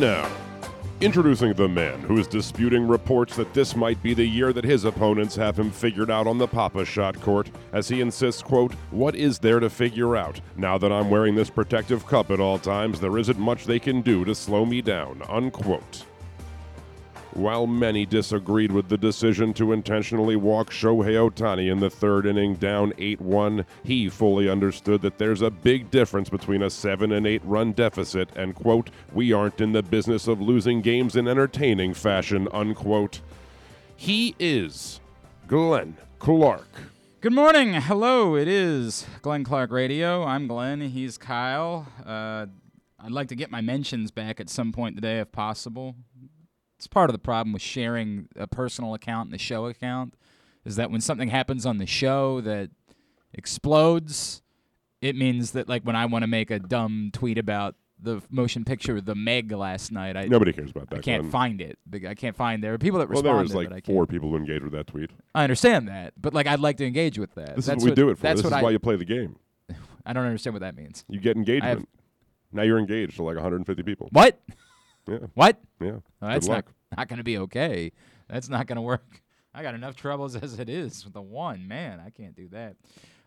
Now, introducing the man who is disputing reports that this might be the year that his opponents have him figured out on the Pop-A-Shot court, as he insists, quote, What is there to figure out? Now that I'm wearing this protective cup at all times, there isn't much they can do to slow me down, unquote. While many disagreed with the decision to intentionally walk Shohei Ohtani in the third inning down 8 1, he fully understood that there's a big difference between a 7 and 8 run deficit and, quote, we aren't in the business of losing games in entertaining fashion, unquote. He is Glenn Clark. Good morning. Hello. It is Glenn Clark Radio. I'm Glenn. He's Kyle. Uh, I'd like to get my mentions back at some point today if possible it's part of the problem with sharing a personal account and the show account is that when something happens on the show that explodes, it means that like when I want to make a dumb tweet about the motion picture The Meg last night, I nobody cares about that. I can't find it. I can't find there are people that Well, respond. there was like four people who engaged with that tweet. I understand that, but like I'd like to engage with that. This that's is what we do it for. That's This is I, why you play the game. I don't understand what that means. You get engagement. have- now you're engaged to like 150 people. What? Yeah, What? yeah. Well, that's Good not luck. not going to be okay. That's not going to work. I got enough troubles as it is with the one man. I can't do that.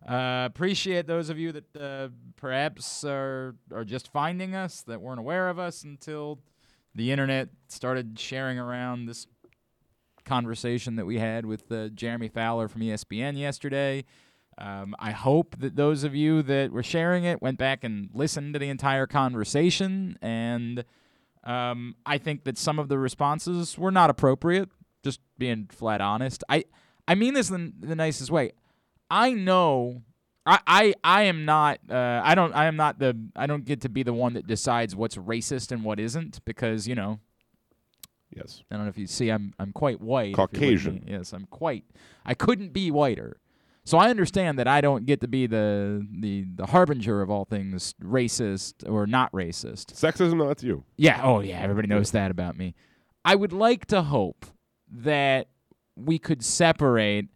Uh, appreciate those of you that uh, perhaps are are just finding us that weren't aware of us until the internet started sharing around this conversation that we had with uh, Jeremy Fowler from ESPN yesterday. Um, I hope that those of you that were sharing it went back and listened to the entire conversation and. Um, I think that some of the responses were not appropriate. Just being flat honest. I I mean this in the nicest way. I know. I, I, I am not uh, I don't I am not the I don't get to be the one that decides what's racist and what isn't because you know Yes. I don't know if you see I'm I'm quite white. if you're looking at Caucasian. me. Yes, I'm quite. I couldn't be whiter. So I understand that I don't get to be the the the harbinger of all things racist or not racist. Sexism, no, that's you. Yeah. Oh, yeah. Everybody knows that about me. I would like to hope that we could separate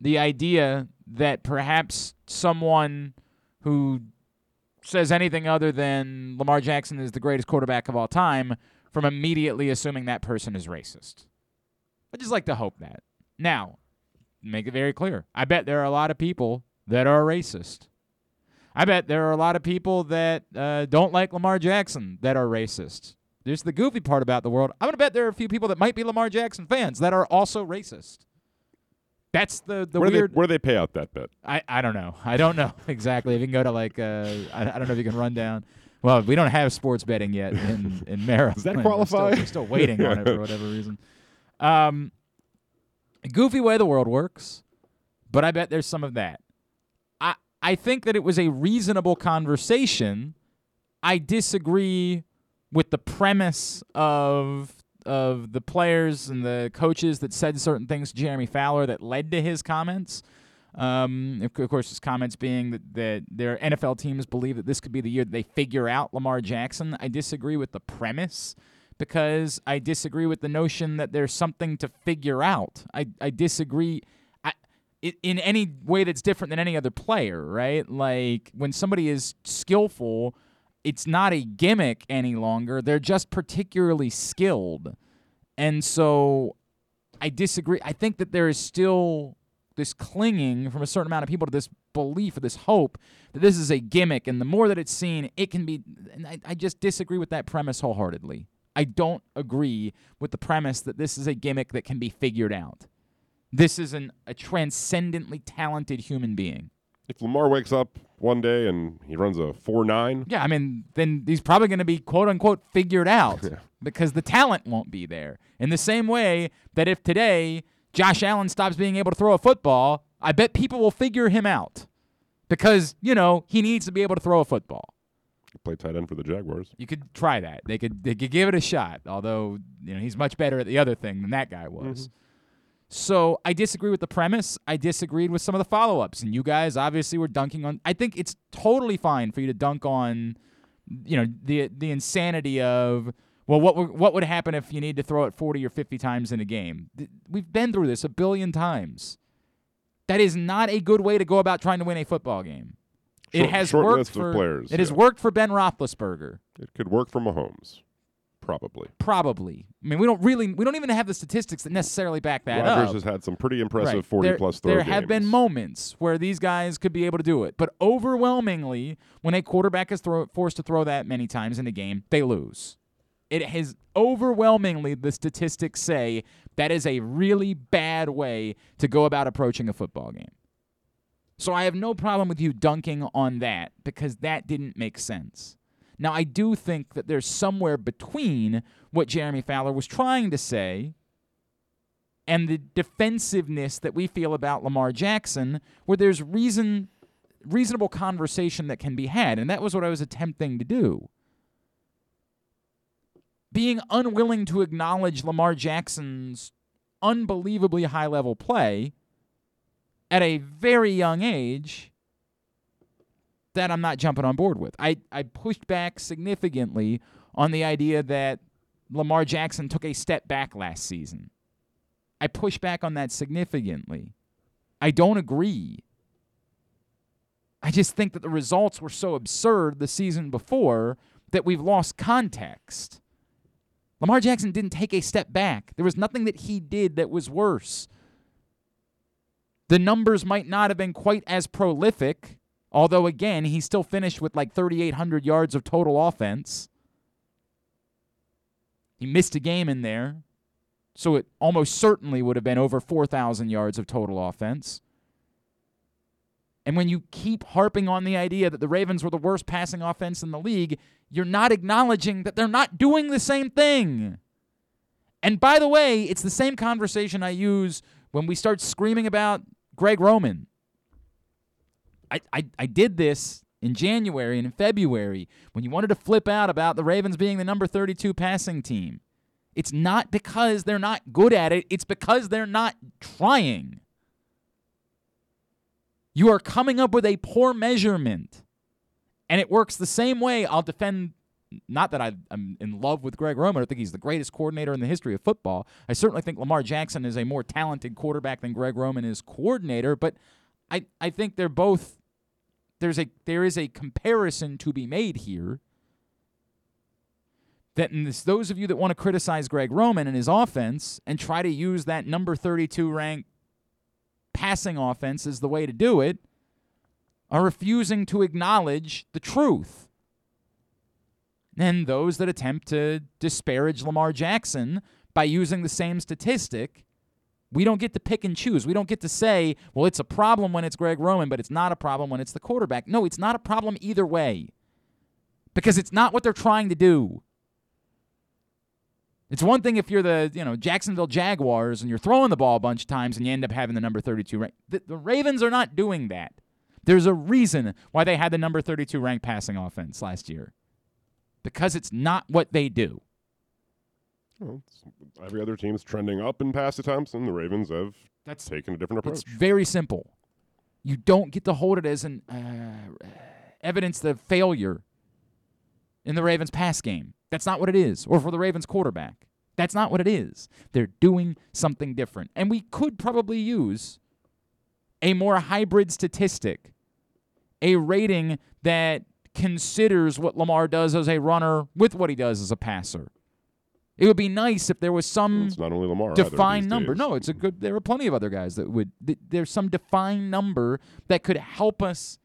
the idea that perhaps someone who says anything other than Lamar Jackson is the greatest quarterback of all time from immediately assuming that person is racist. I just like to hope that. Now, make it very clear. I bet there are a lot of people that are racist. I bet there are a lot of people that uh, don't like Lamar Jackson that are racist. There's the goofy part about the world. I'm gonna bet there are a few people that might be Lamar Jackson fans that are also racist. That's the the where, weird. they, where do they pay out that bet? I, I don't know. I don't know exactly. If you can go to like uh, I, I don't know if you can run down. Well, we don't have sports betting yet in in Maryland. Does that We're still- qualify? We're still, waiting on it for whatever reason. Um, goofy way the world works, but I bet there's some of that. I I think that it was a reasonable conversation. I disagree with the premise of of the players and the coaches that said certain things to Jeremy Fowler that led to his comments. Um, of, course, his comments being that, that their NFL teams believe that this could be the year that they figure out Lamar Jackson. I disagree with the premise because I disagree with the notion that there's something to figure out. I, I disagree I, in any way that's different than any other player, right? Like when somebody is skillful, it's not a gimmick any longer. They're just particularly skilled. And so I disagree. I think that there is still this clinging from a certain amount of people to this belief or this hope that this is a gimmick. And the more that it's seen, it can be. I, I just disagree with that premise wholeheartedly. I don't agree with the premise that this is a gimmick that can be figured out. This is an, a transcendently talented human being. If Lamar wakes up one day and he runs a 4 9, Yeah, I mean, then he's probably going to be quote unquote figured out Yeah. because the talent won't be there. In the same way that if today Josh Allen stops being able to throw a football, I bet people will figure him out because, you know, he needs to be able to throw a football. Play tight end for the Jaguars. You could try that. They could they could give it a shot, although, you know, he's much better at the other thing than that guy was. Mm-hmm. So I disagree with the premise. I disagreed with some of the follow ups. And you guys obviously were dunking on I think it's totally fine for you to dunk on you know, the the insanity of well, what what would happen if you need to throw it 40 or 50 times in a game? We've been through this a billion times. That is not a good way to go about trying to win a football game. It has short worked list of for players, it has worked for Ben Roethlisberger. It could work for Mahomes, probably. Probably. I mean, we don't really, we don't even have the statistics that necessarily back that Rodgers up. has had some pretty impressive Right. 40 there, plus throw There have been moments where these guys could be able to do it, but overwhelmingly, when a quarterback is throw, forced to throw that many times in a game, they lose. It has overwhelmingly the statistics say that is a really bad way to go about approaching a football game. So I have no problem with you dunking on that because that didn't make sense. Now I do think that there's somewhere between what Jeremy Fowler was trying to say and the defensiveness that we feel about Lamar Jackson, where there's reason reasonable conversation that can be had, and that was what I was attempting to do. Being unwilling to acknowledge Lamar Jackson's unbelievably high level play at a very young age that I'm not jumping on board with. I, I pushed back significantly on the idea that Lamar Jackson took a step back last season. I pushed back on that significantly. I don't agree. I just think that the results were so absurd the season before that we've lost context. Lamar Jackson didn't take a step back. There was nothing that he did that was worse. The numbers might not have been quite as prolific, although, again, he still finished with like 3,800 yards of total offense. He missed a game in there, so it almost certainly would have been over 4,000 yards of total offense. And when you keep harping on the idea that the Ravens were the worst passing offense in the league, you're not acknowledging that they're not doing the same thing. And by the way, it's the same conversation I use when we start screaming about Greg Roman. I, I, I did this in January and in February when you wanted to flip out about the Ravens being the number 32 passing team. It's not because they're not good at it, it's because they're not trying. You are coming up with a poor measurement. And it works the same way. I'll defend, not that I, I'm in love with Greg Roman. I think he's the greatest coordinator in the history of football. I certainly think Lamar Jackson is a more talented quarterback than Greg Roman is coordinator. But I, I think they're both, there's a, there is a comparison to be made here. That this, those of you that want to criticize Greg Roman and his offense and try to use that number 32 rank passing offense as the way to do it are refusing to acknowledge the truth. And those that attempt to disparage Lamar Jackson by using the same statistic, we don't get to pick and choose. We don't get to say, well, it's a problem when it's Greg Roman, but it's not a problem when it's the quarterback. No, it's not a problem either way because it's not what they're trying to do. It's one thing if you're the you know Jacksonville Jaguars and you're throwing the ball a bunch of times and you end up having the number 32 rank. The, the Ravens are not doing that. There's a reason why they had the number 32 ranked passing offense last year. Because it's not what they do. Well, every other team's trending up in pass attempts, and the Ravens have That's taken a different approach. it's very simple. You don't get to hold it as an uh, evidence of failure in the Ravens pass game. That's not what it is. Or for the Ravens quarterback. That's not what it is. They're doing something different. And we could probably use a more hybrid statistic, a rating that considers what Lamar does as a runner with what he does as a passer. It would be nice if there was some it's not only Lamar. defined number. days. No, it's a good. There are plenty of other guys that would. th- There's some defined number that could help us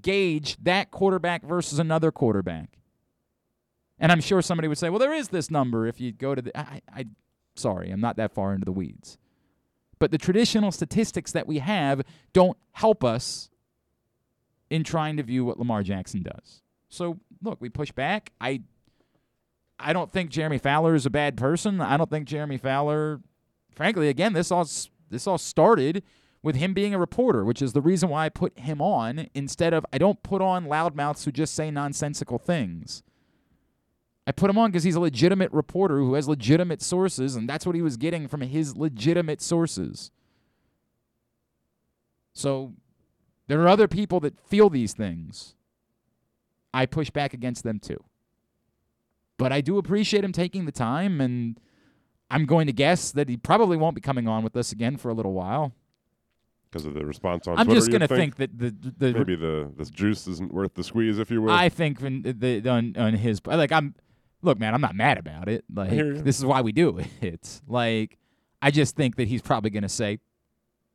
gauge that quarterback versus another quarterback. And I'm sure somebody would say, "Well, there is this number if you go to the." I, I sorry, I'm not that far into the weeds, but the traditional statistics that we have don't help us in trying to view what Lamar Jackson does. So look, we push back. I I don't think Jeremy Fowler is a bad person. I don't think Jeremy Fowler, frankly, again, this all this all started with him being a reporter, which is the reason why I put him on instead of I don't put on loudmouths who just say nonsensical things. I put him on because he's a legitimate reporter who has legitimate sources, and that's what he was getting from his legitimate sources. So there are other people that feel these things. I push back against them too. But I do appreciate him taking the time, and I'm going to guess that he probably won't be coming on with us again for a little while. because of the response on Twitter. I'm Twitter. just gonna think? think that the the maybe the the juice isn't worth the squeeze, if you will. I think the, on on his like I'm look man I'm not mad about it like this is why we do it it's like I just think that he's probably gonna say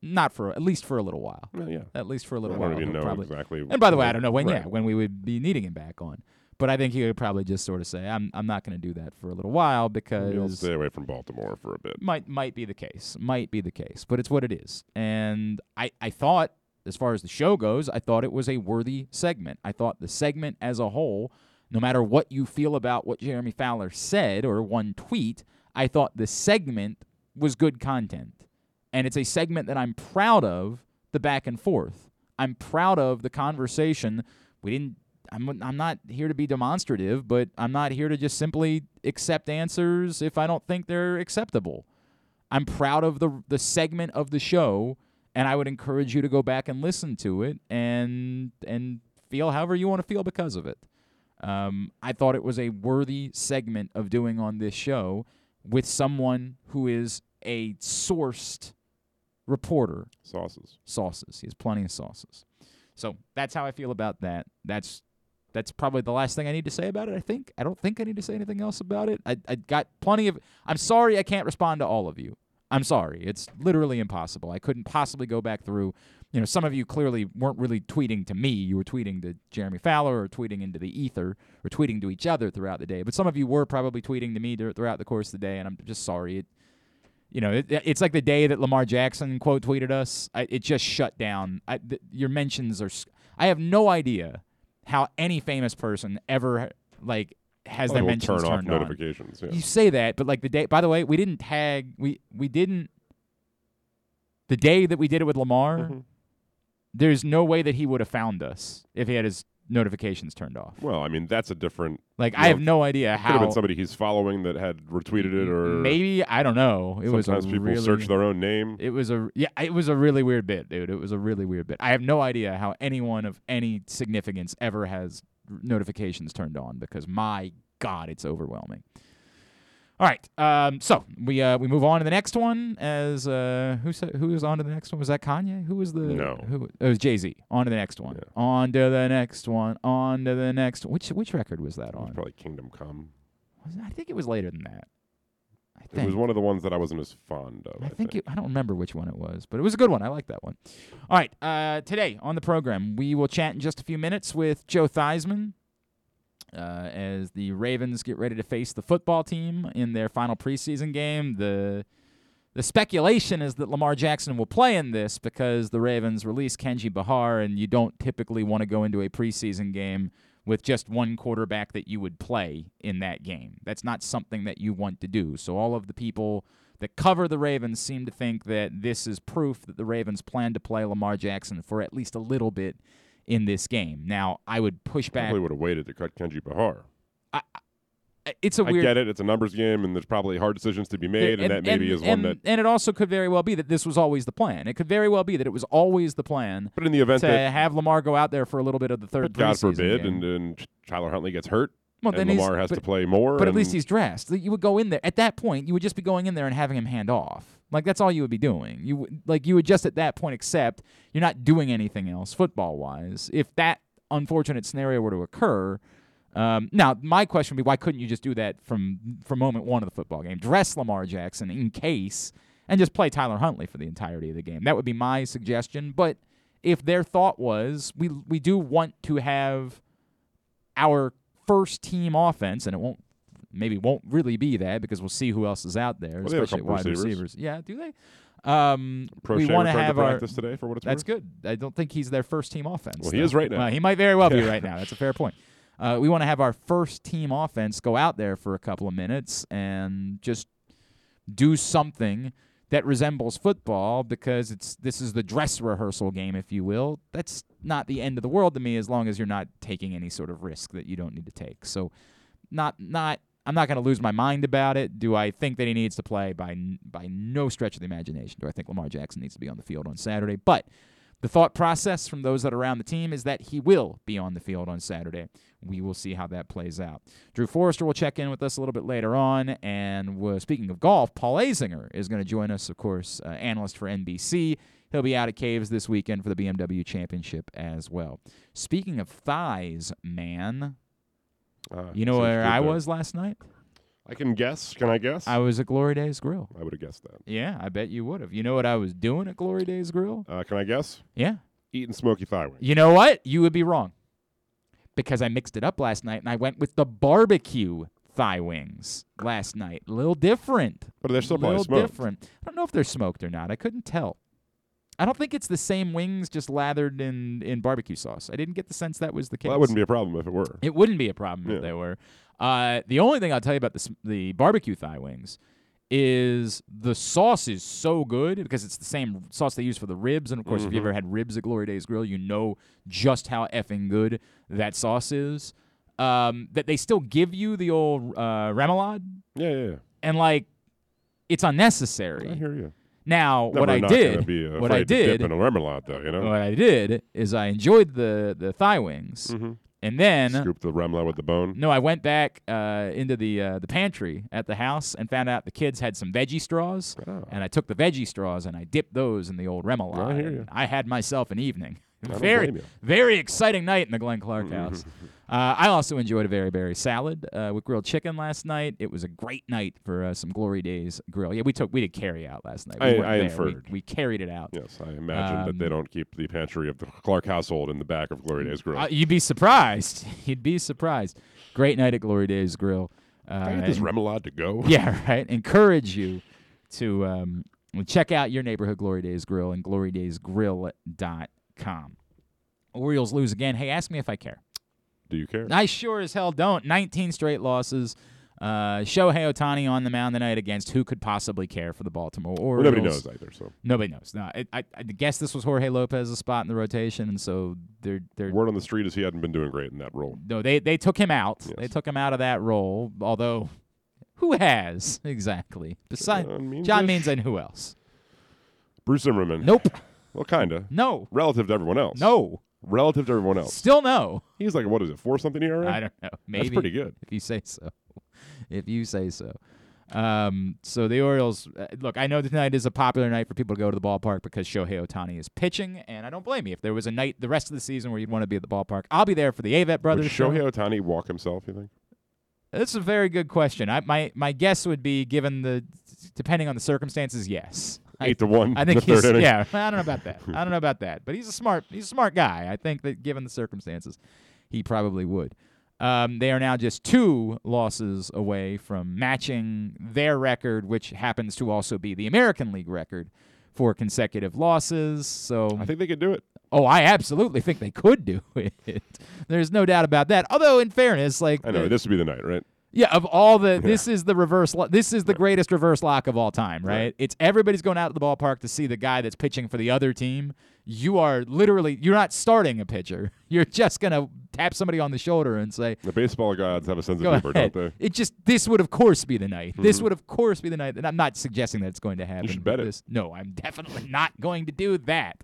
not for at least for a little while Well, yeah. at least for a little I while don't even know probably exactly. and by the way I don't know when right. yeah when we would be needing him back on but I think he would probably just sort of say I'm I'm not gonna do that for a little while because." You'll stay away from Baltimore for a bit. might might be the case might be the case but it's what it is and i i thought as far as the show goes i thought it was a worthy segment i thought the segment as a whole no matter what you feel about what jeremy fowler said or one tweet i thought the segment was good content and it's a segment that i'm proud of the back and forth i'm proud of the conversation we didn't I'm, I'm not here to be demonstrative, but I'm not here to just simply accept answers if I don't think they're acceptable. I'm proud of the the segment of the show, and I would encourage you to go back and listen to it and and feel however you want to feel because of it. Um, I thought it was a worthy segment of doing on this show with someone who is a sourced reporter Sauces. sauces. He has plenty of sauces. So that's how I feel about that. That's that's probably the last thing I need to say about it. I think I don't think I need to say anything else about it. I I got plenty of. I'm sorry I can't respond to all of you. I'm sorry. It's literally impossible. I couldn't possibly go back through. You know, some of you clearly weren't really tweeting to me. You were tweeting to Jeremy Fowler or tweeting into the ether or tweeting to each other throughout the day. But some of you were probably tweeting to me throughout the course of the day, and I'm just sorry. It, you know, it, it's like the day that Lamar Jackson quote tweeted us. I, it just shut down. I, th- your mentions are. I have no idea how any famous person ever like has Oh, their mentions turn off turned on. notifications. Yeah. You say that, but like the day. By the way, we didn't tag. We we didn't. The day that we did it with Lamar, Mhm. there's no way that he would have found us if he had his notifications turned off. Well, I mean, that's a different. Like I have no idea how. Could have been somebody he's following that had retweeted it, or maybe I don't know. It was sometimes people really, search their own name. It was a yeah. It was a really weird bit, dude. It was a really weird bit. I have no idea how anyone of any significance ever has r- notifications turned on because my god, it's overwhelming. All right, um, so we uh, we move on to the next one. As uh, who said who was on to the next one? Was that Kanye? Who was the No. Who it was Jay Z. On to the next one. Yeah. On to the next one. On to the next. Which which record was that It was on? probably Kingdom Come. Was it- I think it was later than that. I think. It was one of the ones that I wasn't as fond of. I think it, I don't remember which one it was, but it was a good one. I like that one. All right, uh, today on the program, we will chat in just a few minutes with Joe Theismann uh, as the Ravens get ready to face the football team in their final preseason game. The the speculation is that Lamar Jackson will play in this because the Ravens released Kenji Bahar, and you don't typically want to go into a preseason game with just one quarterback that you would play in that game. That's not something that you want to do. So all of the people that cover the Ravens seem to think that this is proof that the Ravens plan to play Lamar Jackson for at least a little bit in this game. Now, I would push back. Probably would have waited to cut Kenji Bahar. It's a weird I get it. It's a numbers game, and there's probably hard decisions to be made, and, that maybe is one and, that. and it also could very well be that this was always the plan. It could very well be that it was always the plan But in the event to that, have Lamar go out there for a little bit of the third. God forbid, game. and, then Tyler Huntley gets hurt, well, and Lamar has but, to play more. But at least he's dressed. You would go in there at that point. You would just be going in there and having him hand off. Like that's all you would be doing. You would- like you would just at that point accept you're not doing anything else football wise. If that unfortunate scenario were to occur, um, now my question would be why couldn't you just do that from from moment one of the football game? Dress Lamar Jackson in case and just play Tyler Huntley for the entirety of the game. That would be my suggestion. But if their thought was we we do want to have our first team offense, and it won't maybe won't really be that because we'll see who else is out there, Well, they have a especially wide receivers. receivers. Yeah, do they? Um, Pro we want to have our. practice today for what it's That's worth. good. I don't think he's their first team offense. Well, he is right now. Well, he might very well be right now. That's a fair point. Uh, we want to have our first team offense go out there for a couple of minutes and just do something that resembles football because it's this is the dress rehearsal game, if you will. That's not the end of the world to me as long as you're not taking any sort of risk that you don't need to take. So, not not I'm not going to lose my mind about it. Do I think that he needs to play by by no stretch of the imagination? Do I think Lamar Jackson needs to be on the field on Saturday? But the thought process from those that are around the team is that he will be on the field on Saturday. We will see how that plays out. Drew Forrester will check in with us a little bit later on. And speaking of golf, Paul Azinger is going to join us, of course, uh, analyst for NBC. He'll be out at Caves this weekend for the BMW Championship as well. Speaking of thighs, man, Uh, you know where I there. was last night? I can guess. Can I guess? I was at Glory Days Grill. I would have guessed that. Yeah, I bet you would have. You know what I was doing at Glory Days Grill? Uh, can I guess? Yeah. Eating smoky thigh wings. You know what? You would be wrong. Because I mixed it up last night and I went with the barbecue thigh wings last night. A little different. But they're still A probably little smoked. different. I don't know if they're smoked or not. I couldn't tell. I don't think it's the same wings just lathered in, in barbecue sauce. I didn't get the sense that was the case. Well, that wouldn't be a problem if it were. It wouldn't be a problem Yeah. if they were. Uh, the only thing I'll tell you about the the barbecue thigh wings is the sauce is so good because it's the same sauce they use for the ribs. And of course, if you Mhm. ever had ribs at Glory Days Grill, you know just how effing good that sauce is. Um, that they still give you the old uh, remoulade, Yeah, yeah, yeah. and like it's unnecessary. I hear you. Now, No, what I did, what I afraid to dip did, in a remoulade, though. You know. what I did is I enjoyed the the thigh wings, mm-hmm. and then Scoop the remoulade with the bone. No, I went back uh, into the uh, the pantry at the house and found out the kids had some veggie straws, Oh. and I took the veggie straws and I dipped those in the old remoulade. I. I had myself an evening. I Very, very exciting night in the Glenn Clark house. Uh, I also enjoyed a very berry salad uh, with grilled chicken last night. It was a great night for uh, some Glory Days grill. Yeah, we took we did carry out last night. We I- I inferred. We, we carried it out. Yes, I imagine that they Um, don't keep the pantry of the Clark household in the back of Glory Days Grill. Uh, you'd be surprised. You'd be surprised. Great night at Glory Days Grill. Uh, I get this remoulade to go? yeah, right. Encourage you to um, check out your neighborhood Glory Days Grill and glorydaysgrill.com. Orioles lose again. Hey, ask me if I care. Do you care? I sure as hell don't. 19 straight losses. Uh, Shohei Ohtani on the mound tonight against who could possibly care for the Baltimore Well, Orioles? nobody knows either. So Nobody knows. No, I, I, I guess this was Jorge Lopez's spot in the rotation, and so they're they're word on the street is he hadn't been doing great in that role. no, they they took him out. They took him out of that role. Although, who has exactly besides John Means John? Means and who else? Bruce Zimmermann. Nope. Well, kinda. No. Relative to everyone else. No. Relative to everyone else. Still no. He's like, what is it? Four something ERA. I don't know. Maybe That's pretty good. if you say so. If you say so. Um, so the Orioles, uh, look, I know tonight is a popular night for people to go to the ballpark because Shohei Ohtani is pitching, and I don't blame you. If there was a night the rest of the season where you'd want to be at the ballpark, I'll be there for the Would brothers. show. Shohei Ohtani walk himself? You think? That's a very good question. I, my my guess would be, given the depending on the circumstances, yes. I, Eight to one. I in think the third he's inning. yeah. I don't know about that. I don't know about that. But he's a smart he's a smart guy. I think that given the circumstances, he probably would. Um, they are now just two losses away from matching their record, which happens to also be the American League record for consecutive losses. So I think they could do it. Oh, I absolutely think they could do it. There's no doubt about that. Although, in fairness, like I know uh, this would be the night, right? Yeah, of all the, this is the reverse. Lo- this is the greatest reverse lock of all time, right? Right. It's everybody's going out to the ballpark to see the guy that's pitching for the other team. You are literally, you're not starting a pitcher. You're just gonna tap somebody on the shoulder and say, The baseball gods have a sense of humor, ahead." don't they? It just this would of course be the night. This Mhm. would of course be the night. And I'm not suggesting that it's going to happen. You should bet it. No, I'm definitely not going to do that.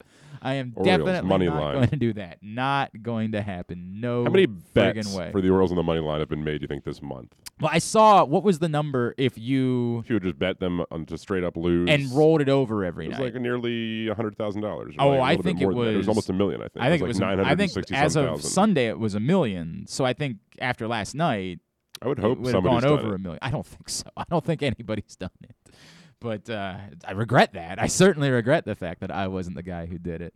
I am Orioles, definitely money not line. going to do that. Not going to happen. No. How many bets way. for the Orioles on the money line have been made? You think this month? Well, I saw what was the number if you If you would just bet them on to straight up lose and rolled it over every night. it was night. like nearly a hundred thousand dollars. Oh, like I think it that. it was was- almost a million. I think. I think it was. was like nine think sixty as of thousand. Sunday it was a million. So I think after last night I would it hope would have gone over it. a million. I don't think so. I don't think anybody's done it. But uh, I regret that. I certainly regret the fact that I wasn't the guy who did it.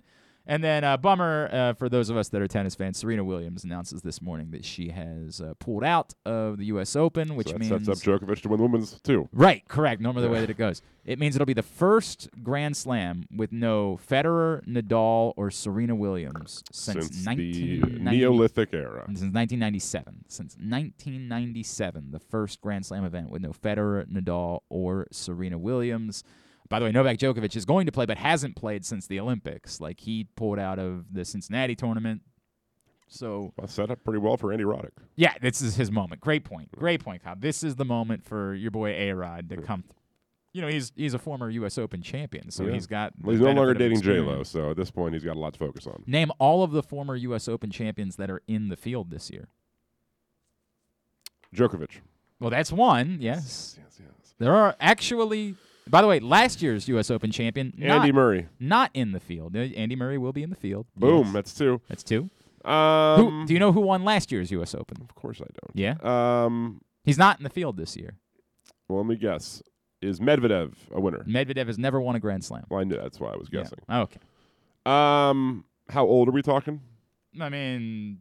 And then, uh, bummer uh, for those of us that are tennis fans. Serena Williams announces this morning that she has uh, pulled out of the U.S. Open, which so that means sets up Djokovic to win women's too. Right, correct. Normally the way that it goes. It means it'll be the first Grand Slam with no Federer, Nadal, or Serena Williams since, Since, the Neolithic era. Since 1997. Since 1997, the first Grand Slam event with no Federer, Nadal, or Serena Williams. By the way, Novak Djokovic is going to play, but hasn't played since the Olympics. Like he pulled out of the Cincinnati tournament. So Well, set up pretty well for Andy Roddick. yeah, this is his moment. Great point. Great point, Kyle. This is the moment for your boy A Rod to come, you know, he's he's a former U.S. Open champion, so Yeah. he's got. Well, he's no longer dating J Lo, so at this point he's got a lot to focus on. Name all of the former U.S. Open champions that are in the field this year. Djokovic. Well, that's one. Yes, Yes, yes. there are actually. By the way, last year's U.S. Open champion Andy not, Murray. not in the field. Uh, Andy Murray will be in the field. Boom. Yes. That's two. That's two. Um, who do you know who won last year's U.S. Open? Of course I don't. Yeah, Um. he's not in the field this year. Well, let me guess. Is Medvedev a winner? Medvedev has never won a Grand Slam. Well, I knew that's why I was Yeah. guessing. Okay. Um. How old are we talking? I mean,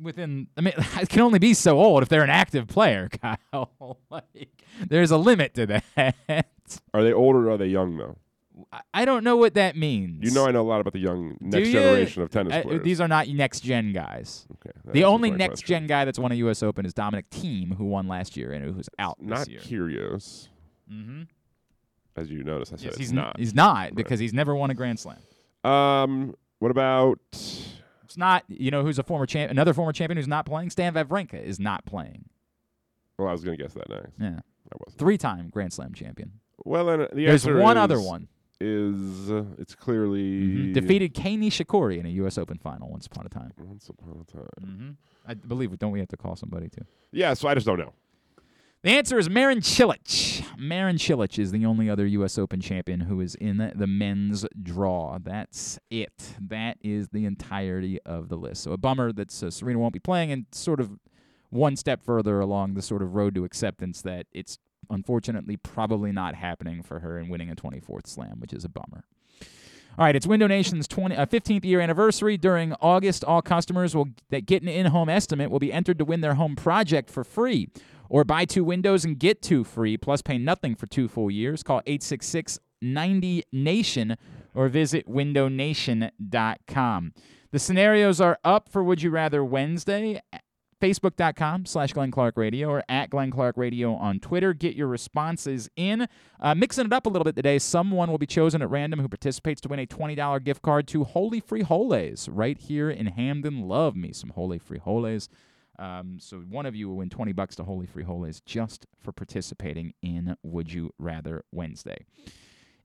within. I mean, it can only be so old if they're an active player, Kyle. like, there's a limit to that. Are they older or are they young though? I- I don't know what that means. You know, I know a lot about the young next you? generation of tennis I- players. these are not next gen guys. okay, that The answers only my next question. gen guy that's won a U.S. Open is Dominic Thiem, who won last year and who's out Not this year. Kyrgios, mm-hmm. as you notice. I said Yes, it's he's not. He's not because he's never won a Grand Slam. Um. What about? It's not. You know who's a former champ? Another former champion who's not playing. Stan Wawrinka is not playing. Well, I was gonna guess that next. Yeah, I wasn't. three-time Grand Slam champion. Well, then uh, the There's one is, other one. Is uh, it's clearly Mhm. Defeated Kei Nishikori in a U.S. Open final once upon a time. Once upon a time. Mm-hmm. I believe. Don't we have to call somebody too? Yeah, so I just don't know. The answer is Marin Cilic. Marin Cilic is the only other U.S. Open champion who is in the men's draw. That's it. That is the entirety of the list. So a bummer that uh, Serena won't be playing, and sort of one step further along the sort of road to acceptance that it's unfortunately probably not happening for her in winning a 24th slam, which is a bummer. All right, it's Window Nation's 20, uh, 15th year anniversary. During August, all customers will that get an in-home estimate will be entered to win their home project for free, or buy two windows and get two free, plus pay nothing for two full years. Call 866-90-NATION or visit windownation.com. The scenarios are up for Would You Rather Wednesday. Facebook.com slash Glenn Clark Radio or at Glenn Clark Radio on Twitter. Get your responses in. Uh, mixing it up a little bit today, someone will be chosen at random who participates to win a $20 gift card to Holy Frijoles right here in Hampden. Love me some Holy Frijoles. Um, so one of you will win 20 bucks to Holy Frijoles just for participating in Would You Rather Wednesday.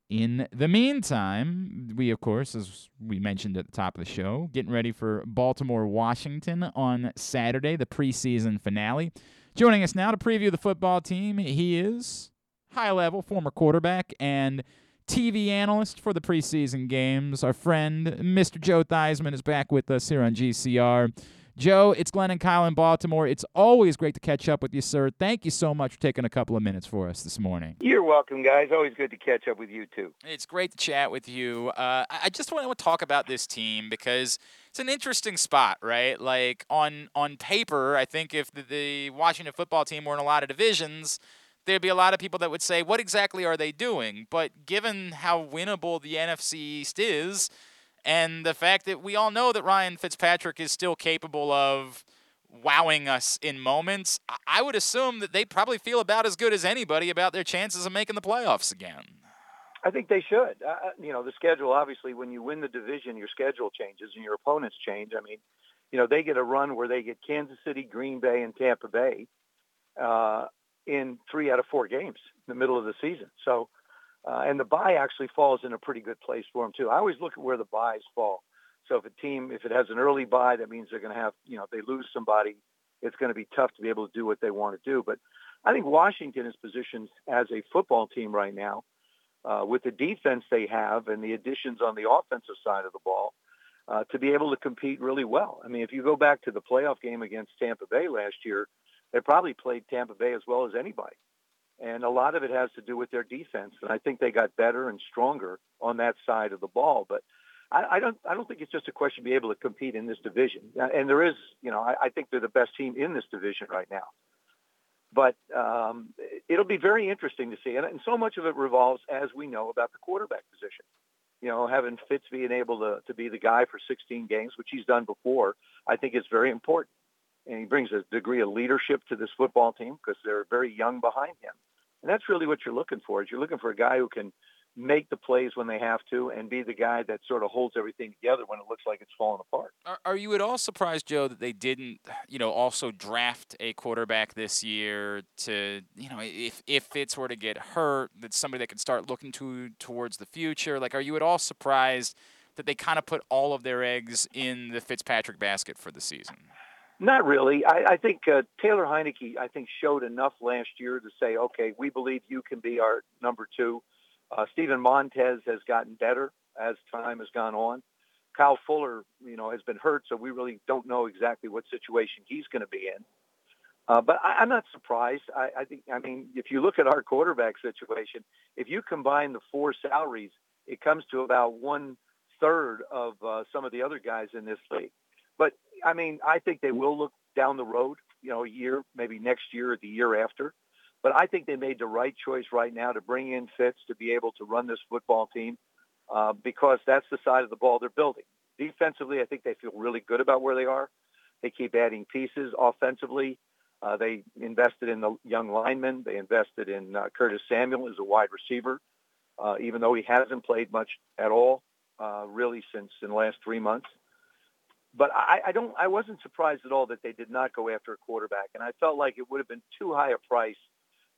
In the meantime, we, of course, as we mentioned at the top of the show, getting ready for Baltimore, Washington on Saturday, the preseason finale. Joining us now to preview the football team, he is high level former quarterback and TV analyst for the preseason games. Our friend, Mr. Joe Theismann, is back with us here on GCR. Joe, it's Glenn and Kyle in Baltimore. It's always great to catch up with you, sir. Thank you so much for taking a couple of minutes for us this morning. You're welcome, guys. Always good to catch up with you too. It's great to chat with you. Uh, I I just want to talk about this team because it's an interesting spot, right? Like on on paper, I think if the, the Washington football team were in a lot of divisions, there'd be a lot of people that would say, "What exactly are they doing?" But given how winnable the NFC East is, and the fact that we all know that Ryan Fitzpatrick is still capable of wowing us in moments, I- would assume that they probably feel about as good as anybody about their chances of making the playoffs again. I think they should. Uh, you know, the schedule, obviously, when you win the division, your schedule changes and your opponents change. I mean, you know, they get a run where they get Kansas City, Green Bay, and Tampa Bay uh, in three out of four games in the middle of the season. So, uh, and the bye actually falls in a pretty good place for them, too. I always look at where the buys fall. So if a team, if it has an early bye, that means they're going to have, you know, if they lose somebody, it's going to be tough to be able to do what they want to do. But I think Washington is positioned as a football team right now uh, with the defense they have and the additions on the offensive side of the ball uh, to be able to compete really well. I mean, if you go back to the playoff game against Tampa Bay last year, they probably played Tampa Bay as well as anybody. And a lot of it has to do with their defense. And I think they got better and stronger on that side of the ball. But I, I don't I don't think it's just a question of being able to compete in this division. And there is, you know, I, I think they're the best team in this division right now. But um, it'll be very interesting to see. And, and so much of it revolves, as we know, about the quarterback position. You know, having Fitz being able to, to be the guy for 16 games, which he's done before, I think is very important. And he brings a degree of leadership to this football team because they're very young behind him. And that's really what you're looking for. Is you're looking for a guy who can make the plays when they have to, and be the guy that sort of holds everything together when it looks like it's falling apart. Are, are you at all surprised, Joe, that they didn't, you know, also draft a quarterback this year to, you know, if if Fitz were to get hurt, that somebody that could start looking to towards the future? Like, are you at all surprised that they kind of put all of their eggs in the Fitzpatrick basket for the season? Not really. I, I think uh, Taylor Heinicke, I think, showed enough last year to say, okay, we believe you can be our number two. Uh, Steven Montez has gotten better as time has gone on. Kyle Fuller, you know, has been hurt, so we really don't know exactly what situation he's going to be in. Uh, but I, I'm not surprised. I, I think, I mean, if you look at our quarterback situation, if you combine the four salaries, it comes to about one third of uh, some of the other guys in this league. But I mean, I think they will look down the road, you know, a year, maybe next year or the year after. But I think they made the right choice right now to bring in Fitz to be able to run this football team uh, because that's the side of the ball they're building. Defensively, I think they feel really good about where they are. They keep adding pieces. Offensively, uh, they invested in the young linemen. They invested in uh, Curtis Samuel as a wide receiver, uh, even though he hasn't played much at all, uh, really, since in the last three months but I, I don't. I wasn't surprised at all that they did not go after a quarterback, and I felt like it would have been too high a price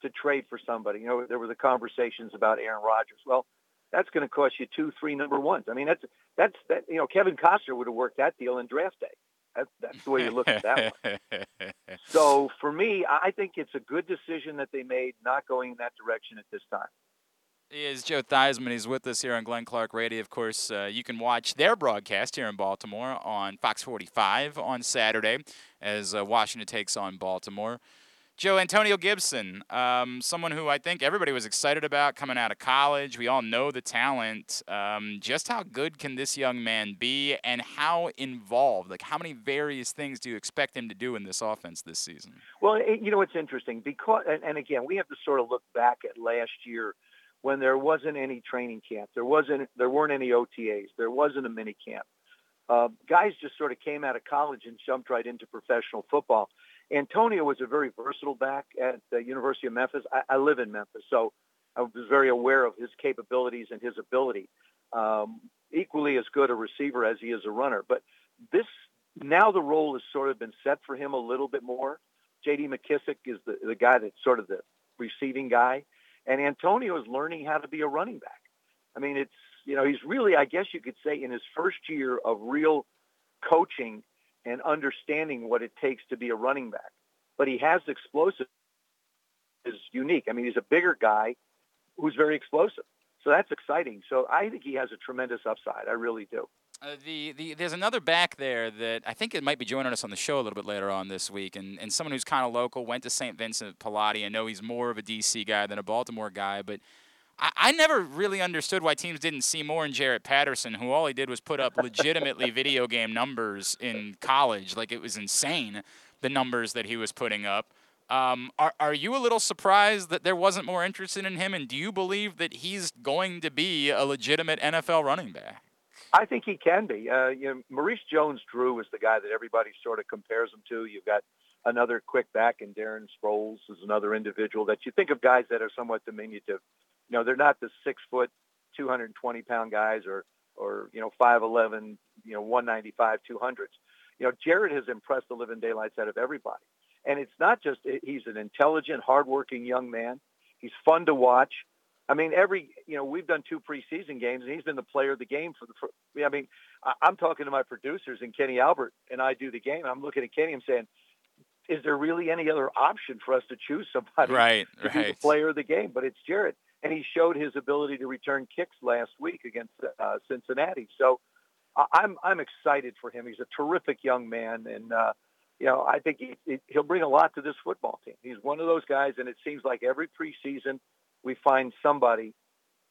to trade for somebody. You know, there were the conversations about Aaron Rodgers. Well, that's going to cost you two, three number ones. I mean, that's that's that. You know, Kevin Costner would have worked that deal in draft day. That's that's the way you look at that one. So for me, I think it's a good decision that they made not going in that direction at this time. He is Joe Theismann. He's with us here on Glenn Clark Radio. Of course, uh, you can watch their broadcast here in Baltimore on Fox 45 on Saturday as uh, Washington takes on Baltimore. Joe Antonio Gibson, um, someone who I think everybody was excited about coming out of college. We all know the talent. Um, just how good can this young man be, and how involved? Like, how many various things do you expect him to do in this offense this season? Well, you know, it's interesting because, and, and again, we have to sort of look back at last year when there wasn't any training camp. There wasn't there weren't any OTAs. There wasn't a mini camp. Uh, guys just sort of came out of college and jumped right into professional football. Antonio was a very versatile back at the University of Memphis. I, I live in Memphis, so I was very aware of his capabilities and his ability. Um, equally as good a receiver as he is a runner. But this now the role has sort of been set for him a little bit more. J.D. McKissic is the, the guy that's sort of the receiving guy. And Antonio is learning how to be a running back. I mean, it's, you know, he's really, I guess you could say, in his first year of real coaching and understanding what it takes to be a running back. But he has explosive is unique. I mean, he's a bigger guy who's very explosive. So that's exciting. So I think he has a tremendous upside. I really do. Uh, the, the there's another back there that I think it might be joining us on the show a little bit later on this week, and, and someone who's kind of local went to St. Vincent Pallotti. I know he's more of a DC guy than a Baltimore guy, but I, I never really understood why teams didn't see more in Jaret Patterson, who all he did was put up legitimately video game numbers in college. Like it was insane the numbers that he was putting up. Um, are, are you a little surprised that there wasn't more interest in him? And do you believe that he's going to be a legitimate NFL running back? I think he can be. Uh, you know, Maurice Jones-Drew is the guy that everybody sort of compares him to. You've got another quick back, and Darren Sproles is another individual that you think of guys that are somewhat diminutive. You know, they're not the six foot, 220 pound guys or, or, you know, 5'11, you know, 195, 200s. You know, Jaret has impressed the living daylights out of everybody. And it's not just, he's an intelligent, hardworking young man. He's fun to watch. I mean, every you know, we've done two preseason games, and he's been the player of the game for the. For, I mean, I'm talking to my producers and Kenny Albert, and I do the game. I'm looking at Kenny. I'm saying, is there really any other option for us to choose somebody right, to right. be the player of the game? But it's Jaret, and he showed his ability to return kicks last week against uh, Cincinnati. So I'm I'm excited for him. He's a terrific young man, and uh, you know I think he, he'll bring a lot to this football team. He's one of those guys, and it seems like every preseason we find somebody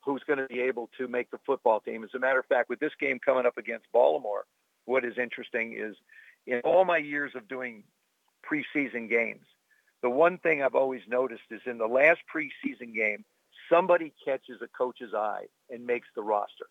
who's going to be able to make the football team. As a matter of fact, with this game coming up against Baltimore, what is interesting is in all my years of doing preseason games, the one thing I've always noticed is in the last preseason game, somebody catches a coach's eye and makes the roster.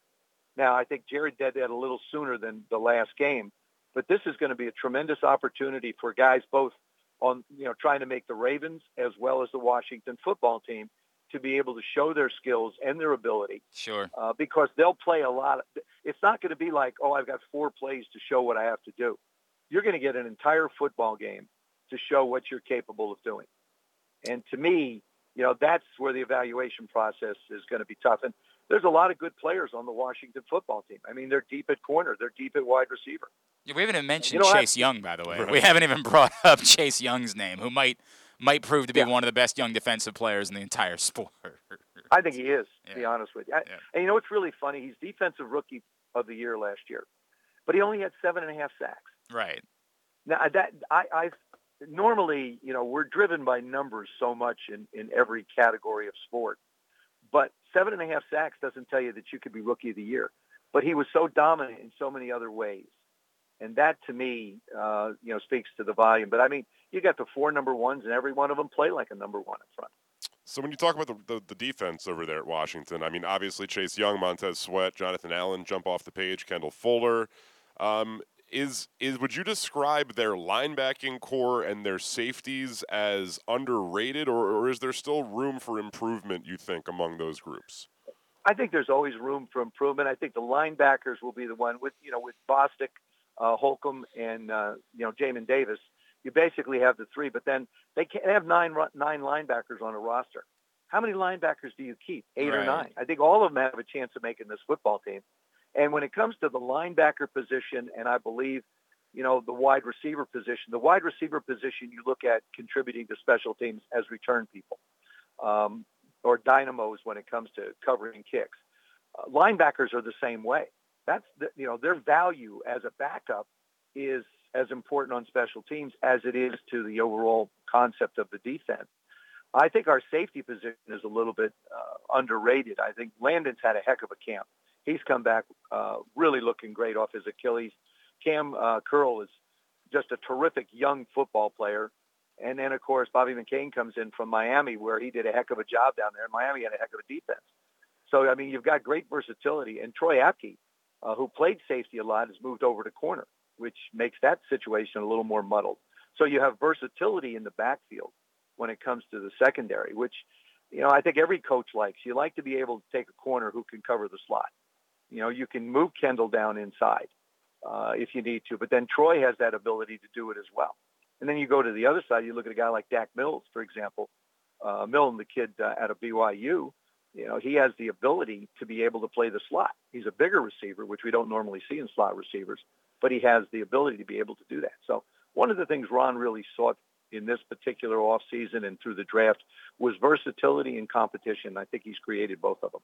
Now, I think Jaret did that a little sooner than the last game, but this is going to be a tremendous opportunity for guys both on, you know, trying to make the Ravens as well as the Washington football team to be able to show their skills and their ability. Sure. Uh, because they'll play a lot. Of, it's not going to be like, oh, I've got four plays to show what I have to do. You're going to get an entire football game to show what you're capable of doing. And to me, you know, that's where the evaluation process is going to be tough. And there's a lot of good players on the Washington football team. I mean, they're deep at corner. They're deep at wide receiver. Yeah, we haven't even mentioned you know, Chase Young, by the way. Right. We haven't even brought up Chase Young's name, who might might prove to be yeah. one of the best young defensive players in the entire sport. I think he is, to yeah. be honest with you. I, yeah. And you know what's really funny? He's defensive rookie of the year last year, but he only had seven and a half sacks. Right. Now that I, I normally, you know, we're driven by numbers so much in, in every category of sport, but seven and a half sacks doesn't tell you that you could be rookie of the year. But he was so dominant in so many other ways. And that to me, uh, you know, speaks to the volume. But I mean, you got the four number ones, and every one of them play like a number one in front. So when you talk about the, the, the, defense over there at Washington, I mean, obviously Chase Young, Montez Sweat, Jonathan Allen jump off the page, Kendall Fuller. Um, is is would you describe their linebacking corps and their safeties as underrated, or, or is there still room for improvement? You think among those groups? I think there's always room for improvement. I think the linebackers will be the one with you know with Bostic, uh, Holcomb, and uh, you know Jamin Davis you basically have the three, but then they, can, they have nine nine linebackers on a roster. How many linebackers do you keep? Eight right. or nine? I think all of them have a chance of making this football team. And when it comes to the linebacker position, and I believe, you know, the wide receiver position, the wide receiver position you look at contributing to special teams as return people um, or dynamos when it comes to covering kicks. Uh, linebackers are the same way. That's the, you know their value as a backup is as important on special teams as it is to the overall concept of the defense. I think our safety position is a little bit uh, underrated. I think Landon's had a heck of a camp. He's come back uh, really looking great off his Achilles. Cam uh, Curl is just a terrific young football player. And then, of course, Bobby McCain comes in from Miami, where he did a heck of a job down there. Miami had a heck of a defense. So, I mean, you've got great versatility. And Troy Apke, uh, who played safety a lot, has moved over to corner which makes that situation a little more muddled. So you have versatility in the backfield when it comes to the secondary, which, you know, I think every coach likes. You like to be able to take a corner who can cover the slot. You know, you can move Kendall down inside uh, if you need to, but then Troy has that ability to do it as well. And then you go to the other side, you look at a guy like Dak Mills, for example. Uh, Milne, the kid uh, out of BYU, you know, he has the ability to be able to play the slot. He's a bigger receiver, which we don't normally see in slot receivers but he has the ability to be able to do that. So one of the things Ron really sought in this particular offseason and through the draft was versatility and competition. I think he's created both of them.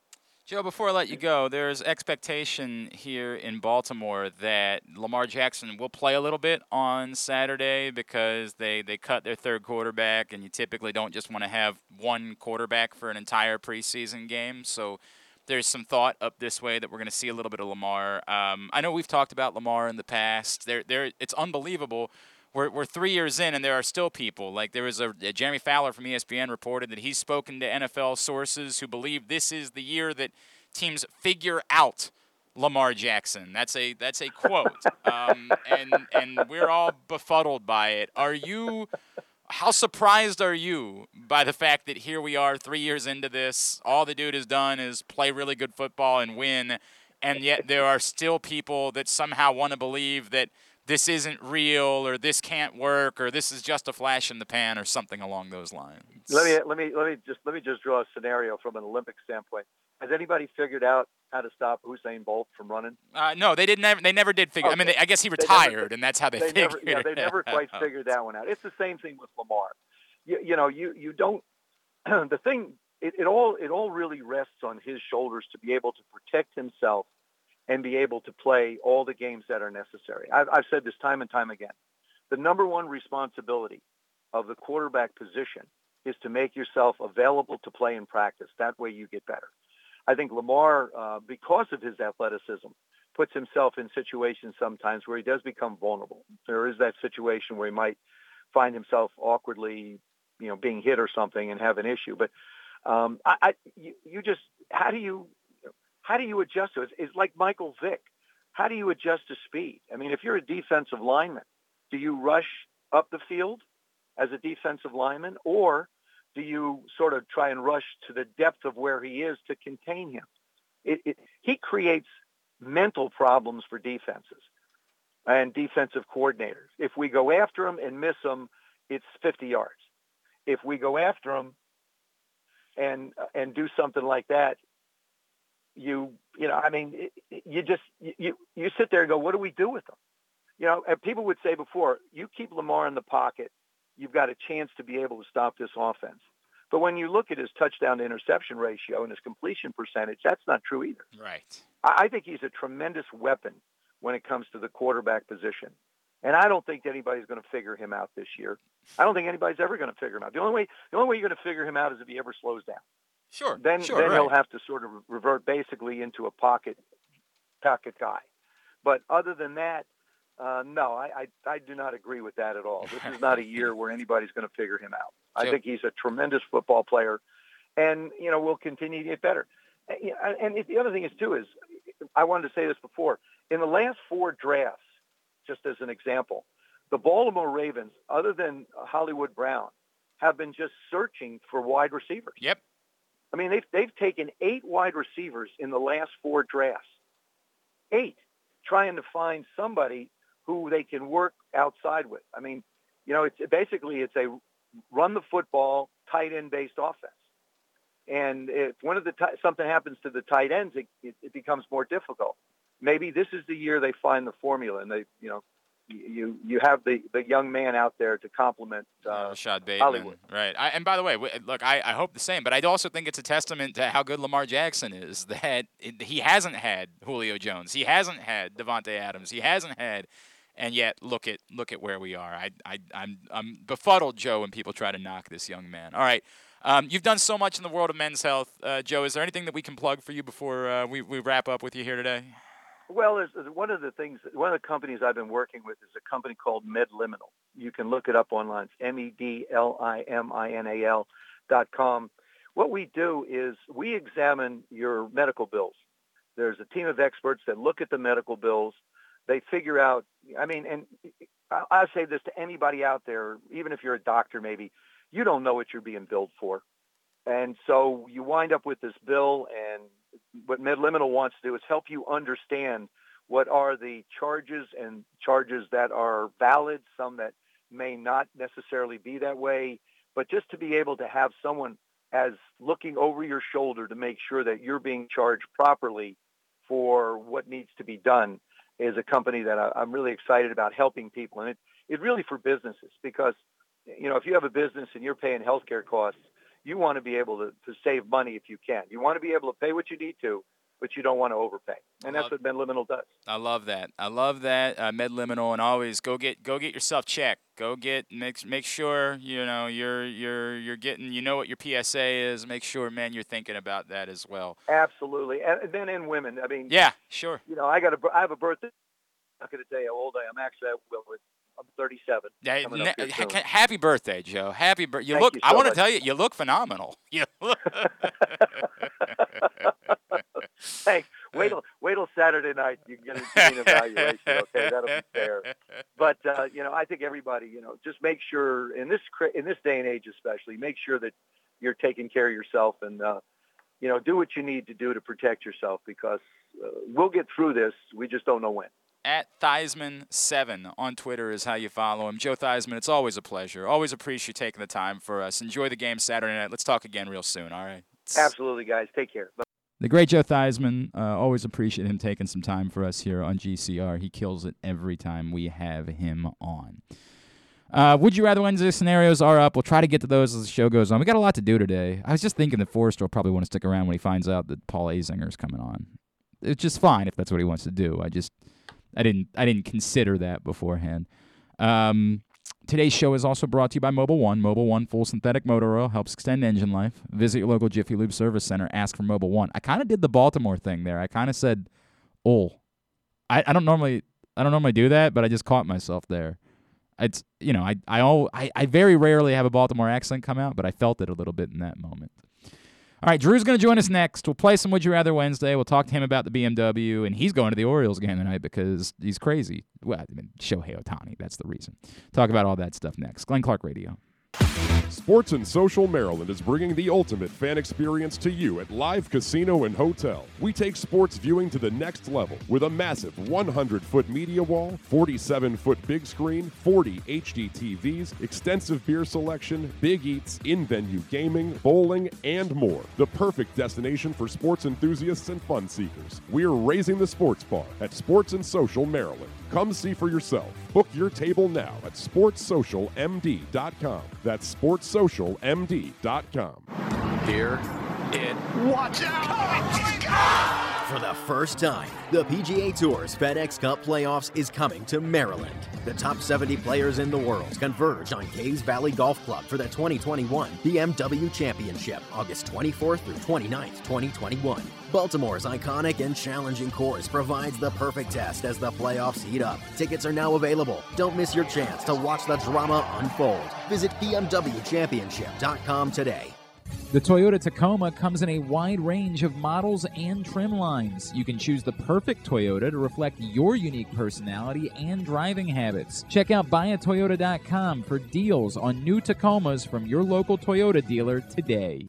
Joe, before I let you go, there's expectation here in Baltimore that Lamar Jackson will play a little bit on Saturday because they, they cut their third quarterback, and you typically don't just want to have one quarterback for an entire preseason game. So there's some thought up this way that we're going to see a little bit of Lamar. Um, I know we've talked about Lamar in the past. There, there, it's unbelievable. We're, we're three years in, and there are still people. Like there was a, a Jeremy Fowler from ESPN reported that he's spoken to NFL sources who believe this is the year that teams figure out Lamar Jackson. That's a that's a quote, um, and and we're all befuddled by it. Are you? how surprised are you by the fact that here we are three years into this? All the dude has done is play really good football and win, and yet there are still people that somehow want to believe that this isn't real or this can't work or this is just a flash in the pan or something along those lines. Let me let me let me just let me just draw a scenario from an Olympic standpoint. Has anybody figured out how to stop Usain Bolt from running? Uh, no, they didn't. Ever, they never did figure. Okay. I mean, they, I guess he retired, never, and that's how they, they figured. Never, yeah, they never quite figured that one out. It's the same thing with Lamar. You, you know, you you don't. the thing, it, it all it all really rests on his shoulders to be able to protect himself and be able to play all the games that are necessary. I've, I've said this time and time again. The number one responsibility of the quarterback position is to make yourself available to play in practice. That way you get better. I think Lamar, uh, because of his athleticism, puts himself in situations sometimes where he does become vulnerable. There is that situation where he might find himself awkwardly, you know, being hit or something and have an issue. But um, I, I you, you just how do you how do you adjust to it? It's like Michael Vick. How do you adjust to speed? I mean, if you're a defensive lineman, do you rush up the field as a defensive lineman, or do you sort of try and rush to the depth of where he is to contain him? It, it, he creates mental problems for defenses and defensive coordinators. If we go after him and miss him, it's 50 yards. If we go after him and and do something like that, you you know, I mean, you just you you sit there and go, what do we do with them? You know, and people would say before, you keep Lamar in the pocket, you've got a chance to be able to stop this offense. But when you look at his touchdown to interception ratio and his completion percentage, that's not true either. Right. I think he's a tremendous weapon when it comes to the quarterback position. And I don't think anybody's going to figure him out this year. I don't think anybody's ever going to figure him out. The only way the only way you're going to figure him out is if he ever slows down. Sure. Then sure, then right. he'll have to sort of revert basically into a pocket pocket guy. But other than that, uh, no, I, I I do not agree with that at all. This is not a year where anybody's going to figure him out. I think he's a tremendous football player, and you know we'll continue to get better. And, and the other thing is too is I wanted to say this before. In the last four drafts, just as an example, the Baltimore Ravens, other than Hollywood Brown, have been just searching for wide receivers. Yep. I mean, they've they've taken eight wide receivers in the last four drafts. Eight, trying to find somebody who they can work outside with. I mean, you know, it's basically it's a run the football tight end based offense. And if one of the ti something happens to the tight ends, it, it, it becomes more difficult. Maybe this is the year they find the formula, and they, you know, you you have the the young man out there to complement. Uh, Rashod Bateman. Hollywood. Right. I, and by the way, look, I, I hope the same, but I also think it's a testament to how good Lamar Jackson is that it, he hasn't had Julio Jones, he hasn't had Davante Adams, he hasn't had, and yet look at look at where we are. I, I I'm I'm befuddled, Joe, when people try to knock this young man. All right. Um, you've done so much in the world of men's health, uh, Joe. Is there anything that we can plug for you before uh, we, we wrap up with you here today? Well, there's, one of the things, one of the companies I've been working with is a company called MedLiminal. You can look it up online. It's M-E-D-L-I-M-I-N-A-L dot com. What we do is we examine your medical bills. There's a team of experts that look at the medical bills. They figure out, I mean, and I- say this to anybody out there, even if you're a doctor maybe, you don't know what you're being billed for. And so you wind up with this bill and what MedLiminal wants to do is help you understand what are the charges and charges that are valid, some that may not necessarily be that way, but just to be able to have someone as looking over your shoulder to make sure that you're being charged properly for what needs to be done is a company that I, I'm really excited about helping people. And it, it really for businesses because, you know, if you have a business and you're paying healthcare costs, you want to be able to, to save money if you can. You want to be able to pay what you need to, but you don't want to overpay. And that's what MedLiminal does. I love that. I love that. Uh, MedLiminal, and always go get go get yourself checked. Go get make make sure you know you're you're you're getting you know what your PSA is. Make sure, man, you're thinking about that as well. Absolutely. And then in women, I mean, Yeah, sure. you know, I got a, I have a birthday. I'm not going to tell you how old I am. Actually, I will. I'm 37. Yeah, coming ne- up here ha- soon. happy birthday, Joe. Happy birthday. You Thank look. you I want to tell you, you look phenomenal. You look- Thanks. Wait till wait till Saturday night. You can get an evaluation. Okay, that'll be fair. But uh, you know, I think everybody, you know, just make sure in this in this day and age, especially, make sure that you're taking care of yourself and uh, you know, do what you need to do to protect yourself because uh, we'll get through this. We just don't know when. At Theismann7 on Twitter is how you follow him. Joe Theismann, it's always a pleasure. Always appreciate you taking the time for us. Enjoy the game Saturday night. Let's talk again real soon, all right? Absolutely, guys. Take care. Bye. The great Joe Theismann, uh, always appreciate him taking some time for us here on GCR. He kills it every time we have him on. Uh, Would you rather Wednesday scenarios are up. We'll try to get to those as the show goes on. We got a lot to do today. I was just thinking that Forrester will probably want to stick around when he finds out that Paul Azinger's coming on. It's just fine if that's what he wants to do. I just I didn't I didn't consider that beforehand. Um, today's show is also brought to you by Mobil One. Mobil One full synthetic motor oil helps extend engine life. Visit your local Jiffy Lube service center. Ask for Mobil One. I kind of did the Baltimore thing there. I kind of said, "Oh, I, I don't normally I don't normally do that, but I just caught myself there." It's you know I I, all, I I very rarely have a Baltimore accent come out, but I felt it a little bit in that moment. All right, Drew's going to join us next. We'll play some Would You Rather Wednesday. We'll talk to him about the BMW, and he's going to the Orioles game tonight because he's crazy. Well, I mean, Shohei Ohtani, that's the reason. Talk about all that stuff next. Glenn Clark Radio. Sports and Social Maryland is bringing the ultimate fan experience to you at Live Casino and Hotel. We take sports viewing to the next level with a massive 100 foot media wall, 47 foot big screen, 40 HD TVs, extensive beer selection, big eats, in venue gaming, bowling, and more. The perfect destination for sports enthusiasts and fun seekers. We're raising the sports bar at Sports and Social Maryland. Come see for yourself. Book your table now at sportssocialmd.com. That's sportssocialmd.com. Here it. Watch out! Oh for the first time, the PGA Tour's FedEx Cup Playoffs is coming to Maryland. The top 70 players in the world converge on Caves Valley Golf Club for the 2021 BMW Championship, August 24th through 29th, 2021. Baltimore's iconic and challenging course provides the perfect test as the playoffs heat up. Tickets are now available. Don't miss your chance to watch the drama unfold. Visit BMWChampionship.com today. The Toyota Tacoma comes in a wide range of models and trim lines. You can choose the perfect Toyota to reflect your unique personality and driving habits. Check out buyatoyota.com for deals on new Tacomas from your local Toyota dealer today.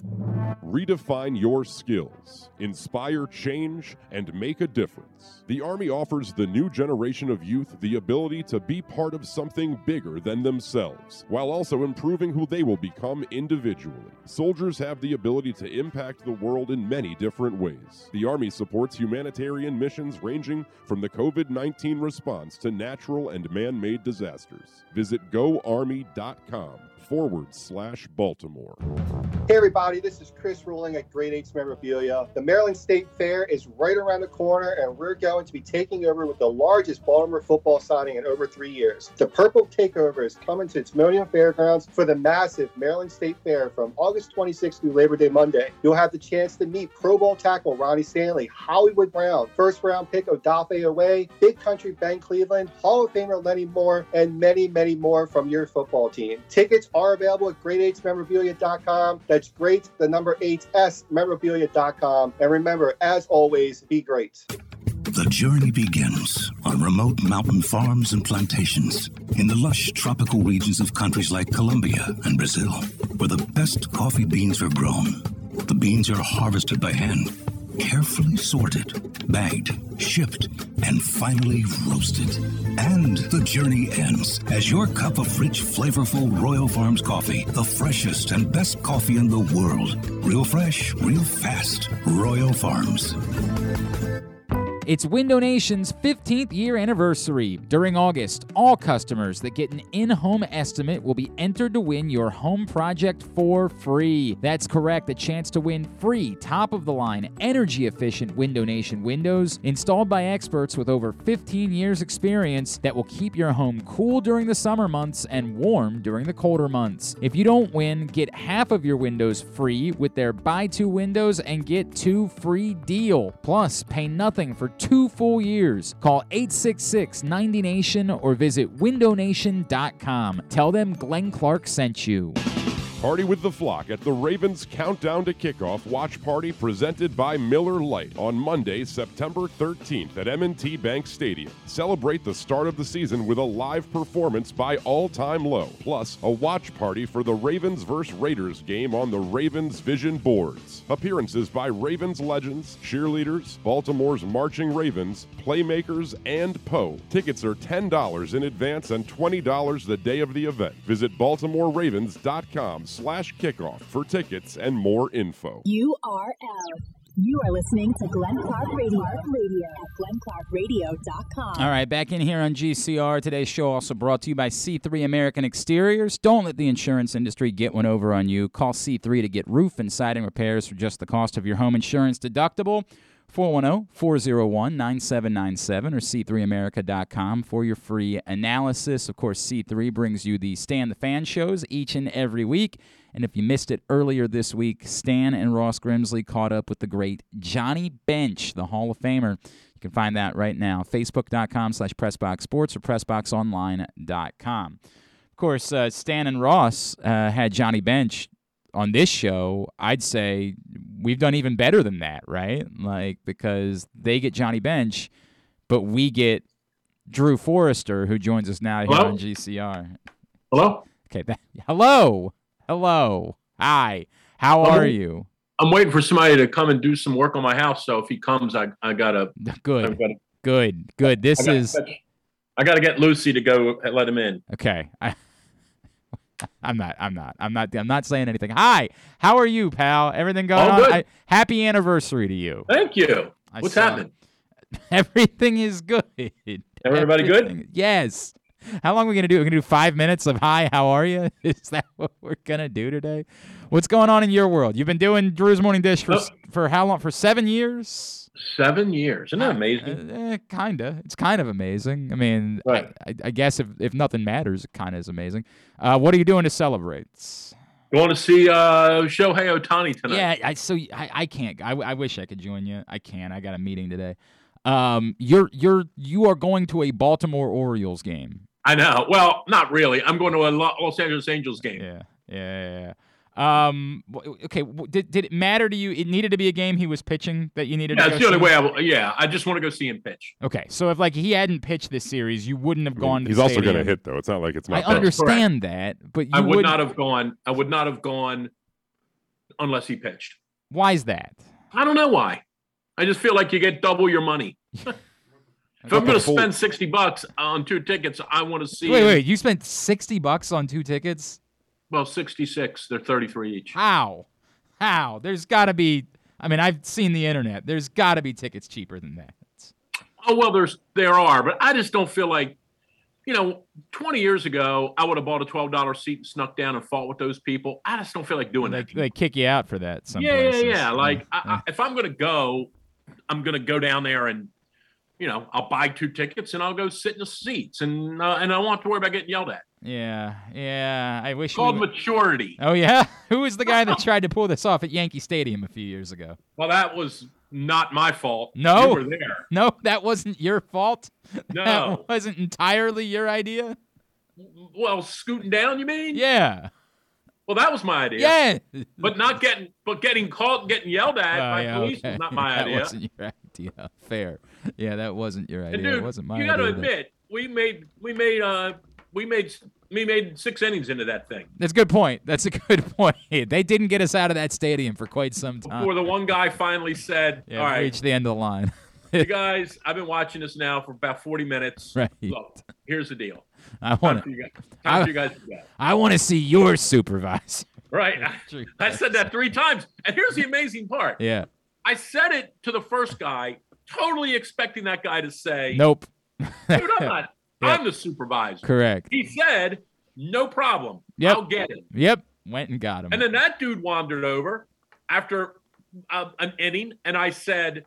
Redefine your skills, inspire change, and make a difference. The Army offers the new generation of youth the ability to be part of something bigger than themselves, while also improving who they will become individually. Soldiers have the ability to impact the world in many different ways. The Army supports humanitarian missions ranging from the COVID 19 response to natural and man made disasters. Visit goarmy.com forward slash Baltimore. Hey everybody, this is Chris Ruling at Great Eights Memorabilia. The Maryland State Fair is right around the corner, and we're going to be taking over with the largest Baltimore football signing in over three years. The Purple Takeover is coming to Timonium Fairgrounds for the massive Maryland State Fair from August 26th through Labor Day Monday. You'll have the chance to meet Pro Bowl tackle Ronnie Stanley, Hollywood Brown, first round pick Odafe Oweh, Big Country Ben Cleveland, Hall of Famer Lenny Moore, and many, many more from your football team. Tickets available at great8memorabilia.com. That's great, the number 8s memorabilia.com. And remember, as always, be great. The journey begins on remote mountain farms and plantations in the lush tropical regions of countries like Colombia and Brazil, where the best coffee beans are grown. The beans are harvested by hand, carefully sorted, bagged, shipped, and finally roasted. And the journey ends as your cup of rich, flavorful Royal Farms coffee, the freshest and best coffee in the world. Real fresh, real fast. Royal Farms. It's Window Nation's 15th year anniversary. During August, all customers that get an in home estimate will be entered to win your home project for free. That's correct, a chance to win free, top of the line, energy efficient Window Nation windows installed by experts with over 15 years' experience that will keep your home cool during the summer months and warm during the colder months. If you don't win, get half of your windows free with their buy two windows and get two free deal. Plus, pay nothing for two full years. Call 866 90 Nation or visit windownation.com. Tell them Glenn Clark sent you. Party with the flock at the Ravens Countdown to Kickoff Watch Party presented by Miller Lite on Monday, September 13th at M&T Bank Stadium. Celebrate the start of the season with a live performance by All Time Low, plus a watch party for the Ravens vs. Raiders game on the Ravens Vision boards. Appearances by Ravens legends, cheerleaders, Baltimore's marching Ravens, playmakers, and Poe. Tickets are $10 in advance and $20 the day of the event. Visit baltimoreravens.com slash kickoff for tickets and more info. URL. You are listening to Glenn Clark Radio, Radio at glennclarkradio.com. All right, back in here on GCR. Today's show also brought to you by C3 American Exteriors. Don't let the insurance industry get one over on you. Call C3 to get roof and siding repairs for just the cost of your home insurance deductible. 410-401-9797 or c3america.com for your free analysis. Of course, C3 brings you the Stan the Fan shows each and every week. And if you missed it earlier this week, Stan and Ross Grimsley caught up with the great Johnny Bench, the Hall of Famer. You can find that right now, facebook.com slash pressboxsports or pressboxonline.com. Of course, uh, Stan and Ross uh, had Johnny Bench on this show, I'd say we've done even better than that, right? Like because they get Johnny Bench, but we get Drew Forrester, who joins us now here Hello? on GCR. Hello? Okay, that, hello. Hello. Hi. How Hello. are you? I'm waiting for somebody to come and do some work on my house. So if he comes, I I gotta Good. gotta, Good. Good. This I gotta, is I gotta get Lucy to go let him in. okay. I, I'm not. I'm not. I'm not. I'm not saying anything. Hi. How are you, pal? Everything going All on? good. I, happy anniversary to you. Thank you. I What's happening? Everything is good. Everybody good? Yes. How long are we gonna do? We're gonna do five minutes of hi. How are you? Is that what we're gonna do today? What's going on in your world? You've been doing Drew's Morning Dish for Oh. for how long? For seven years. Seven years. Isn't that amazing? Uh, eh, kinda. It's kind of amazing. I mean, I- Right. I, I guess if, if nothing matters, it kind of is amazing. Uh, what are you doing to celebrate? Going to see uh, Shohei Ohtani tonight. Yeah, I so I, I can't. I, I wish I could join you. I can't. I got a meeting today. Um, you're you're you are going to a Baltimore Orioles game. I know. Well, not really. I'm going to a Los Angeles Angels game. Yeah, yeah, yeah. yeah. Um, okay. Did did it matter to you? It needed to be a game he was pitching that you needed. Yeah, to it's go the only see? way I. will- Yeah, I just want to go see him pitch. Okay, so if like he hadn't pitched this series, you wouldn't have I mean, gone. to he's the also going to hit though. It's not like it's I not. bad. understand that, but you I would wouldn't- not have gone. I would not have gone unless he pitched. Why is that? I don't know why. I just feel like you get double your money. if I'm going to spend sixty bucks on two tickets, I want to see. Wait, wait. You spent sixty bucks on two tickets? Well, sixty-six. They're thirty-three each. How? How? There's got to be. I mean, I've seen the internet. There's got to be tickets cheaper than that. Oh well, there's there are, but I just don't feel like, you know, 20 years ago I would have bought a twelve dollar seat and snuck down and fought with those people. I just don't feel like doing They, that. they kick you out for that. Some yeah, yeah, places. yeah. Like I. I, if I'm gonna go, I'm gonna go down there and, you know, I'll buy two tickets and I'll go sit in the seats and uh, and I won't have to worry about getting yelled at. yeah, yeah. I wish. It's called we... maturity. Oh yeah. Who was the guy that tried to pull this off at Yankee Stadium a few years ago? Well, that was not my fault. No. you were there. No, that wasn't your fault. No. That wasn't entirely your idea. Well, scooting down, you mean? Yeah. Well, that was my idea. Yeah. But not getting, but getting caught, and getting yelled at Oh, by yeah, police okay. was not my that idea. wasn't your idea. Fair. Yeah, that wasn't your idea. And it wasn't my you got to admit, we made, we made, uh, we made, we made six innings into that thing That's a good point. That's a good point. They didn't get us out of that stadium for quite some time. before the one guy finally said, yeah, "All right, reached the end of the line. you guys, I've been watching this now for about forty minutes. Right. Look, here's the deal. I want to. you guys, time you guys to go. I want to see your supervisor. Right. I said that three times, and here's the amazing part. Yeah. I said it to the first guy, totally expecting that guy to say, Nope. "Dude, I'm not. Yeah. I'm the supervisor." Correct. He said, "No problem. Yep. I'll get him." Yep. Went and got him. And then that dude wandered over after uh, an inning, and I said,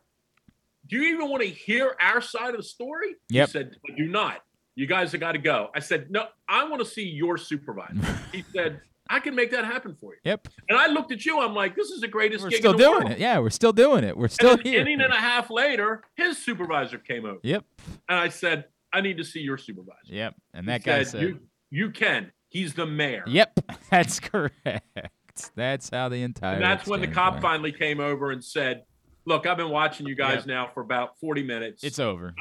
"Do you even want to hear our side of the story?" Yep. He said, "I do not. You guys have got to go." I said, "No, I want to see your supervisor." he said, "I can make that happen for you." yep. And I looked at you. I'm like, "This is the greatest We're gig still in the doing world." it. Yeah, we're still doing it. We're still and an here. inning and a half later, his supervisor came over, Yep. and I said, "I need to see your supervisor." Yep. And He that guy said, "You, you can. He's the mayor." "Yep, that's correct. That's how the entire." And that's when the cop went. finally came over and said, "Look, I've been watching you guys Yep. now for about 40 minutes. It's over.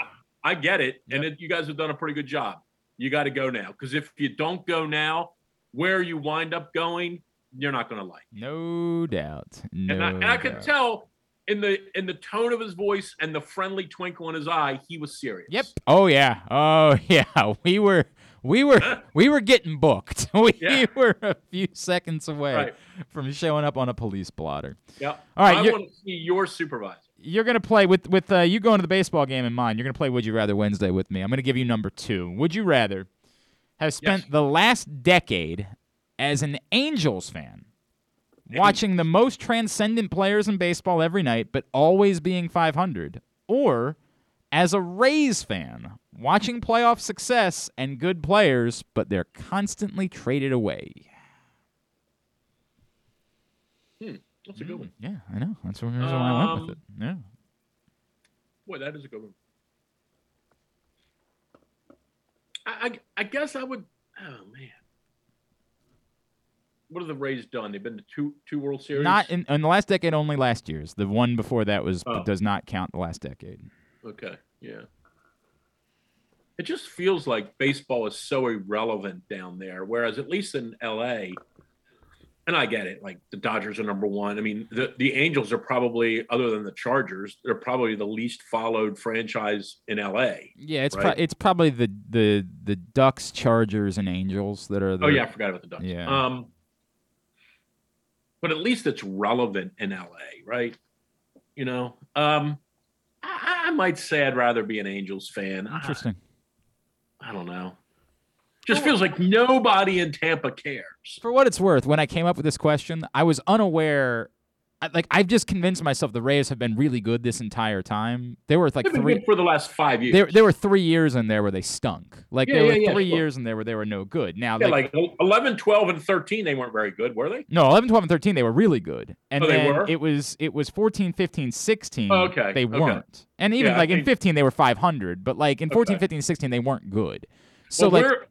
I get it, and it, you guys have done a pretty good job. You got to go now because if you don't go now, where you wind up going, you're not going to like." No doubt. No and I, and I could tell in the in the tone of his voice and the friendly twinkle in his eye, he was serious. Yep. Oh yeah. Oh yeah. We were we were we were getting booked. We Yeah. were a few seconds away Right. from showing up on a police blotter. Yep. All right, I want to see your supervisor. You're gonna play with with uh, you going to the baseball game in mind. You're gonna play Would You Rather Wednesday with me. I'm gonna give you number two. Would you rather have spent Yes. the last decade as an Angels fan, watching the most transcendent players in baseball every night, but always being 500, or as a Rays fan, watching playoff success and good players, but they're constantly traded away? That's a good one. Yeah, I know. That's the reason why I went with it. Um, Yeah. Boy, that is a good one. I, I, I guess I would. Oh man, what have the Rays done? They've been to two two World Series. Not in, in the last decade, only last year's. The one before that was Oh. does not count the last decade. Okay, yeah. It just feels like baseball is so irrelevant down there, whereas at least in LA, and I get it. Like the Dodgers are number one. I mean, the the Angels are probably, other than the Chargers, they're probably the least followed franchise in LA. Yeah, it's right? pro- it's probably the the the Ducks, Chargers, and Angels that are. The, Oh yeah, I forgot about the Ducks. Yeah. Um, but at least it's relevant in LA, right? You know, um, I, I might say I'd rather be an Angels fan. I, Interesting. I don't know. Just feels like nobody in Tampa cares. For what it's worth, when I came up with this question, I was unaware. I, like I've just convinced myself the Rays have been really good this entire time. They were like They've three. for the last five years. There, there were three years in there where they stunk. Like Yeah, there were yeah, yeah, three sure. years in there where they were no good. Now, yeah, like, like 11, 12, and 13, they weren't very good, were they? no, 11, 12, and 13, they were really good. And Oh, they then were? it was it was 14, 15, 16. Oh, okay, They okay. weren't. And even Yeah, I like in think- 15, they were 500. But like in 14, Okay. 15, 16, they weren't good. So well, like, we're,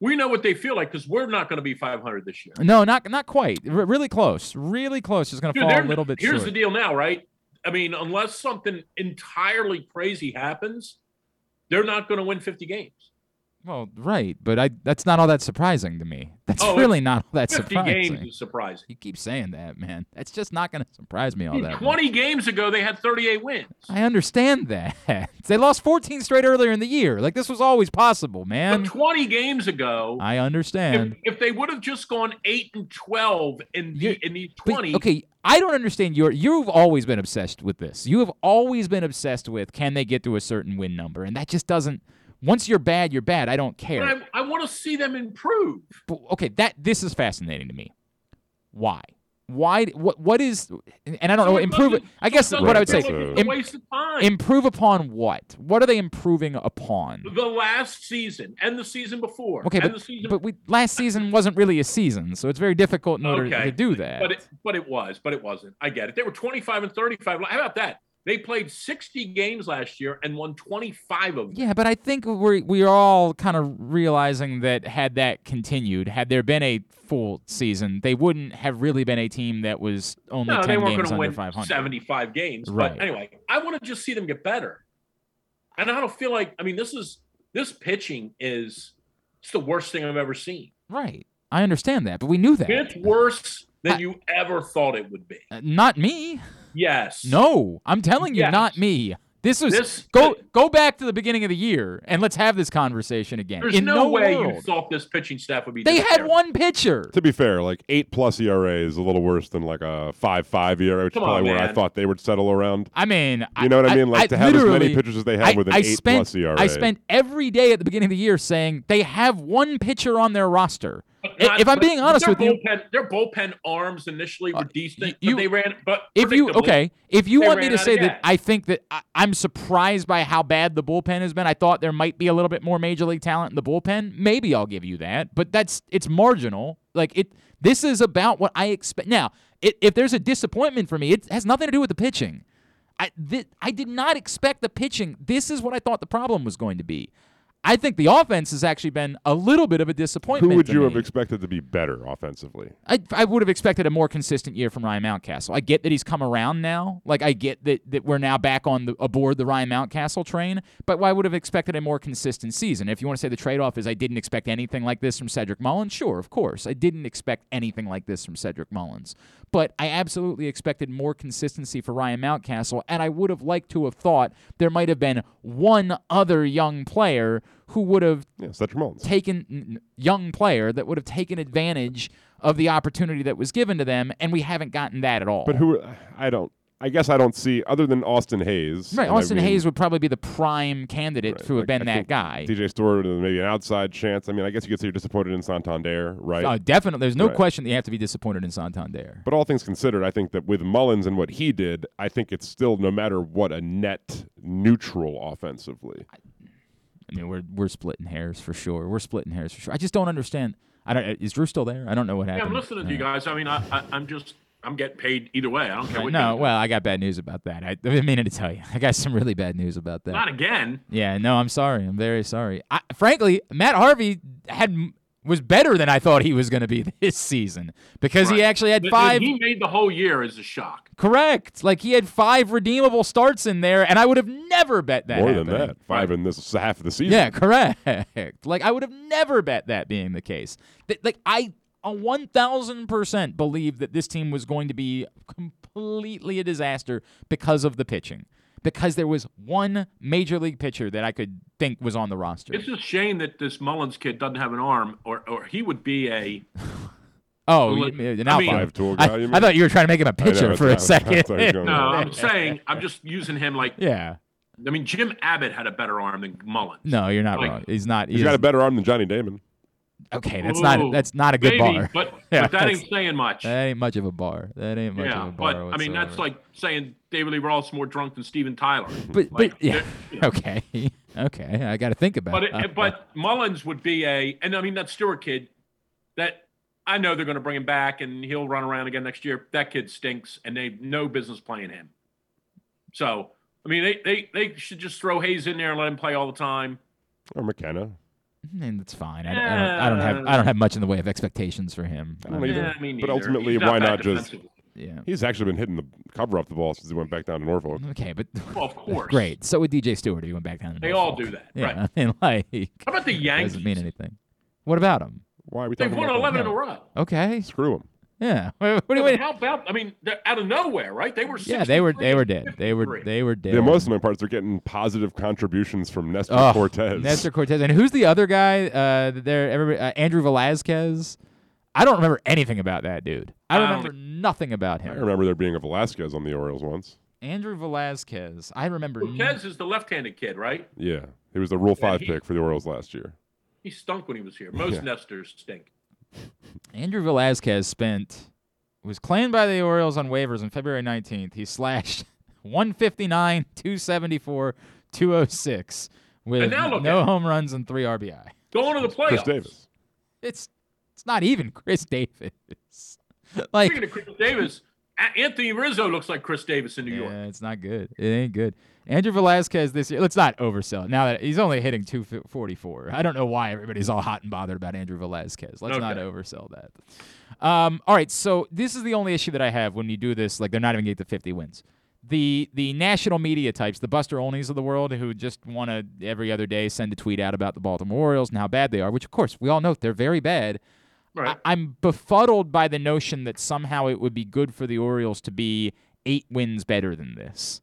we know what they feel like because we're not going to be 500 this year. no, not not quite. R- really close. Really close. Just going to fall a little bit Here's short. the deal now, right? I mean, unless something entirely crazy happens, they're not going to win 50 games. Well, right, but I that's not all that surprising to me. That's Oh, really not all that 50 surprising. games is surprising. You keep saying that, man. That's just not going to surprise me all Dude, that. much. 20 games ago, they had 38 wins. I understand that. they lost 14 straight earlier in the year. Like this was always possible, man. But 20 games ago, I understand. if they would have just gone 8 and 12 in the, in the But, 20, okay, I don't understand your you've always been obsessed with this. You have always been obsessed with can they get to a certain win number and that just doesn't once you're bad, you're bad. I don't care. but I, I want to see them improve. But, okay, that this is fascinating to me. Why? Why? What? What is? And I don't So know. Improve. doesn't- I guess what I would say. like im- a waste of time. improve upon what? What are they improving upon? the last season and the season before. Okay, and but, the season but we last season wasn't really a season, so it's very difficult in order Okay, to do that. But it, but it was, but it wasn't. I get it. They were 25 and 35. How about that? They played 60 games last year and won 25 of them. yeah, but I think we're we're all kind of realizing that had that continued, had there been a full season, they wouldn't have really been a team that was only No, they ten weren't games going to under win 500. 75 games. Right. But anyway, I want to just see them get better. And I don't feel like, I mean, this is, this pitching is, it's the worst thing I've ever seen. Right. I understand that, but we knew that. It's worse than I- you ever thought it would be. Uh, not me. Yes. No, I'm telling you, Yes. not me. This was This- go go back to the beginning of the year and let's have this conversation again. There's In no, way you thought this pitching staff would be. they had terrible. one pitcher. To be fair, like eight plus ERA is a little worse than like a five five ERA, which is Come on, probably where I thought they would settle around. I mean, You know what I mean? Like to have as many pitchers as they have with an I eight spent, plus ERA. I spent every day at the beginning of the year saying they have one pitcher on their roster. Not- if I'm being honest with you- bullpen, their bullpen arms initially were Uh, decent, you- they ran. But If you okay, if you want me to say that I think that I, I'm surprised by how bad the bullpen has been, I thought there might be a little bit more major league talent in the bullpen. Maybe I'll give you that, but that's it's marginal. Like it, this is about what I expect. Now, it, if there's a disappointment for me, it has nothing to do with the pitching. I thi- I did not expect the pitching. This is what I thought the problem was going to be. I think the offense has actually been a little bit of a disappointment. Who would you have expected to be better offensively? I, I would have expected a more consistent year from Ryan Mountcastle. I get that he's come around now. Like I get that, that we're now back on the aboard the Ryan Mountcastle train. But I would have expected a more consistent season. If you want to say the trade off is I didn't expect anything like this from Cedric Mullins, sure, of course. I didn't expect anything like this from Cedric Mullins. But I absolutely expected more consistency for Ryan Mountcastle, and I would have liked to have thought there might have been one other young player who would have Yeah, taken young player that would have taken advantage of the opportunity that was given to them, and we haven't gotten that at all. But who? I don't. I guess I don't see other than Austin Hays. right, and I Austin mean, Hays would probably be the prime candidate right, to have like, been I that guy. DJ Stewart, and maybe an outside chance. I mean, I guess you could say you're disappointed in Santander, right? Oh, definitely. There's no Right. question that you have to be disappointed in Santander. But all things considered, I think that with Mullins and what he did, I think it's still no matter what a net neutral offensively. I mean, we're we're splitting hairs for sure. We're splitting hairs for sure. I just don't understand. I don't. Is Drew still there? I don't know what Yeah, happened. I'm listening to you Uh, guys. I mean, I, I, I'm just, I'm getting paid either way. I don't care right, what. no, you do. well, I got bad news about that. I, I've been meaning to tell you. I got some really bad news about that. not again. Yeah, no, I'm sorry. I'm very sorry. I, frankly, Matt Harvey had was better than I thought he was going to be this season because he actually had That- that five. He made the whole year as a shock. correct, like he had five redeemable starts in there, and I would have never bet that. More than that, five in this half of the season. Yeah, correct. Like I would have never bet that being the case. Like I a 1000% believed that this team was going to be completely a disaster because of the pitching. Because there was one major league pitcher that I could think was on the roster. It's a shame that this Mullins kid doesn't have an arm, or or he would be a. Oh, Well, you- an I outfielder. mean- tool I, guy, you I mean? thought you were trying to make him a pitcher know, for a that's second. how he's going. No, I'm saying I'm just using him like. yeah. I mean, Jim Abbott had a better arm than Mullins. No, you're not Like- wrong. He's not. He's he got a better arm than Johnny Damon. Okay, that's not. That's not a good Maybe, bar. but, Yeah, but that ain't saying much. That ain't much of a bar. That ain't much yeah, of a bar. but I mean that's like saying David Lee Roth's more drunk than Steven Tyler. But like, but yeah. there- Okay. Okay. I got to think about But it. it, but Mullins would be a, and I mean that Stewart kid, that I know they're going to bring him back and he'll run around again next year. That kid stinks, and they have no business playing him. So I mean, they they they should just throw Hays in there and let him play all the time. Or McKenna. Eh, and it's fine. I don't, I, don't, I don't have I don't have much in the way of expectations for him. I don't either. Yeah, me But neither. ultimately, not why not just- yeah. He's actually been hitting the cover off the ball since he went back down to Norfolk. Okay, but Well, of course. great. So would DJ Stewart. He went back down. To Norfolk. They all do that, Yeah, right. I mean, like How about the Yankees? doesn't mean anything. What about him? Why are we They've talking won about eleven that? in a row. Okay. Screw him. Yeah. What, what do you mean? How about? I mean, they're out of nowhere, right? They were. Yeah, they were they were dead. They were they were dead. The most annoying part is they're getting positive contributions from Nestor Oh, Cortes. Nestor Cortes. And who's the other guy? Uh, there, everybody, uh, Andrew Velazquez. I don't remember anything about that dude. I I don't remember nothing about him. I remember there being a Velasquez on the Orioles once. Andrew Velazquez. I remember. n- Cortes is the left-handed kid, right? Yeah, he was the Rule Five he- pick for the Orioles last year. He stunk when he was here. Most Yeah. nesters stink. Andrew Velazquez spent was claimed by the Orioles on waivers on February 19th. He slashed 159, 274, 206 with And now look no at home runs and three RBI. Going to the playoffs. Chris Davis. It's it's not even Chris Davis. like Speaking of Chris Davis, A- Anthony Rizzo looks like Chris Davis in New York. Yeah, it's not good. It ain't good. Andrew Velazquez this year. Let's not oversell it. Now that he's only hitting 244, I don't know why everybody's all hot and bothered about Andrew Velazquez. Let's not oversell that. Um, all right, so this is the only issue that I have when you do this. Like they're not even getting to 50 wins. The the national media types, the Buster Olneys of the world, who just want to every other day send a tweet out about the Baltimore Orioles and how bad they are, which of course we all know they're very bad. Right. I, I'm befuddled by the notion that somehow it would be good for the Orioles to be eight wins better than this.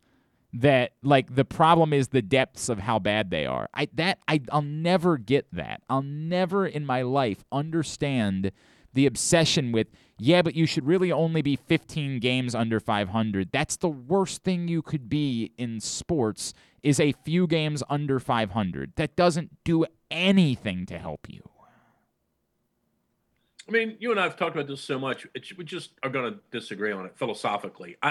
That like the problem is the depths of how bad they are. I that I I'll never get that. I'll never in my life understand the obsession with yeah, but you should really only be 15 games under 500. That's the worst thing you could be in sports is a few games under 500. That doesn't do anything to help you. I mean, you and I have talked about this so much. It's, we just are going to disagree on it philosophically. I,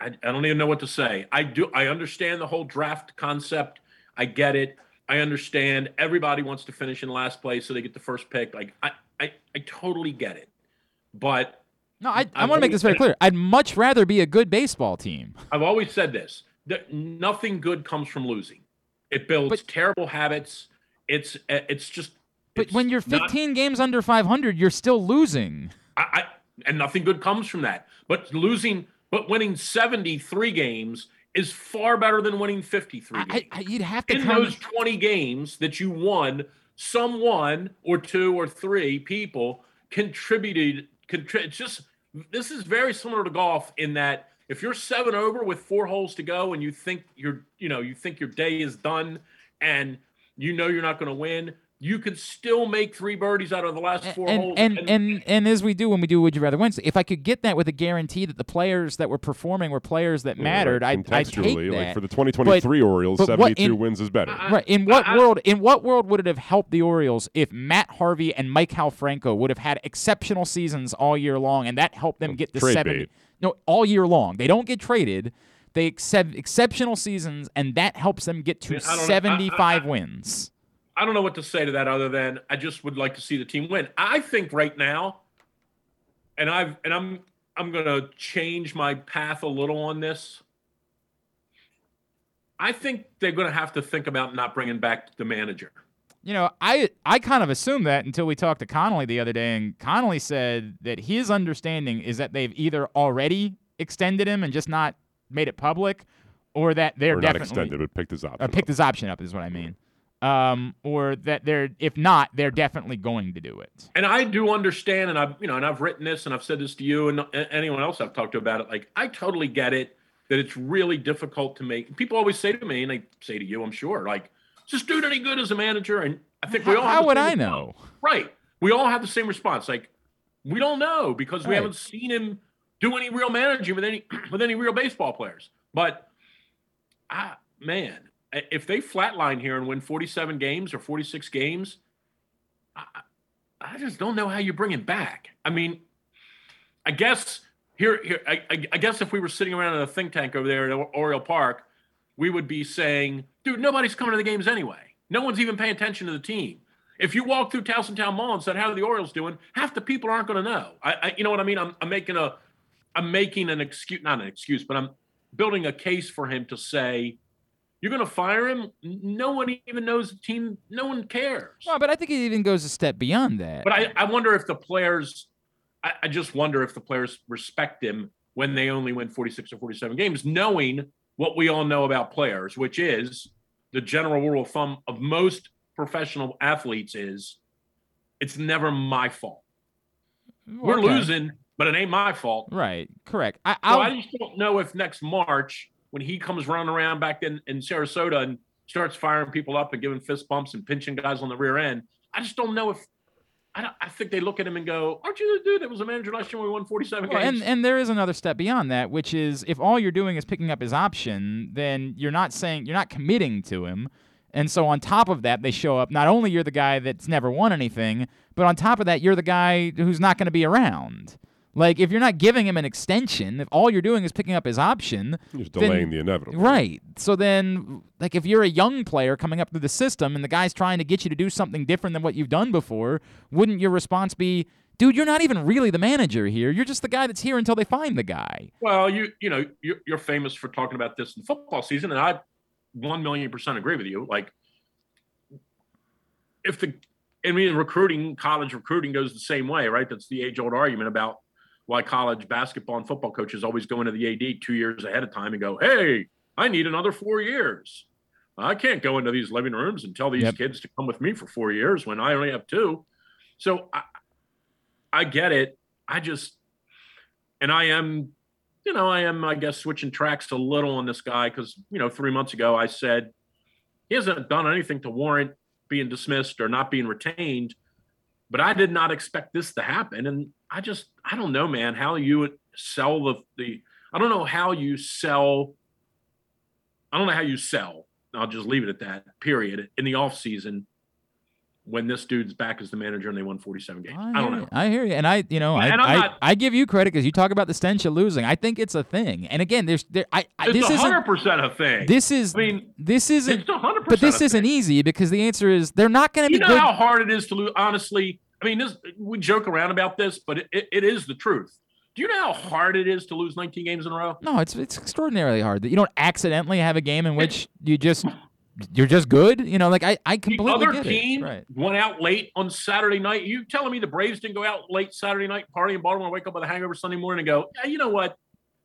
I, I, I don't even know what to say. I do. I understand the whole draft concept. I get it. I understand everybody wants to finish in last place so they get the first pick. Like I, I, I totally get it. But No, I, I want to make this very clear. I'd much rather be a good baseball team. I've always said this: that nothing good comes from losing. It builds But- terrible habits. It's, it's just. But when you're not- 15 games under 500, you're still losing. I, I and nothing good comes from that. But losing, but winning 73 games is far better than winning 53 I, games. I, you'd have to In those 20 games that you won, someone or two or three people contributed. Contri- just this is very similar to golf in that if you're seven over with four holes to go and you think you're, you know, you think your day is done and you know you're not going to win, you could still make three birdies out of the last four and, holes. and, and and as we do when we do Would You Rather Wednesday, if I could get that with a guarantee that the players that were performing were players that mattered, Like, I'd, I'd take contextually, that. like for the 2023 Orioles, but 72 in- wins is better. Right. In what I- I- world? In what world would it have helped the Orioles if Matt Harvey and Mike Halfranco would have had exceptional seasons all year long, and that helped them get to trade seventy? bait. No, all year long. They don't get traded. They accept exceptional seasons, and that helps them get to Yeah, I don't know. I- I- seventy-five I- wins. I don't know what to say to that other than I just would like to see the team win. I think right now, and I've and I'm I'm gonna change my path a little on this. I think they're gonna have to think about not bringing back the manager. You know, I I kind of assumed that until we talked to Connolly the other day, and Connolly said that his understanding is that they've either already extended him and just not made it public, or that they're or not definitely extended, but picked his option. uh, picked up. his option up. Is what I mean. Um, or that they're if not, they're definitely going to do it. And I do understand, and I've you know, and I've written this, and I've said this to you and anyone else I've talked to about it. Like I totally get it that it's really difficult to make. People always say to me, and they say to you, I'm sure, like, is this dude any good as a manager? And I think we all. How would I response. know? Right. We all have the same response. Like, we don't know because we Right. haven't seen him do any real managing with any with any real baseball players. But ah man, i- if they flatline here and win 47 games or 46 games, I, I just don't know how you bring him back. I mean, I guess here here I, I, I guess if we were sitting around in a think tank over there at Oriole Park, we would be saying, dude, nobody's coming to the games anyway. No one's even paying attention to the team. If you walk through Towson Town Mall and said, "How are the Orioles doing?" half the people aren't going to know. I, I, you know what I mean? I'm, I'm making a, I'm making an excuse, not an excuse, but I'm building a case for him to say, "You're going to fire him." No one even knows the team. No one cares. Well, but I think it even goes a step beyond that. But I, I wonder if the players, I, I just wonder if the players respect him when they only win 46 or 47 games, knowing what we all know about players, which is the general rule of thumb of most professional athletes is it's never my fault. Mm, We're Okay. losing, but it ain't my fault. Right. Correct. I, So I just don't know if next March, when he comes running around back in, in Sarasota and starts firing people up and giving fist bumps and pinching guys on the rear end, I just don't know if I, don't, I think they look at him and go, "Aren't you the dude that was a manager last year when we won 47 Well, games?" and and there is another step beyond that, which is if all you're doing is picking up his option, then you're not saying you're not committing to him. And so on top of that, they show up. Not only you're the guy that's never won anything, but on top of that, you're the guy who's not going to be around. Like if you're not giving him an extension, if all you're doing is picking up his option, You're then- delaying the inevitable. Right. So then, like, if you're a young player coming up through the system and the guy's trying to get you to do something different than what you've done before, wouldn't your response be, dude, you're not even really the manager here. You're just the guy that's here until they find the guy. well, you you know you're, you're famous for talking about this in football season, and I one million percent agree with you. Like, if the I mean, recruiting, college recruiting goes the same way, right? That's the age old argument about why college basketball and football coaches always go into the AD two years ahead of time and go, hey, I need another four years. I can't go into these living rooms and tell these Yep. kids to come with me for four years when I only have two. So I, I get it. I just, and I am, you know, I am, I guess, switching tracks a little on this guy because, you know, three months ago I said he hasn't done anything to warrant being dismissed or not being retained. But I did not expect this to happen. And I just, I don't know, man, how you would sell the, the, I don't know how you sell, I don't know how you sell. I'll just leave it at that, period, in the off season when this dude's back as the manager and they won 47 games. I, hear don't you. know. I hear you, and I, you know, I, And I, not- I give you credit because you talk about the stench of losing. I think it's a thing. And again, there's, there, I, I It's this isn't, hundred percent a thing. this is, I mean, this isn't, it's a hundred percent. but this isn't thing. easy because the answer is they're not going to You be know good. how hard it is to lose. Honestly, I mean, this we joke around about this, but it, it, it is the truth. Do you know how hard it is to lose 19 games in a row? No, it's it's extraordinarily hard that you don't accidentally have a game in which you just you're just good. You know, like I I The completely other get team it. Right. went out late on Saturday night. You telling me the Braves didn't go out late Saturday night, party in Baltimore, wake up with a hangover Sunday morning, and go, yeah, you know what?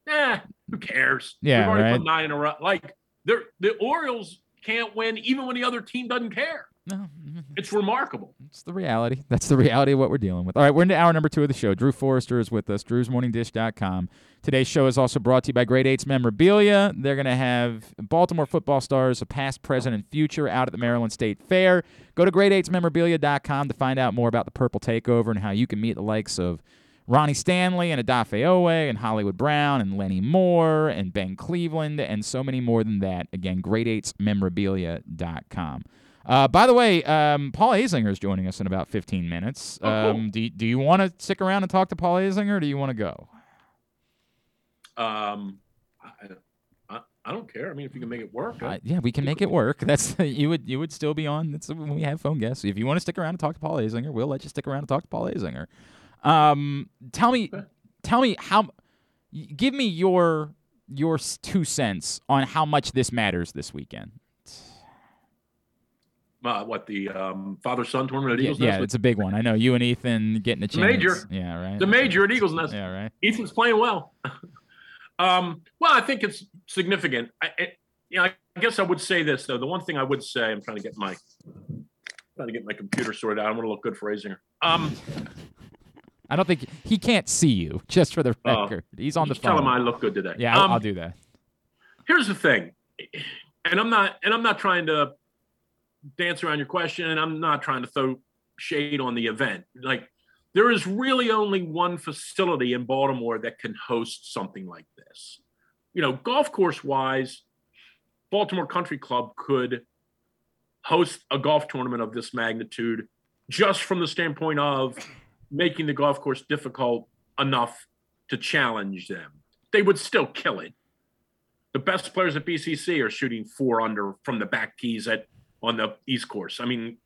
Eh, who cares? Yeah, We've already right. put nine in a row. Like they're the Orioles can't win even when the other team doesn't care. No, It's remarkable. it's the reality. That's the reality of what we're dealing with. All right, we're into hour number two of the show. Drew Forrester is with us. Drew'sMorningDish.com. Today's show is also brought to you by Great Eights Memorabilia. They're going to have Baltimore football stars of past, present, and future out at the Maryland State Fair. Go to great8smemorabilia.com to find out more about the Purple Takeover and how you can meet the likes of Ronnie Stanley and Odafe Oweh and Hollywood Brown and Lenny Moore and Ben Cleveland and so many more than that. Again, great8smemorabilia.com. Uh, by the way, um, Paul Azinger is joining us in about 15 minutes. Oh, cool. Um, do, do you want to stick around and talk to Paul Azinger or do you want to go? Um, I, I, I don't care. I mean, if you can make it work, Uh, yeah, we can make it work. That's you would you would still be on. That's when we have phone guests. If you want to stick around and talk to Paul Azinger, we'll let you stick around and talk to Paul Azinger. Um, tell me, tell me how. Give me your your two cents on how much this matters this weekend. Uh, what the um, father son tournament at Yeah, Eagles yeah, Nest? it's a big one. I know you and Ethan getting a chance. major. Yeah, right. the major at Eagles Nest. Yeah, right. Ethan's playing well. um, well, I think it's significant. I, it, you know, I guess I would say this though. The one thing I would say, I'm trying to get my trying to get my computer sorted out. I'm going to look good for Azinger. Um, I don't think he can't see you. Just for the Oh. record, he's on the phone. tell him I look good today. yeah, I'll, Um, I'll do that. here's the thing and i'm not and i'm not trying to dance around your question and i'm not trying to throw shade on the event. Like there is really only one facility in baltimore that can host something like this. You know golf course wise baltimore country club could host a golf tournament of this magnitude just from the standpoint of making the golf course difficult enough to challenge them. They would still kill it. The best players at BCC are shooting four under from the back tees at on the East Course. I mean,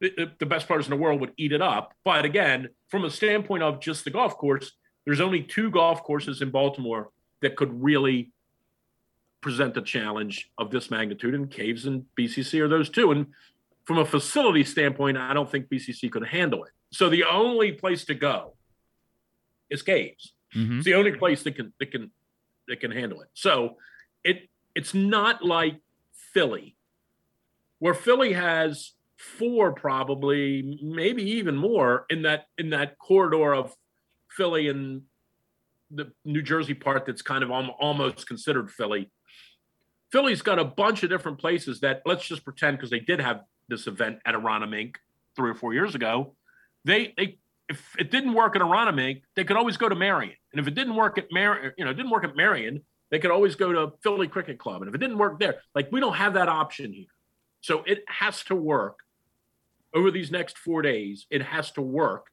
the, the- best players in the world would eat it up. But again, from a standpoint of just the golf course, there's only two golf courses in Baltimore that could really present a challenge of this magnitude, and Caves and BCC are those two. And from a facility standpoint, I don't think BCC could handle it. So the only place to go is Caves. Mhm. It's the only place that can that can that can handle it. So it it's not like Philly, where Philly has four probably, maybe even more in that in that corridor of Philly and the New Jersey part that's kind of almost considered Philly. Philly's got a bunch of different places that let's just pretend because they did have this event at Aronimink three or four years ago. They they if it didn't work at Aronimink, they could always go to Merion. And if it didn't work at Mar, you know, didn't work at Merion, they could always go to Philly Cricket Club. And if it didn't work there, like we don't have that option here. So it has to work over these next four days. It has to work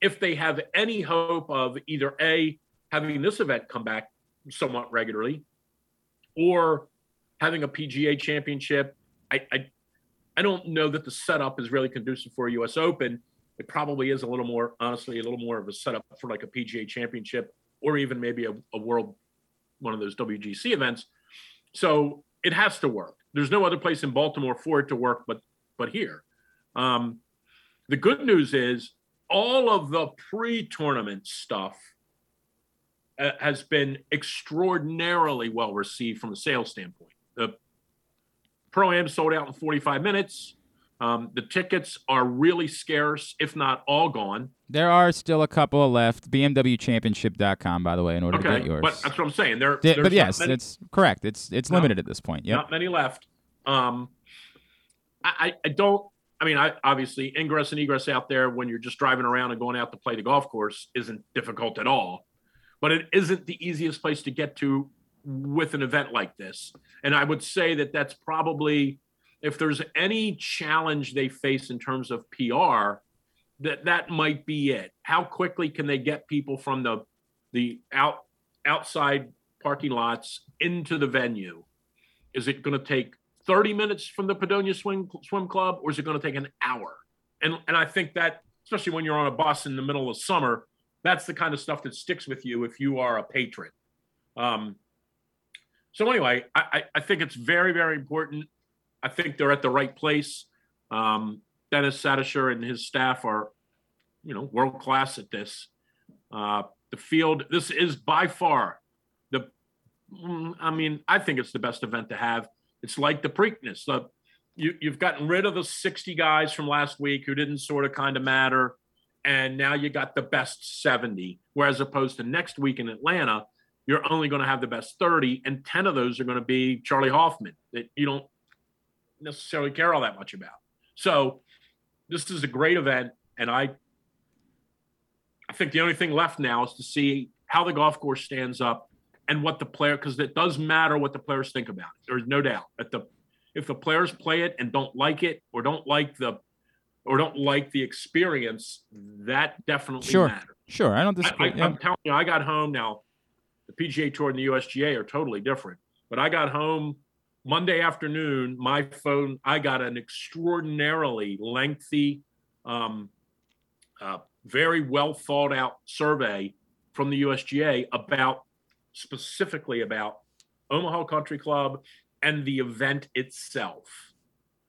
if they have any hope of either A, having this event come back somewhat regularly, or having a PGA championship. I, I I don't know that the setup is really conducive for a US Open. It probably is a little more, honestly, a little more of a setup for like a PGA championship or even maybe a, a world, one of those WGC events. So it has to work. There's no other place in Baltimore for it to work but but here. Um, the good news is all of the pre-tournament stuff uh, has been extraordinarily well received from a sales standpoint. The pro am sold out in 45 minutes. Um, the tickets are really scarce, if not all gone. There are still a couple left. BMWChampionship.com, by the way, in order to get yours. but that's what I'm saying. There, Yeah, but yes, many- it's correct. It's it's No. limited at this point. Yep. not many left. Um, I, I, I don't. I mean, I obviously ingress and egress out there when you're just driving around and going out to play the golf course isn't difficult at all, but it isn't the easiest place to get to with an event like this. And I would say that that's probably if there's any challenge they face in terms of PR, that that might be it. How quickly can they get people from the the out outside parking lots into the venue? Is it going to take 30 minutes from the Padonia Swim Swim Club, or is it going to take an hour? And and I think that, especially when you're on a bus in the middle of summer, that's the kind of stuff that sticks with you if you are a patron. Um, so anyway, I, I, I think it's very very important. I think they're at the right place. Um, Dennis Satyshur and his staff are, you know, world class at this. Uh, the field, this is by far the I mean, I think it's the best event to have. It's like the Preakness. The, you, you've gotten rid of the 60 guys from last week who didn't sort of kind of matter. And now you got the best 70. Whereas opposed to next week in Atlanta, you're only going to have the best 30, and 10 of those are going to be Charley Hoffman that you don't necessarily care all that much about. So this is a great event. And I I think the only thing left now is to see how the golf course stands up and what the player because it does matter what the players think about it. There's no doubt that the if the players play it and don't like it or don't like the or don't like the experience, that definitely Sure. matters. Sure, I don't disagree. I. I'm telling you, I got home now. The PGA Tour and the USGA are totally different, but I got home Monday afternoon. My phone, I got an extraordinarily lengthy, um, uh, very well thought out survey from the USGA about specifically about Omaha Country Club and the event itself.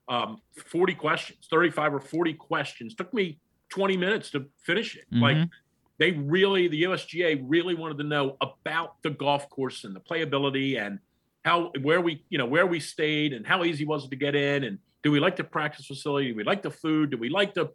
Um, 40 questions, 35 or 40 questions. Took me 20 minutes to finish it. Like Mhm. they really, the USGA really wanted to know about the golf course and the playability and how where we you know where we stayed and how easy was it to get in and do we like the practice facility? Do we like the food? Do we like the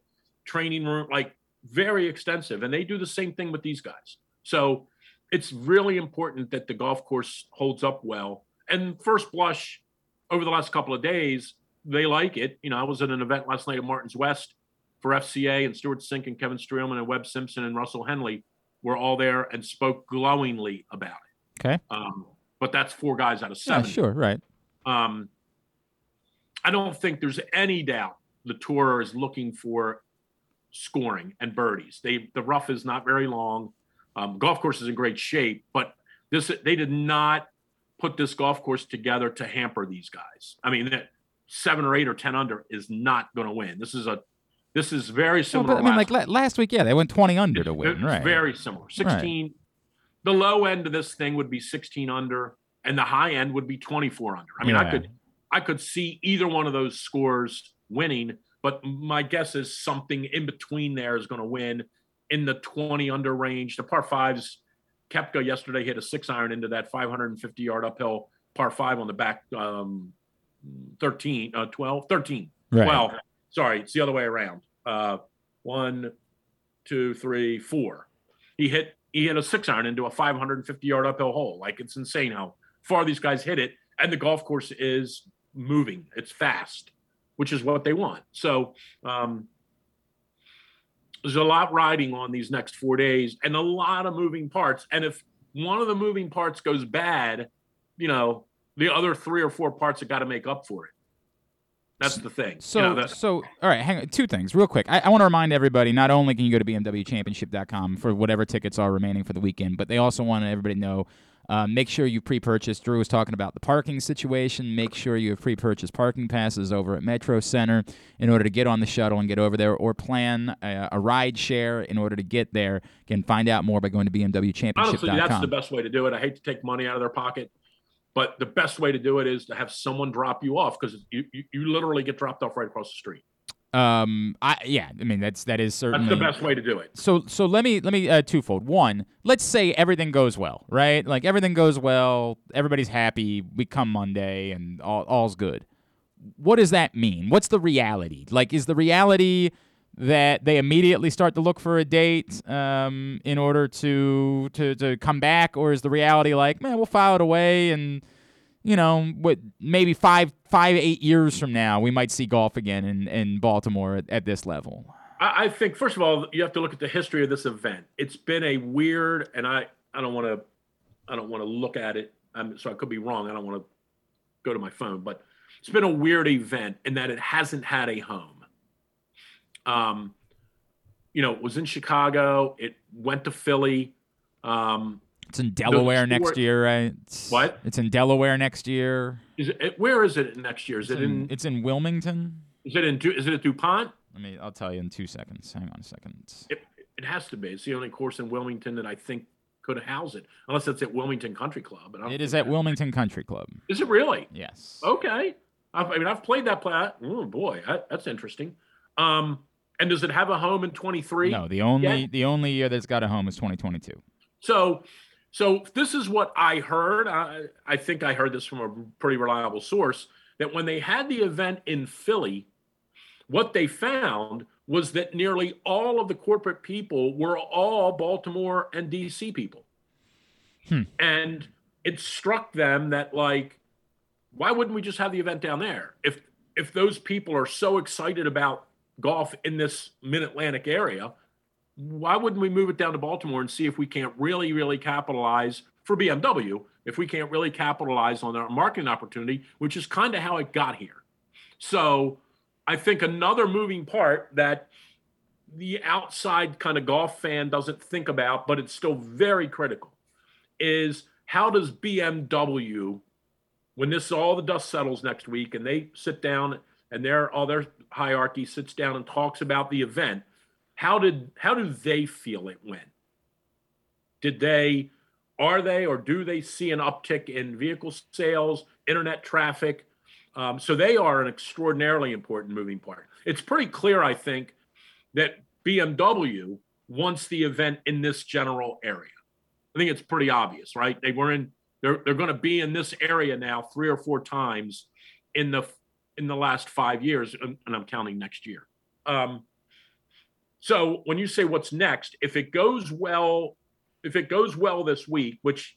training room? Like very extensive. And they do the same thing with these guys. So it's really important that the golf course holds up well. And first blush over the last couple of days, they like it. You know, I was at an event last night at Martin's West for FCA and Stewart Cink and Kevin Streelman and Webb Simpson and Russell Henley were all there and spoke glowingly about it. Okay. Um, but that's four guys out of Yeah, seven. sure, right. Um, I don't think there's any doubt the tour is looking for scoring and birdies. They the rough is not very long. Um, golf course is in great shape, but this they did not put this golf course together to hamper these guys. I mean, that seven or eight or ten under is not going to win. This is a this is very similar. but, I mean, like la- last week, yeah, they went 20 under to win, it's right? Very similar. 16. The low end of this thing would be 16 under, and the high end would be 24 under. I mean, I could I could see either one of those scores winning, but my guess is something in between there is going to win in the 20 under range. The par fives, Koepka yesterday hit a six iron into that 550 yard uphill par five on the back um, 13, uh, 12, 13. Right. 12. Sorry, it's the other way around. Uh, one, two, three, four. He hit he hit a six iron into a 550 yard uphill hole. Like it's insane how far these guys hit it, and the golf course is moving. It's fast, which is what they want. So um, there's a lot riding on these next four days, and a lot of moving parts. And if one of the moving parts goes bad, you know the other three or four parts have got to make up for it. That's the thing. So, you know, that- so all right, hang on. Two things, real quick. I, I want to remind everybody not only can you go to BMWChampionship.com for whatever tickets are remaining for the weekend, but they also want everybody to know. Uh, make sure you pre-purchase. Drew was talking about the parking situation. Make sure you have pre-purchased parking passes over at Metro Center in order to get on the shuttle and get over there, or plan a, a ride share in order to get there. Can find out more by going to BMWChampionship.com. Honestly, that's the best way to do it. I hate to take money out of their pocket, but the best way to do it is to have someone drop you off because you, you, you literally get dropped off right across the street. Um, I yeah, I mean that's that is certainly That's the best way to do it. so so let me let me uh, twofold. One, let's say everything goes well, right? Like everything goes well, everybody's happy. We come Monday and all all's good. What does that mean? What's the reality? Like, is the reality that they immediately start to look for a date um, in order to to to come back, or is the reality like, man, we'll file it away and you know, what maybe five, five, eight years from now, we might see golf again in, in Baltimore at, at this level. I, I think first of all, you have to look at the history of this event. It's been a weird, and I I don't want to I don't want to look at it. Um, so I could be wrong. I don't want to go to my phone, but it's been a weird event in that it hasn't had a home. Um, you know, it was in Chicago. It went to Philly. Um, It's in Delaware next year, right? It's, What? It's in Delaware next year. is it? Where is it next year? Is It's it in? It's in Wilmington. Is it in? Is it at Dupont? I mean, I'll tell you in two seconds. Hang on a second. It, it has to be. It's the only course in Wilmington that I think could house it, unless it's at Wilmington Country Club. And I It is at that- Wilmington Country Club. Is it really? Yes. Okay. I've, I mean, I've played that play. Oh boy, that, that's interesting. Um, and does it have a home in 23? No, the only Yeah. the only year that's got a home is 2022. So, so this is what I heard. I, I think I heard this from a pretty reliable source that when they had the event in Philly, what they found was that nearly all of the corporate people were all Baltimore and DC people. Hmm. And it struck them that like, why wouldn't we just have the event down there? If if those people are so excited about golf in this mid Atlantic area, why wouldn't we move it down to Baltimore and see if we can't really, really capitalize for BMW, if we can't really capitalize on our marketing opportunity, which is kind of how it got here. So I think another moving part that the outside kind of golf fan doesn't think about, but it's still very critical, is how does BMW, when this all the dust settles next week and they sit down and they're all their hierarchy sits down and talks about the event, how did how do they feel it went? Did they are they or do they see an uptick in vehicle sales, internet traffic? Um, so they are an extraordinarily important moving part. It's pretty clear, I think, that BMW wants the event in this general area. I think it's pretty obvious, right? They were in they're they're going to be in this area now three or four times in the in the last five years, and I'm counting next year. Um, so when you say what's next, if it goes well, if it goes well this week, which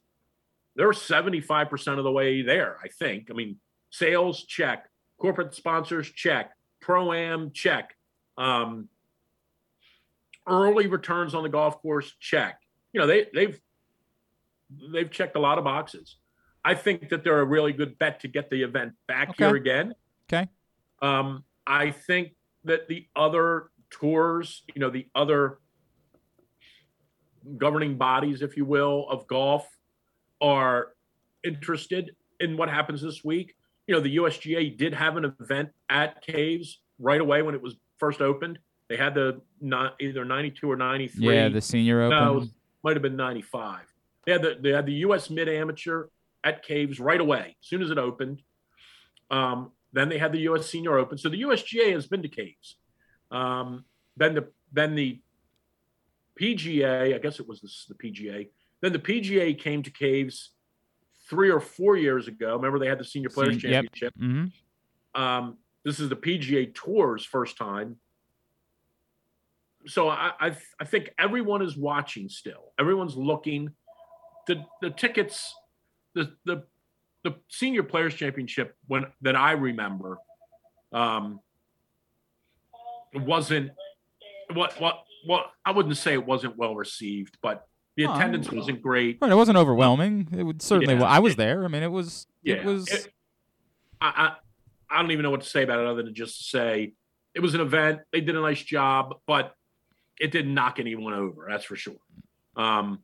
they're 75% of the way there, I think. I mean, sales check, corporate sponsors check, pro am check, um, early returns on the golf course check. You know, they they've they've checked a lot of boxes. I think that they're a really good bet to get the event back Okay. here again. Okay. Um, I think that the other tours, you know, the other governing bodies, if you will, of golf are interested in what happens this week. You know, the USGA did have an event at Caves right away when it was first opened. They had the not either 92 or 93. Yeah, the senior open. No, might have been 95. They had the they had the U.S. Mid Amateur at Caves right away as soon as it opened. Um, then they had the U.S. Senior Open. So the USGA has been to Caves. Um, then the then the PGA, I guess it was the, the PGA. Then the PGA came to Caves three or four years ago. Remember they had the Senior Players Sen- yep. Championship. hmm Um, this is the PGA Tour's first time. So I, I I think everyone is watching still. Everyone's looking. The the tickets, the the the Senior Players Championship when that I remember, um, wasn't what what what I wouldn't say it wasn't well received, but the attendance wasn't great. Right, it wasn't overwhelming. It would certainly. Yeah. well, I was there. I mean, it was. Yeah, It was. it- I, I I don't even know what to say about it other than just to say it was an event. They did a nice job, but it didn't knock anyone over. That's for sure. Um,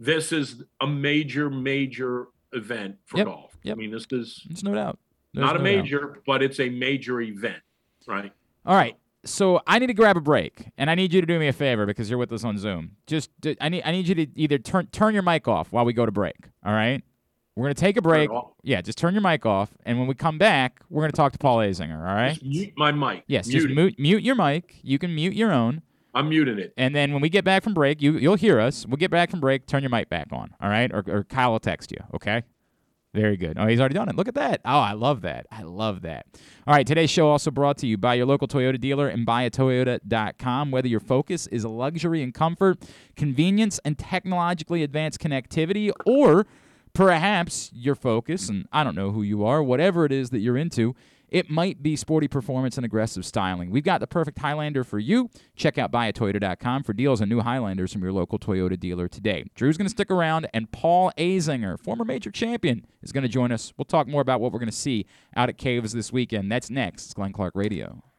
this is a major, major event for Yep, golf. yep. I mean, this is There's no doubt. There's not a no doubt. major, but it's a major event, right? All right. So I need to grab a break, and I need you to do me a favor because you're with us on Zoom. Just I need I need you to either turn turn your mic off while we go to break. All right. We're gonna take a break. Yeah, just turn your mic off, and when we come back, we're gonna talk to Paul Azinger. All right. Just mute my mic. Yes. mute just mute mute your mic. You can mute your own, I'm muting it. and then when we get back from break, you you'll hear us. We'll get back from break. Turn your mic back on. All right. Or or Kyle will text you. Okay. Very good. Oh, he's already done it. Look at that. Oh, I love that. I love that. All right, today's show also brought to you by your local Toyota dealer and buyatoyota.com. Whether your focus is luxury and comfort, convenience and technologically advanced connectivity, or perhaps your focus, and I don't know who you are, whatever it is that you're into, it might be sporty performance and aggressive styling. We've got the perfect Highlander for you. Check out buyatoyota.com for deals on new Highlanders from your local Toyota dealer today. Drew's going to stick around, and Paul Azinger, former major champion, is going to join us. We'll talk more about what we're going to see out at Caves this weekend. That's next. It's Glenn Clark Radio.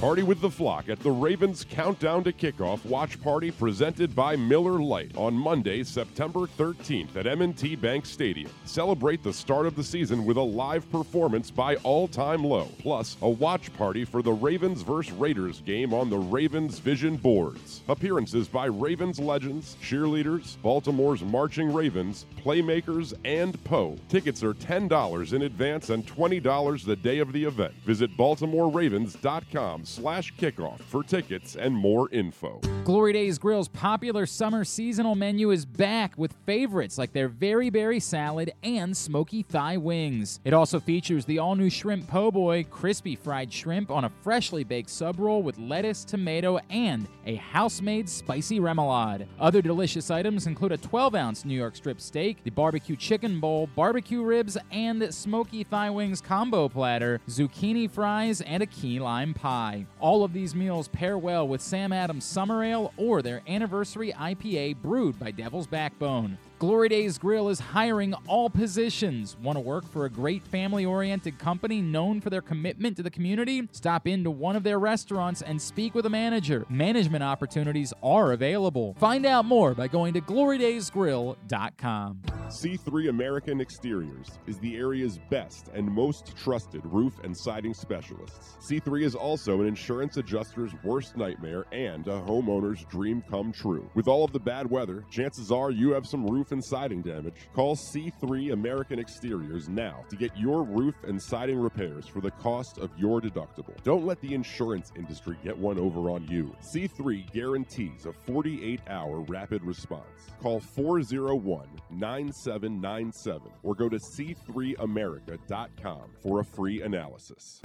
Party with the flock at the Ravens Countdown to Kickoff Watch Party presented by Miller Lite on Monday, September 13th at M&T Bank Stadium. Celebrate the start of the season with a live performance by All Time Low, plus a watch party for the Ravens vs. Raiders game on the Ravens Vision boards. Appearances by Ravens legends, cheerleaders, Baltimore's Marching Ravens, Playmakers, and Poe. Tickets are $10 in advance and $20 the day of the event. Visit BaltimoreRavens.com slash kickoff for tickets and more info. Glory Days Grill's popular summer seasonal menu is back with favorites like their very berry salad and smoky thigh wings. It also features the all new shrimp po' boy, crispy fried shrimp on a freshly baked sub roll with lettuce, tomato, and a house made spicy remoulade. Other delicious items include a 12 ounce New York strip steak, the barbecue chicken bowl, barbecue ribs, and smoky thigh wings combo platter, zucchini fries, and a key lime pie. All of these meals pair well with Sam Adams Summer Ale or their anniversary IPA brewed by Devil's Backbone. Glory Days Grill is hiring all positions. Want to work for a great family oriented company known for their commitment to the community? Stop into one of their restaurants and speak with a manager. Management opportunities are available. Find out more by going to glorydaysgrill.com. C3 American Exteriors is the area's best and most trusted roof and siding specialists. C3 is also an insurance adjuster's worst nightmare and a homeowner's dream come true. With all of the bad weather, chances are you have some roof roof and siding damage, call C3 American Exteriors now to get your roof and siding repairs for the cost of your deductible. Don't let the insurance industry get one over on you. C3 guarantees a 48 hour rapid response. Call 401 9797 or go to c3america.com for a free analysis.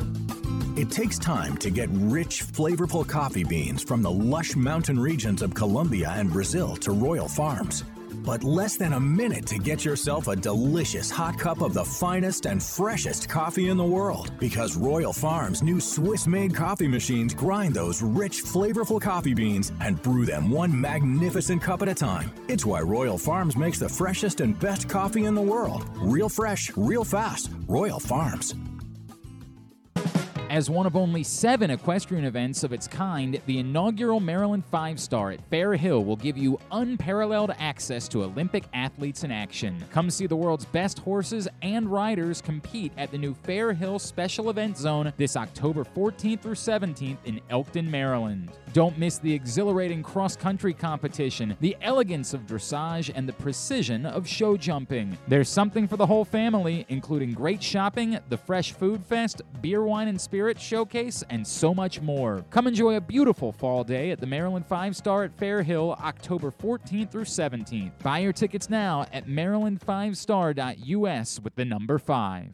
It takes time to get rich, flavorful coffee beans from the lush mountain regions of Colombia and Brazil to Royal Farms. But less than a minute to get yourself a delicious hot cup of the finest and freshest coffee in the world. Because Royal Farms' new Swiss made coffee machines grind those rich, flavorful coffee beans and brew them one magnificent cup at a time. It's why Royal Farms makes the freshest and best coffee in the world. Real fresh, real fast. Royal Farms. As one of only seven equestrian events of its kind, the inaugural Maryland Five Star at Fair Hill will give you unparalleled access to Olympic athletes in action. Come see the world's best horses and riders compete at the new Fair Hill Special Event Zone this October 14th through 17th in Elkton, Maryland. Don't miss the exhilarating cross country competition, the elegance of dressage, and the precision of show jumping. There's something for the whole family, including great shopping, the Fresh Food Fest, beer, wine, and spirits showcase, and so much more. Come enjoy a beautiful fall day at the Maryland Five Star at Fair Hill, October 14th through 17th. Buy your tickets now at maryland5star.us with the number 5.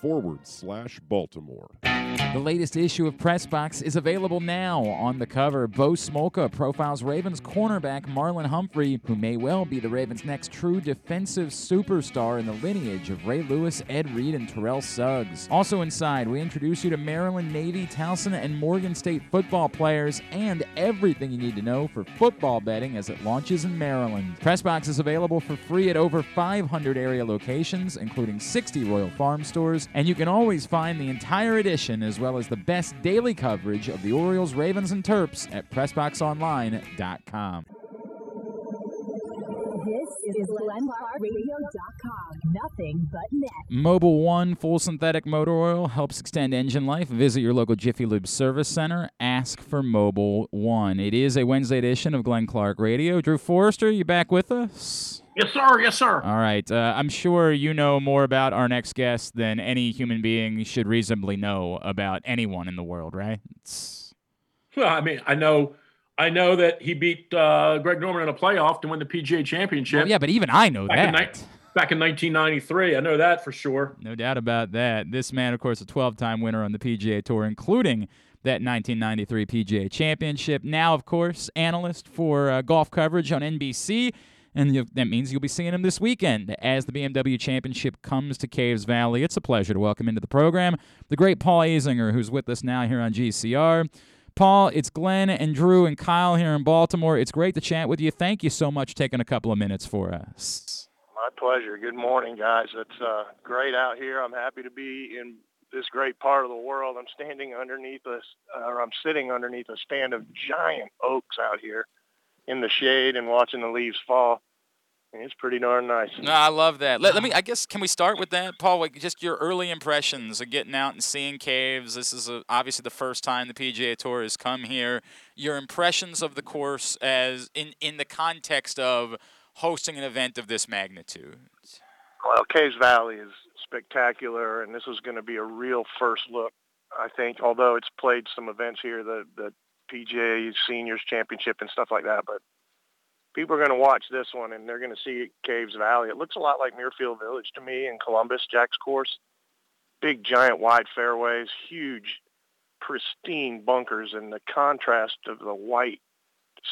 forward slash Baltimore. The latest issue of Pressbox is available now. On the cover, Bo Smolka profiles Ravens cornerback Marlon Humphrey, who may well be the Ravens' next true defensive superstar in the lineage of Ray Lewis, Ed Reed, and Terrell Suggs. Also inside, we introduce you to Maryland, Navy, Towson, and Morgan State football players and everything you need to know for football betting as it launches in Maryland. Pressbox is available for free at over 500 area locations, including 60 Royal Farm stores, and you can always find the entire edition as well as the best daily coverage of the Orioles, Ravens, and Terps at PressBoxOnline.com. This is GlennClarkRadio.com. Nothing but net. Mobil One full synthetic motor oil helps extend engine life. Visit your local Jiffy Lube service center. Ask for Mobil One. It is a Wednesday edition of Glenn Clark Radio. Drew Forrester, you back with us? Yes, sir. Yes, sir. All right. Uh, I'm sure you know more about our next guest than any human being should reasonably know about anyone in the world, right? It's... Well, I mean, I know, I know that he beat uh, Greg Norman in a playoff to win the PGA Championship. Well, yeah, but even I know back that. In ni- back in 1993, I know that for sure. No doubt about that. This man, of course, a 12-time winner on the PGA Tour, including that 1993 PGA Championship. Now, of course, analyst for uh, golf coverage on NBC. And you, that means you'll be seeing him this weekend as the BMW Championship comes to Caves Valley. It's a pleasure to welcome into the program the great Paul Azinger, who's with us now here on GCR. Paul, it's Glenn and Drew and Kyle here in Baltimore. It's great to chat with you. Thank you so much for taking a couple of minutes for us. My pleasure. Good morning, guys. It's uh, great out here. I'm happy to be in this great part of the world. I'm standing underneath a, or I'm sitting underneath a stand of giant oaks out here in the shade and watching the leaves fall. It's pretty darn nice. No, I love that. Let, let me. I guess can we start with that, Paul? Like just your early impressions of getting out and seeing caves. This is a, obviously the first time the PGA Tour has come here. Your impressions of the course as in in the context of hosting an event of this magnitude. Well, Caves Valley is spectacular, and this is going to be a real first look. I think, although it's played some events here, the the PGA Seniors Championship and stuff like that, but people are going to watch this one and they're going to see Caves Valley. It looks a lot like Muirfield Village to me in Columbus, Jack's course. Big, giant, wide fairways, huge, pristine bunkers, and the contrast of the white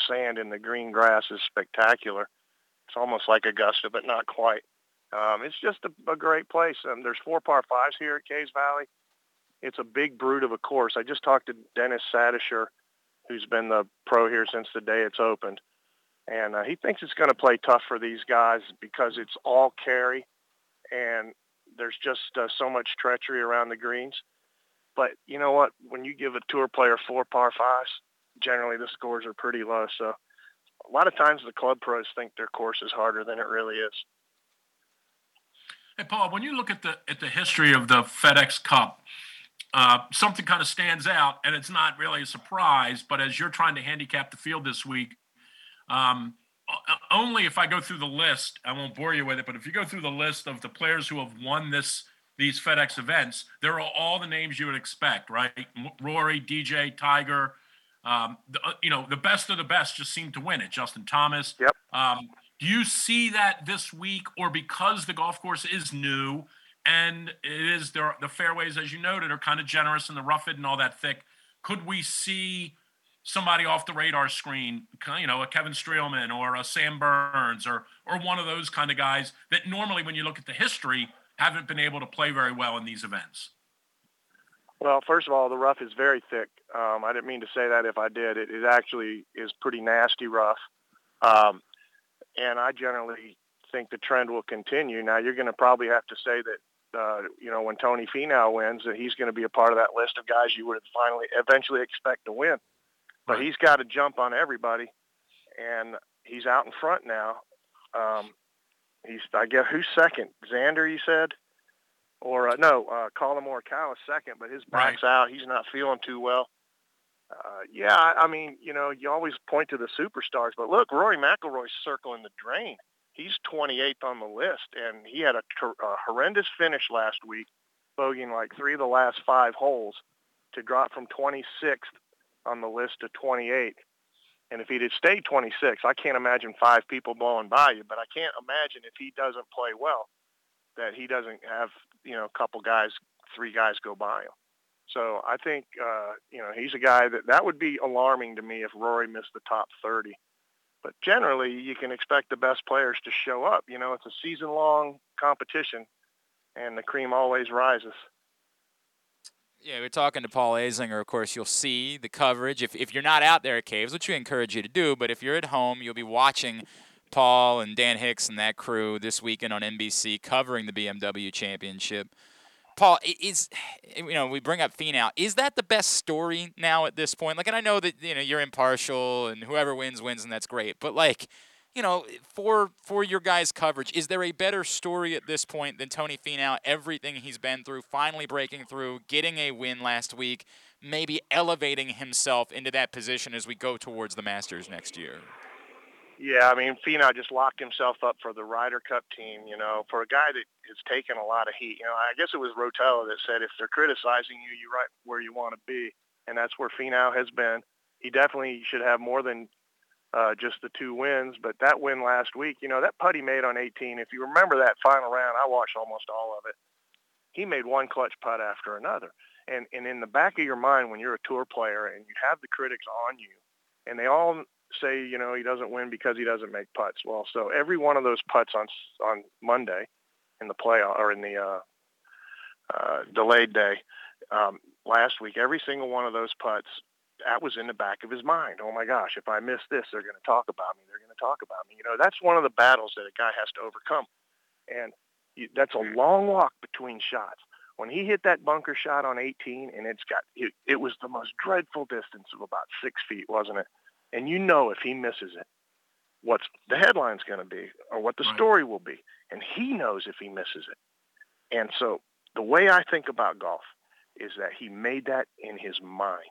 sand and the green grass is spectacular. It's almost like Augusta, but not quite. Um, it's just a, a great place. Um, there's four par fives here at Caves Valley. It's a big brute of a course. I just talked to Dennis Satyshur, who's been the pro here since the day it's opened and uh, he thinks it's going to play tough for these guys because it's all carry, and there's just uh, so much treachery around the greens. But you know what? When you give a tour player four par fives, generally the scores are pretty low. So a lot of times the club pros think their course is harder than it really is. Hey, Paul, when you look at the at the history of the FedEx Cup, uh, something kind of stands out, and it's not really a surprise. But as you're trying to handicap the field this week, um, only if I go through the list, I won't bore you with it. But if you go through the list of the players who have won this these FedEx events, there are all the names you would expect, right? Rory, DJ, Tiger. Um, the, uh, you know, the best of the best just seem to win it. Justin Thomas. Yep. Um, do you see that this week, or because the golf course is new and it is there, the fairways, as you noted, are kind of generous and the rough it and all that thick? Could we see somebody off the radar screen, you know, a Kevin Streelman or a Sam Burns or or one of those kind of guys that normally, when you look at the history, haven't been able to play very well in these events? Well, first of all, the rough is very thick. Um, I didn't mean to say that if I did. It, it actually is pretty nasty rough. Um, and I generally think the trend will continue. Now, you're going to probably have to say that, uh, you know, when Tony Finau wins, that he's going to be a part of that list of guys you would finally eventually expect to win. But he's got to jump on everybody, and he's out in front now. Um, he's, I guess, who's second? Xander, you said? Or uh, no, uh, Collin Morikawa second, but his back's right. out. He's not feeling too well. Uh, yeah, I I mean, you know, you always point to the superstars, but look, Rory McIlroy's circling the drain. He's 28th on the list, and he had a, a horrendous finish last week, bogeying like three of the last five holes to drop from 26th on the list to 28th. And if he'd have stayed 26, I can't imagine five people blowing by you, but I can't imagine if he doesn't play well that he doesn't have, you know, a couple guys, three guys go by him. So I think, uh, you know, he's a guy that that would be alarming to me if Rory missed the top 30. But generally, you can expect the best players to show up. You know, it's a season-long competition, and the cream always rises. Yeah, we're talking to Paul Azinger. Of course, you'll see the coverage. If, if you're not out there at Caves, which we encourage you to do, but if you're at home, you'll be watching Paul and Dan Hicks and that crew this weekend on NBC covering the BMW Championship. Paul, is you know we bring up Finau. Is that the best story now at this point? Like, and I know that you know you're impartial and whoever wins wins, and that's great. But like, you know, for for your guys' coverage, is there a better story at this point than Tony Finau? Everything he's been through, finally breaking through, getting a win last week, maybe elevating himself into that position as we go towards the Masters next year. Yeah, I mean, Finau just locked himself up for the Ryder Cup team, you know, for a guy that has taken a lot of heat. You know, I guess it was Rotella that said if they're criticizing you, you're right where you want to be. And that's where Finau has been. He definitely should have more than uh, just the two wins. But that win last week, you know, that putt he made on 18, if you remember that final round, I watched almost all of it. He made one clutch putt after another. And, and in the back of your mind, when you're a tour player and you have the critics on you, and they all say, you know, he doesn't win because he doesn't make putts. Well, so every one of those putts on on Monday in the playoff or in the uh, uh, delayed day um, last week, every single one of those putts, that was in the back of his mind. Oh my gosh, if I miss this, they're going to talk about me. They're going to talk about me. You know, that's one of the battles that a guy has to overcome, and you, that's a long walk between shots. When he hit that bunker shot on 18, and it's got it, it was the most dreadful distance of about six feet, wasn't it? and you know if he misses it, what the headline's going to be or what the right. story will be, and he knows if he misses it. And so the way I think about golf is that he made that in his mind.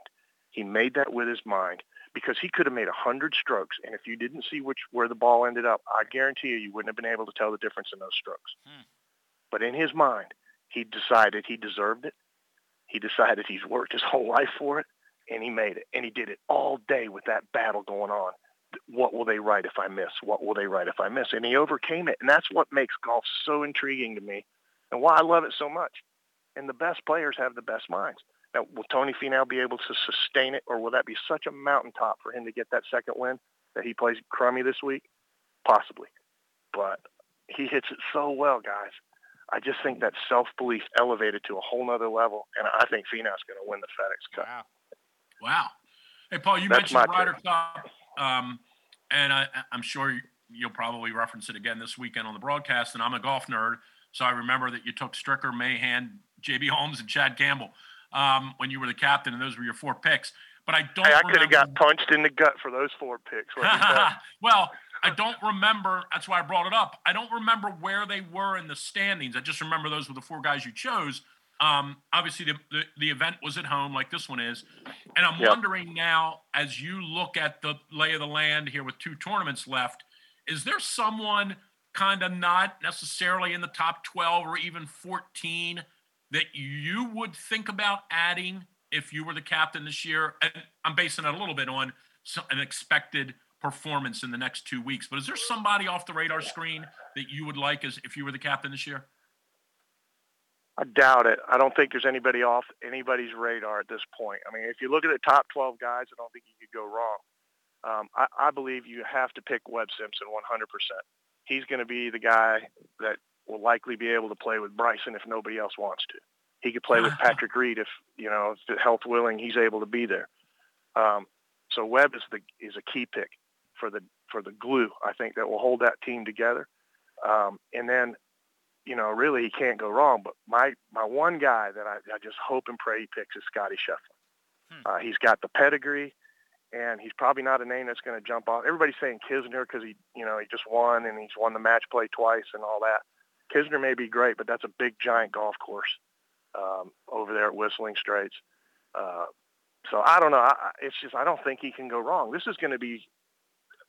He made that with his mind because he could have made a hundred strokes, and if you didn't see which where the ball ended up, I guarantee you, you wouldn't have been able to tell the difference in those strokes. Hmm. But in his mind, he decided he deserved it. He decided he's worked his whole life for it, and he made it. And he did it all day with that battle going on. What will they write if I miss? What will they write if I miss? And he overcame it. And that's what makes golf so intriguing to me and why I love it so much. And the best players have the best minds. Now, will Tony Finau be able to sustain it, or will that be such a mountaintop for him to get that second win that he plays crummy this week? Possibly. But he hits it so well, guys. I just think that self-belief elevated to a whole nother level, and I think Finau's going to win the FedEx Cup. Wow. Wow. Hey, Paul, you That's mentioned Ryder Cup, um, and I, I'm sure you'll probably reference it again this weekend on the broadcast. And I'm a golf nerd, So I remember that you took Stricker, Mahan, JB Holmes, and Chad Campbell um, when you were the captain, and those were your four picks. But I don't. Hey, I could have got punched in the gut for those four picks. well, I don't remember. That's why I brought it up. I don't remember where they were in the standings. I just remember those were the four guys you chose. Um, obviously, the, the, the event was at home, like this one is, and I'm Yep. wondering now, as you look at the lay of the land here with two tournaments left, is there someone kind of not necessarily in the top 12 or even 14 that you would think about adding if you were the captain this year? And I'm basing it a little bit on an expected performance in the next two weeks. But is there somebody off the radar screen that you would like as if you were the captain this year? I doubt it. I don't think there's anybody off anybody's radar at this point. I mean, if you look at the top 12 guys, I don't think you could go wrong. Um, I, I believe you have to pick Webb Simpson 100%. He's going to be the guy that will likely be able to play with Bryson if nobody else wants to. He could play with Patrick Reed if, you know, if health willing, he's able to be there. Um, so Webb is the is a key pick for the for the glue. I think that will hold that team together. Um, and then you know, really he can't go wrong. But my my one guy that I, I just hope and pray he picks is Scotty Scheffler. Uh, he's got the pedigree, and he's probably not a name that's going to jump off. Everybody's saying Kisner because he, you know, he just won and he's won the match play twice and all that. Kisner may be great, but that's a big giant golf course um, over there at Whistling Straits. Uh, so I don't know. I, it's just I don't think he can go wrong. This is going to be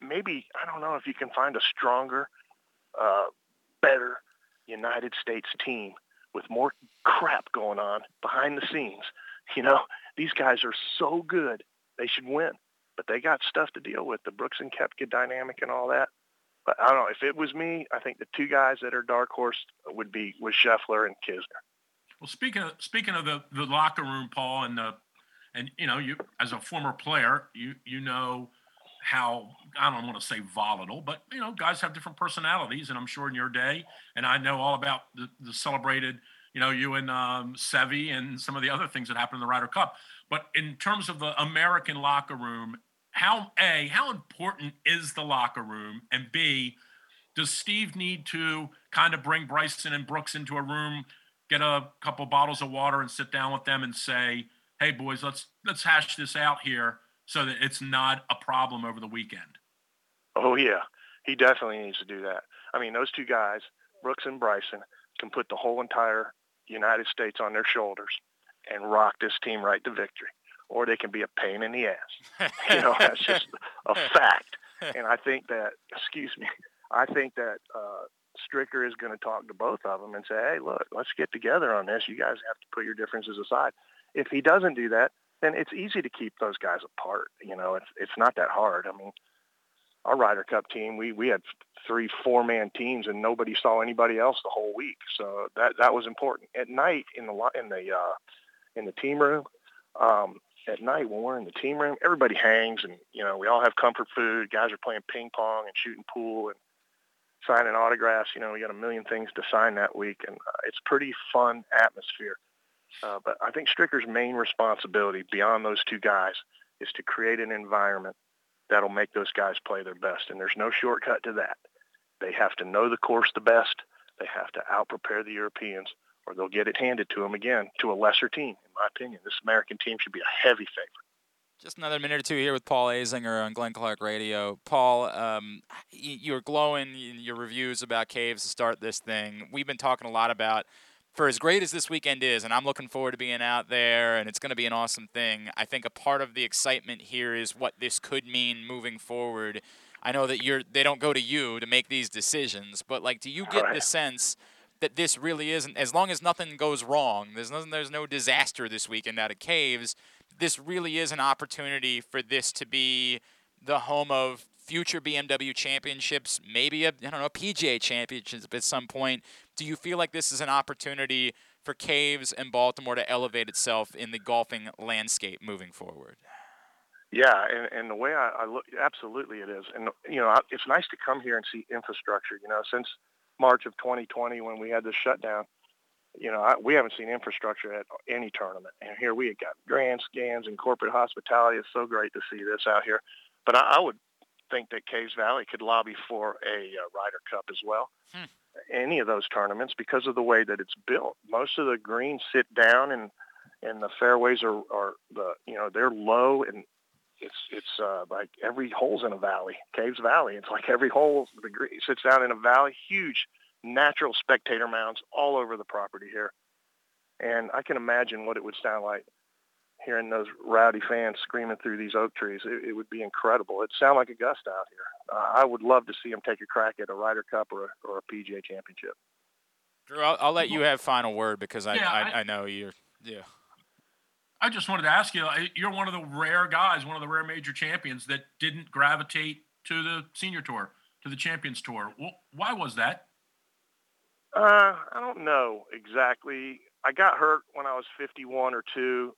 maybe I don't know if you can find a stronger, uh, better United States team with more crap going on behind the scenes. You know, these guys are so good. They should win, but they got stuff to deal with, the Brooks and Koepka dynamic and all that. I don't know. If it was me, I think the two guys that are dark horse would be was Scheffler and Kisner. Well, speaking of speaking of the, the locker room, Paul, and the and you know, you as a former player, you you know how I don't want to say volatile, but you know, guys have different personalities, and I'm sure in your day, and I know all about the, the celebrated, you know, you and um, Seve and some of the other things that happened in the Ryder Cup. But in terms of the American locker room, how a how important is the locker room, and b does Steve need to kind of bring Bryson and Brooks into a room, get a couple bottles of water, and sit down with them and say, "Hey, boys, let's let's hash this out here, so that it's not a problem over the weekend." Oh yeah, he definitely needs to do that. I mean, those two guys, Brooks and Bryson, can put the whole entire United States on their shoulders and rock this team right to victory, or they can be a pain in the ass. you know, that's just a fact. And I think that, excuse me, I think that uh, Stricker is going to talk to both of them and say, hey, look, let's get together on this. You guys have to put your differences aside. If he doesn't do that, then it's easy to keep those guys apart. You know, it's it's not that hard. I mean, our Ryder Cup team, we we had three four man teams and nobody saw anybody else the whole week. So that that was important. At night in the in the uh, in the team room, um, at night when we're in the team room, everybody hangs and you know we all have comfort food. Guys are playing ping pong and shooting pool and signing autographs. You know, we got a million things to sign that week, and uh, it's pretty fun atmosphere. Uh, but I think Stricker's main responsibility beyond those two guys is to create an environment that'll make those guys play their best. And there's no shortcut to that. They have to know the course the best. They have to out-prepare the Europeans or they'll get it handed to them again to a lesser team, in my opinion. This American team should be a heavy favorite. Just another minute or two here with Paul Azinger on Glenn Clark Radio. Paul, um, you were glowing in your reviews about Caves to start this thing. We've been talking a lot about, for as great as this weekend is, and I'm looking forward to being out there, and it's going to be an awesome thing. I think a part of the excitement here is what this could mean moving forward. I know that you're they don't go to you to make these decisions, but like, do you get Right. the sense that this really isn't as long as nothing goes wrong there's no, there's no disaster this weekend out of caves this really is an opportunity for this to be the home of future BMW championships maybe a I don't know PGA championship at some point do you feel like this is an opportunity for Caves and Baltimore to elevate itself in the golfing landscape moving forward Yeah, and, and the way I, I look, absolutely it is. And, you know, I, it's nice to come here and see infrastructure. You know, since March of 2020 when we had the shutdown, you know, I, we haven't seen infrastructure at any tournament. And here we have got grand scans and corporate hospitality. It's so great to see this out here. But I, I would think that Caves Valley could lobby for a uh, Ryder Cup as well. Hmm. any of those tournaments because of the way that it's built. Most of the greens sit down and and the fairways are, are the you know they're low and it's it's uh, like every hole's in a valley, Caves Valley. It's like every hole sits down in a valley, huge natural spectator mounds all over the property here. And I can imagine what it would sound like hearing those rowdy fans screaming through these oak trees. It, it would be incredible. It'd sound like a gust out here. Uh, I would love to see them take a crack at a Ryder Cup or a, or a PGA Championship. Drew, I'll, I'll let you have final word because I, Yeah, I, I- I know you're. Yeah. I just wanted to ask you. You're one of the rare guys, one of the rare major champions that didn't gravitate to the senior tour, to the Champions Tour. Wh- Why was that? Uh, I don't know exactly. I got hurt when I was 51 or 2,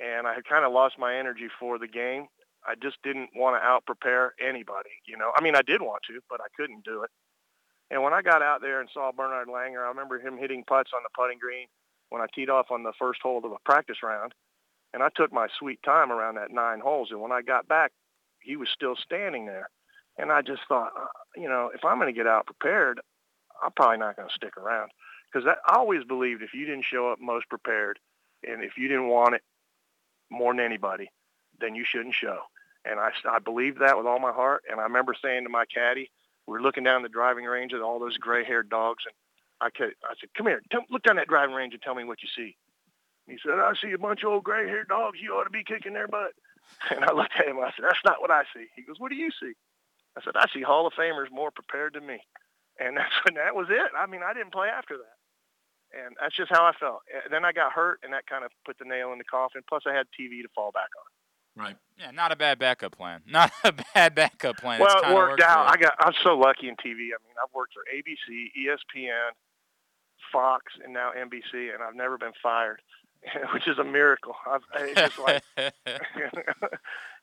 and I had kind of lost my energy for the game. I just didn't want to out prepare anybody, you know. I mean, I did want to, but I couldn't do it. And when I got out there and saw Bernard Langer, I remember him hitting putts on the putting green when I teed off on the first hole of a practice round. And I took my sweet time around that nine holes. And when I got back, he was still standing there. And I just thought, uh, you know, if I'm going to get out prepared, I'm probably not going to stick around because I always believed if you didn't show up most prepared and if you didn't want it more than anybody, then you shouldn't show. And I, I believed that with all my heart. And I remember saying to my caddy, we were looking down the driving range at all those gray-haired dogs, and I, could, I said, come here, tell, look down that driving range and tell me what you see. He said, I see a bunch of old gray-haired dogs. You ought to be kicking their butt. And I looked at him. I said, that's not what I see. He goes, what do you see? I said, I see Hall of Famers more prepared than me. And that's when that was it. I mean, I didn't play after that. And that's just how I felt. And then I got hurt, and that kind of put the nail in the coffin. Plus, I had TV to fall back on. Right. Yeah, not a bad backup plan. Not a bad backup plan. Well, It's it worked out. I got. I'm so lucky in TV. I mean, I've worked for ABC, ESPN, Fox, and now NBC, and I've never been fired, which is a miracle. I've it's just like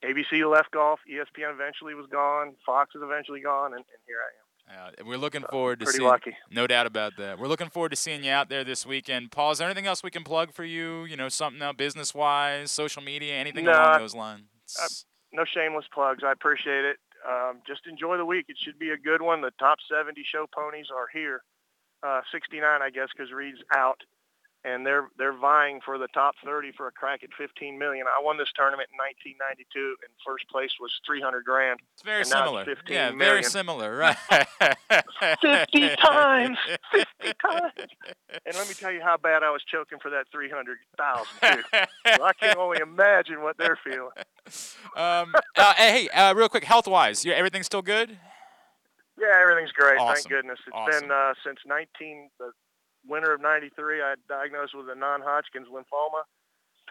ABC left golf, ESPN eventually was gone, Fox is eventually gone, and, and here I am. Yeah, we're looking forward to pretty seeing. lucky. No doubt about that. We're looking forward to seeing you out there this weekend. Paul, is there anything else we can plug for you? You know, something else business wise, social media, anything No, along those lines? Uh, no shameless plugs. I appreciate it. Um, just enjoy the week. It should be a good one. The top 70 show ponies are here. Uh, 69, I guess, because Reed's out, and they're they're vying for the top 30 for a crack at 15 million. I won this tournament in 1992, and first place was 300 grand. It's very similar. It's yeah, million. very similar. Right. 50 times, 50 times. And let me tell you how bad I was choking for that 300,000 too. so I can only imagine what they're feeling. um, uh, hey, uh, real quick, health wise, everything's still good? Yeah, everything's great. Awesome. Thank goodness. It's Awesome. been uh, since 19 the winter of '93. I diagnosed with a non-Hodgkin's lymphoma.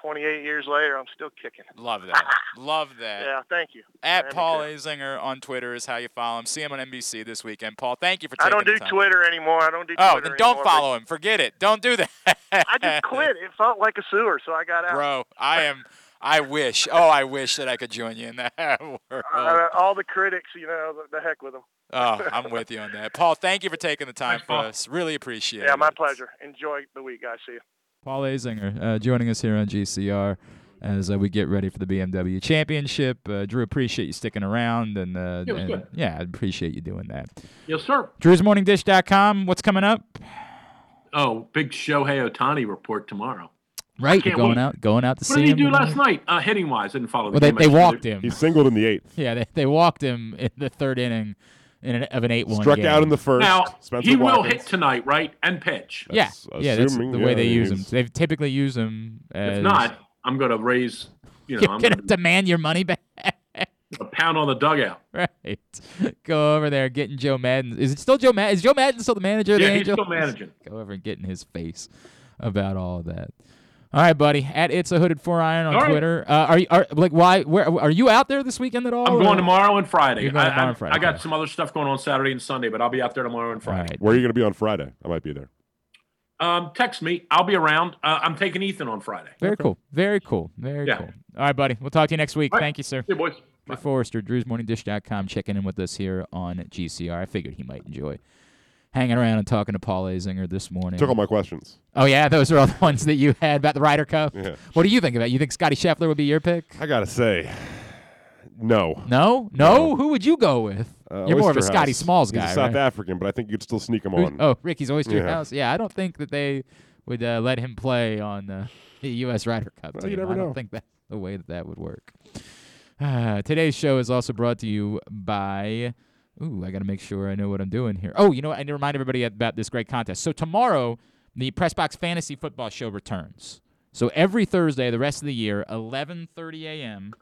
28 years later, I'm still kicking. Love that. Love that. Yeah, thank you. At Paul. Azinger on Twitter is how you follow him. See him on NBC this weekend. Paul, thank you for taking I don't do. Twitter anymore. I don't do Oh, then don't anymore, follow him. Forget it. Don't do that. I just quit. It felt like a sewer, so I got out. Bro, I am. I wish. Oh, I wish that I could join you in that world. Uh, all the critics, you know, the, the heck with them. Oh, I'm with you on that. Paul, thank you for taking the time Thanks, for Paul. us. Really appreciate it. Yeah, my pleasure. Enjoy the week, guys. See you. Paul Azinger uh, joining us here on GCR as uh, we get ready for the BMW Championship. Uh, Drew, appreciate you sticking around, and, uh, Yeah, it was and- good. yeah, I appreciate you doing that. Yes, sir. Drew'sMorningDish.com. What's coming up? Oh, big Shohei Ohtani report tomorrow. Right, you're going wait. out, going out to What see What did he do last night? Uh, hitting wise, didn't follow the Well, they, game. they walked do. him. He singled in the eighth. Yeah, they, they walked him in the third inning in an, of an eight-one. Struck game. out in the first. Now Spencer he will hit tonight, right? And pitch. Yeah, That's yeah, that's assuming, the way they use him. he's- They typically use him as If not, I'm going to raise. You know, you're I'm gonna going demand your money back. A pound on the dugout. right. Go over there getting Joe Maddon. Is it still Joe Maddon? Is Joe Maddon still the manager of the Yeah, he's Angels? still managing. Go over and get in his face about all of that. All right, buddy. At it's a hooded four iron on All right. Twitter. Uh, are you are like why? Where are you out there this weekend at all? I'm or- going tomorrow and Friday. You're going I, tomorrow I- and Friday, I got okay. some other stuff going on Saturday and Sunday, but I'll be out there tomorrow and Friday. right. Where are you going to be on Friday? I might be there. Um, text me. I'll be around. Uh, I'm taking Ethan on Friday. Very cool. Very cool. Very Yeah. cool. All right, buddy. We'll talk to you next week. All right. Thank you, sir. Hey, boys. Drew Forrester, Drew'sMorningDish.com, checking in with us here on GCR. I figured he might enjoy hanging around and talking to Paul Azinger this morning. Took all my questions. Oh yeah, those are all the ones that you had about the Ryder Cup. Yeah. What do you think about? it? You think Scotty Scheffler would be your pick? I gotta say, no. No, no. Who would you go with? Uh, You're more of a Scotty. Smalls guy, a South right? African, but I think you could still sneak him on. Oh, Ricky's Oyster Yeah. House. Yeah, I don't think that they would uh, let him play on uh, the U.S. Ryder Cup. Well, you never I don't know. think that's the way that that would work. Uh, today's show is also brought to you by. Ooh, I got to make sure I know what I'm doing here. Oh, you know what? I need to remind everybody about this great contest. So tomorrow, the Pressbox Fantasy Football Show returns. So every Thursday, the rest of the year, 11:30 a.m.,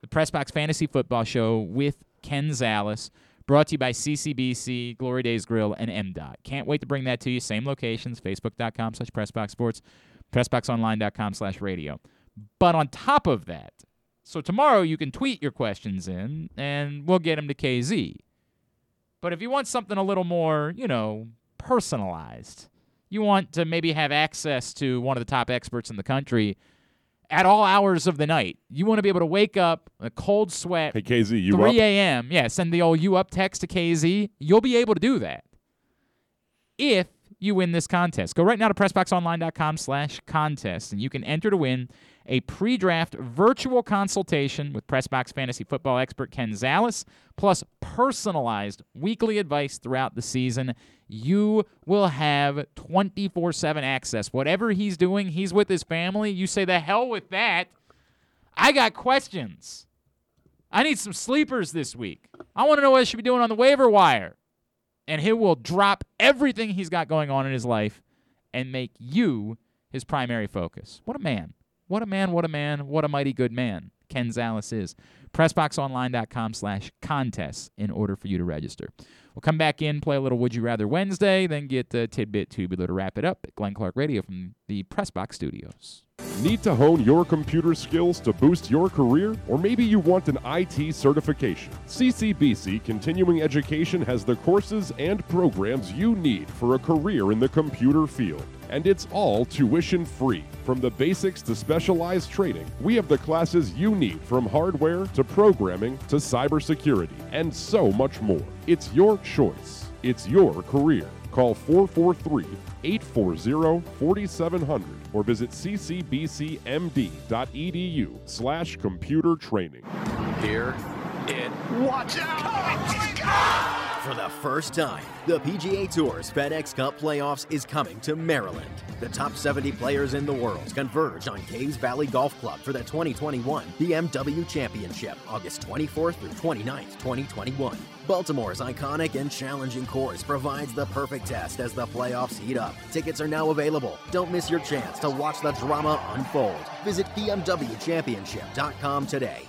the Pressbox Fantasy Football Show with Ken Zales, brought to you by CCBC, Glory Days Grill, and MDOT. Can't wait to bring that to you. Same locations, facebook.com slash pressboxsports, PressboxOnline.com slash radio. But on top of that, so tomorrow you can tweet your questions in, and we'll get them to KZ. But if you want something a little more, you know, personalized, you want to maybe have access to one of the top experts in the country at all hours of the night. You want to be able to wake up a cold sweat. Hey, KZ, you 3 up? a.m. Yeah, send the old you up text to KZ. You'll be able to do that if you win this contest. Go right now to PressBoxOnline.com slash contest, and you can enter to win a pre-draft virtual consultation with Pressbox fantasy football expert Ken Zales, plus personalized weekly advice throughout the season. You will have 24-7 access. Whatever he's doing, he's with his family. You say, the hell with that. I got questions. I need some sleepers this week. I want to know what I should be doing on the waiver wire and he will drop everything he's got going on in his life and make you his primary focus. What a man. What a man, what a man, what a mighty good man Ken Zales is. PressBoxOnline.com slash contests in order for you to register. We'll come back in, play a little Would You Rather Wednesday, then get the tidbit tubular to wrap it up at Glenn Clark Radio from the Pressbox Studios. Need to hone your computer skills to boost your career? Or maybe you want an IT certification? CCBC Continuing Education has the courses and programs you need for a career in the computer field. And it's all tuition free. From the basics to specialized training, we have the classes you need from hardware to programming to cybersecurity and so much more. It's your choice. It's your career. Call 443 840 4700 or visit ccbcmd.edu slash computer training. Here it Watch oh out! For the first time, the PGA Tour's FedEx Cup Playoffs is coming to Maryland. The top 70 players in the world converge on Caves Valley Golf Club for the 2021 BMW Championship, August 24th through 29th, 2021. Baltimore's iconic and challenging course provides the perfect test as the playoffs heat up. Tickets are now available. Don't miss your chance to watch the drama unfold. Visit BMWChampionship.com today.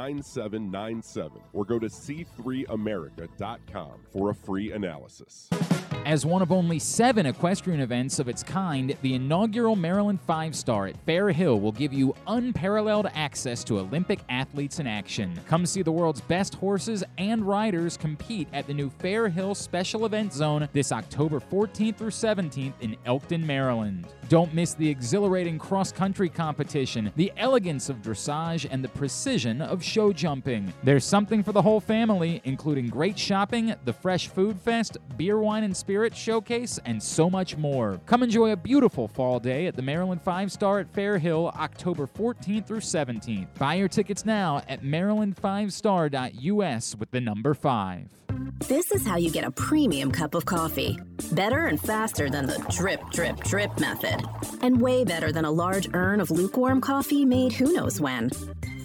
9797 or go to c3america.com for a free analysis. As one of only seven equestrian events of its kind, the inaugural Maryland Five Star at Fair Hill will give you unparalleled access to Olympic athletes in action. Come see the world's best horses and riders compete at the new Fair Hill Special Event Zone this October 14th through 17th in Elkton, Maryland. Don't miss the exhilarating cross country competition, the elegance of dressage, and the precision of show jumping. There's something for the whole family, including great shopping, the Fresh Food Fest, beer, wine, and spirit showcase, and so much more. Come enjoy a beautiful fall day at the Maryland Five Star at Fair Hill, October 14th through 17th. Buy your tickets now at maryland5star.us with the number 5. This is how you get a premium cup of coffee. Better and faster than the drip, drip, drip method. And way better than a large urn of lukewarm coffee made who knows when.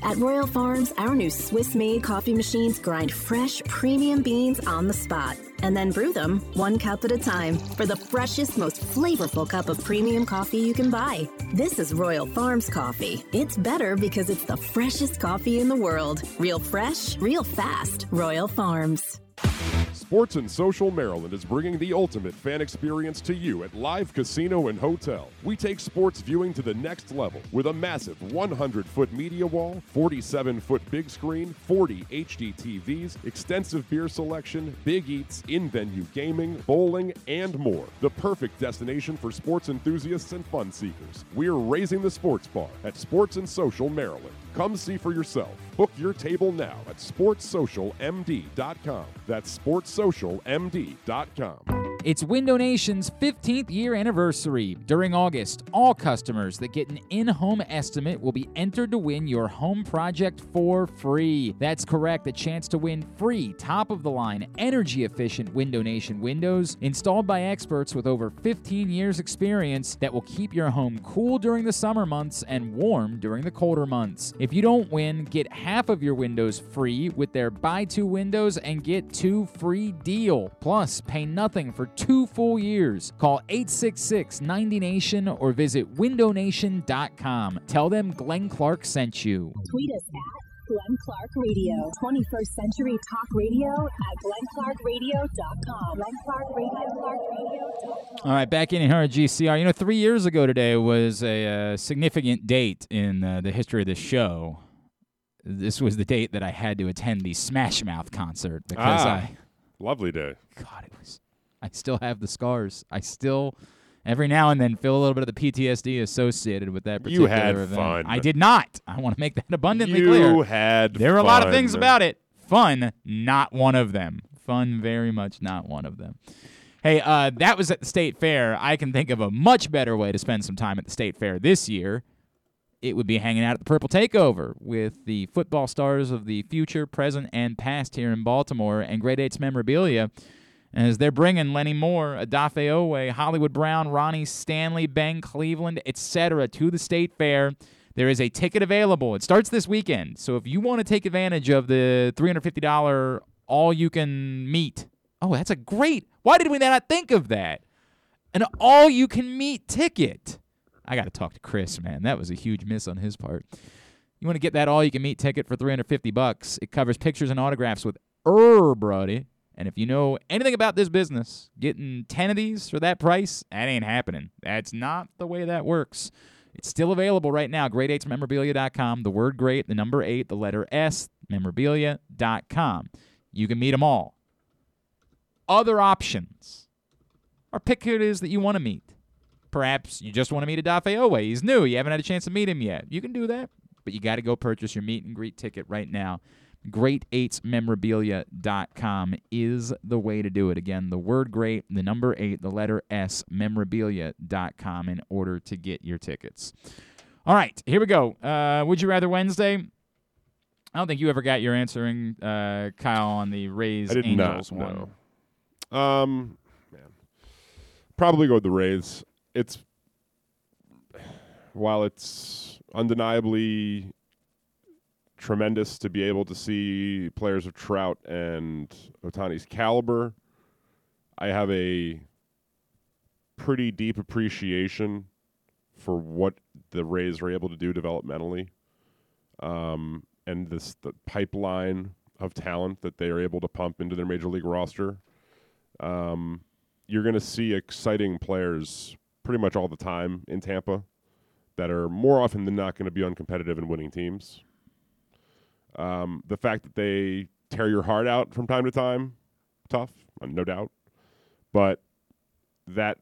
At Royal Farms, our new Swiss made coffee machines grind fresh, premium beans on the spot and then brew them one cup at a time for the freshest, most flavorful cup of premium coffee you can buy. This is Royal Farms coffee. It's better because it's the freshest coffee in the world. Real fresh, real fast. Royal Farms. Sports and Social Maryland is bringing the ultimate fan experience to you at Live Casino and Hotel. We take sports viewing to the next level with a massive 100 foot media wall, 47 foot big screen, 40 HD TVs, extensive beer selection, big eats, in venue gaming, bowling, and more. The perfect destination for sports enthusiasts and fun seekers. We're raising the sports bar at Sports and Social Maryland. Come see for yourself. Book your table now at sportssocialmd.com. That's sportssocialmd.com. It's Window Nation's 15th year anniversary. During August, all customers that get an in home estimate will be entered to win your home project for free. That's correct, a chance to win free, top of the line, energy efficient Window Nation windows installed by experts with over 15 years' experience that will keep your home cool during the summer months and warm during the colder months. If you don't win, get half of your windows free with their buy two windows and get two free deal. Plus, pay nothing for two full years. Call 866 90 Nation or visit windownation.com. Tell them Glenn Clark sent you. Tweet us at Glenn Clark Radio. 21st Century Talk Radio at glennclarkradio.com. glennclarkradio.com. All right, back in here at GCR. You know, three years ago today was a uh, significant date in uh, the history of this show. This was the date that I had to attend the Smash Mouth concert because Ah, I. Lovely day. God, it was. I still have the scars. I still, every now and then, feel a little bit of the PTSD associated with that particular You had event. fun. I did not. I want to make that abundantly You clear. You had There are a lot of things about it. Fun, not one of them. Fun, very much not one of them. Hey, uh, that was at the state fair. I can think of a much better way to spend some time at the state fair this year. It would be hanging out at the Purple Takeover with the football stars of the future, present, and past here in Baltimore and Great 8's memorabilia as they're bringing Lenny Moore, Odafe Oweh, Hollywood Brown, Ronnie Stanley, Ben Cleveland, etc. to the state fair. There is a ticket available. It starts this weekend. So if you want to take advantage of the $350 all you can meet. Oh, that's a great. Why did we not think of that? An all you can meet ticket. I got to talk to Chris, man. That was a huge miss on his part. You want to get that all you can meet ticket for 350 bucks. It covers pictures and autographs with everybody. And if you know anything about this business, getting 10 of these for that price, that ain't happening. That's not the way that works. It's still available right now. Great8smemorabilia.com. The word great, the number 8, the letter S, memorabilia.com. You can meet them all. Other options or pick who it is that you want to meet. Perhaps you just want to meet Odafe Oweh. He's new. You haven't had a chance to meet him yet. You can do that, but you got to go purchase your meet and greet ticket right now. Great8smemorabilia.com is the way to do it. Again, the word great, the number 8, the letter S, memorabilia.com in order to get your tickets. All right, here we go. Uh, would you rather Wednesday? I don't think you ever got your answering, uh, Kyle, on the Rays Angels not. one. No. Um, man, probably go with the Rays. It's while it's undeniably tremendous to be able to see players of Trout and Ohtani's caliber. I have a pretty deep appreciation for what the Rays are able to do developmentally, um, and this the pipeline of talent that they are able to pump into their major league roster. Um, you're going to see exciting players pretty much all the time in Tampa that are more often than not going to be uncompetitive and winning teams. Um, the fact that they tear your heart out from time to time, tough, no doubt. But that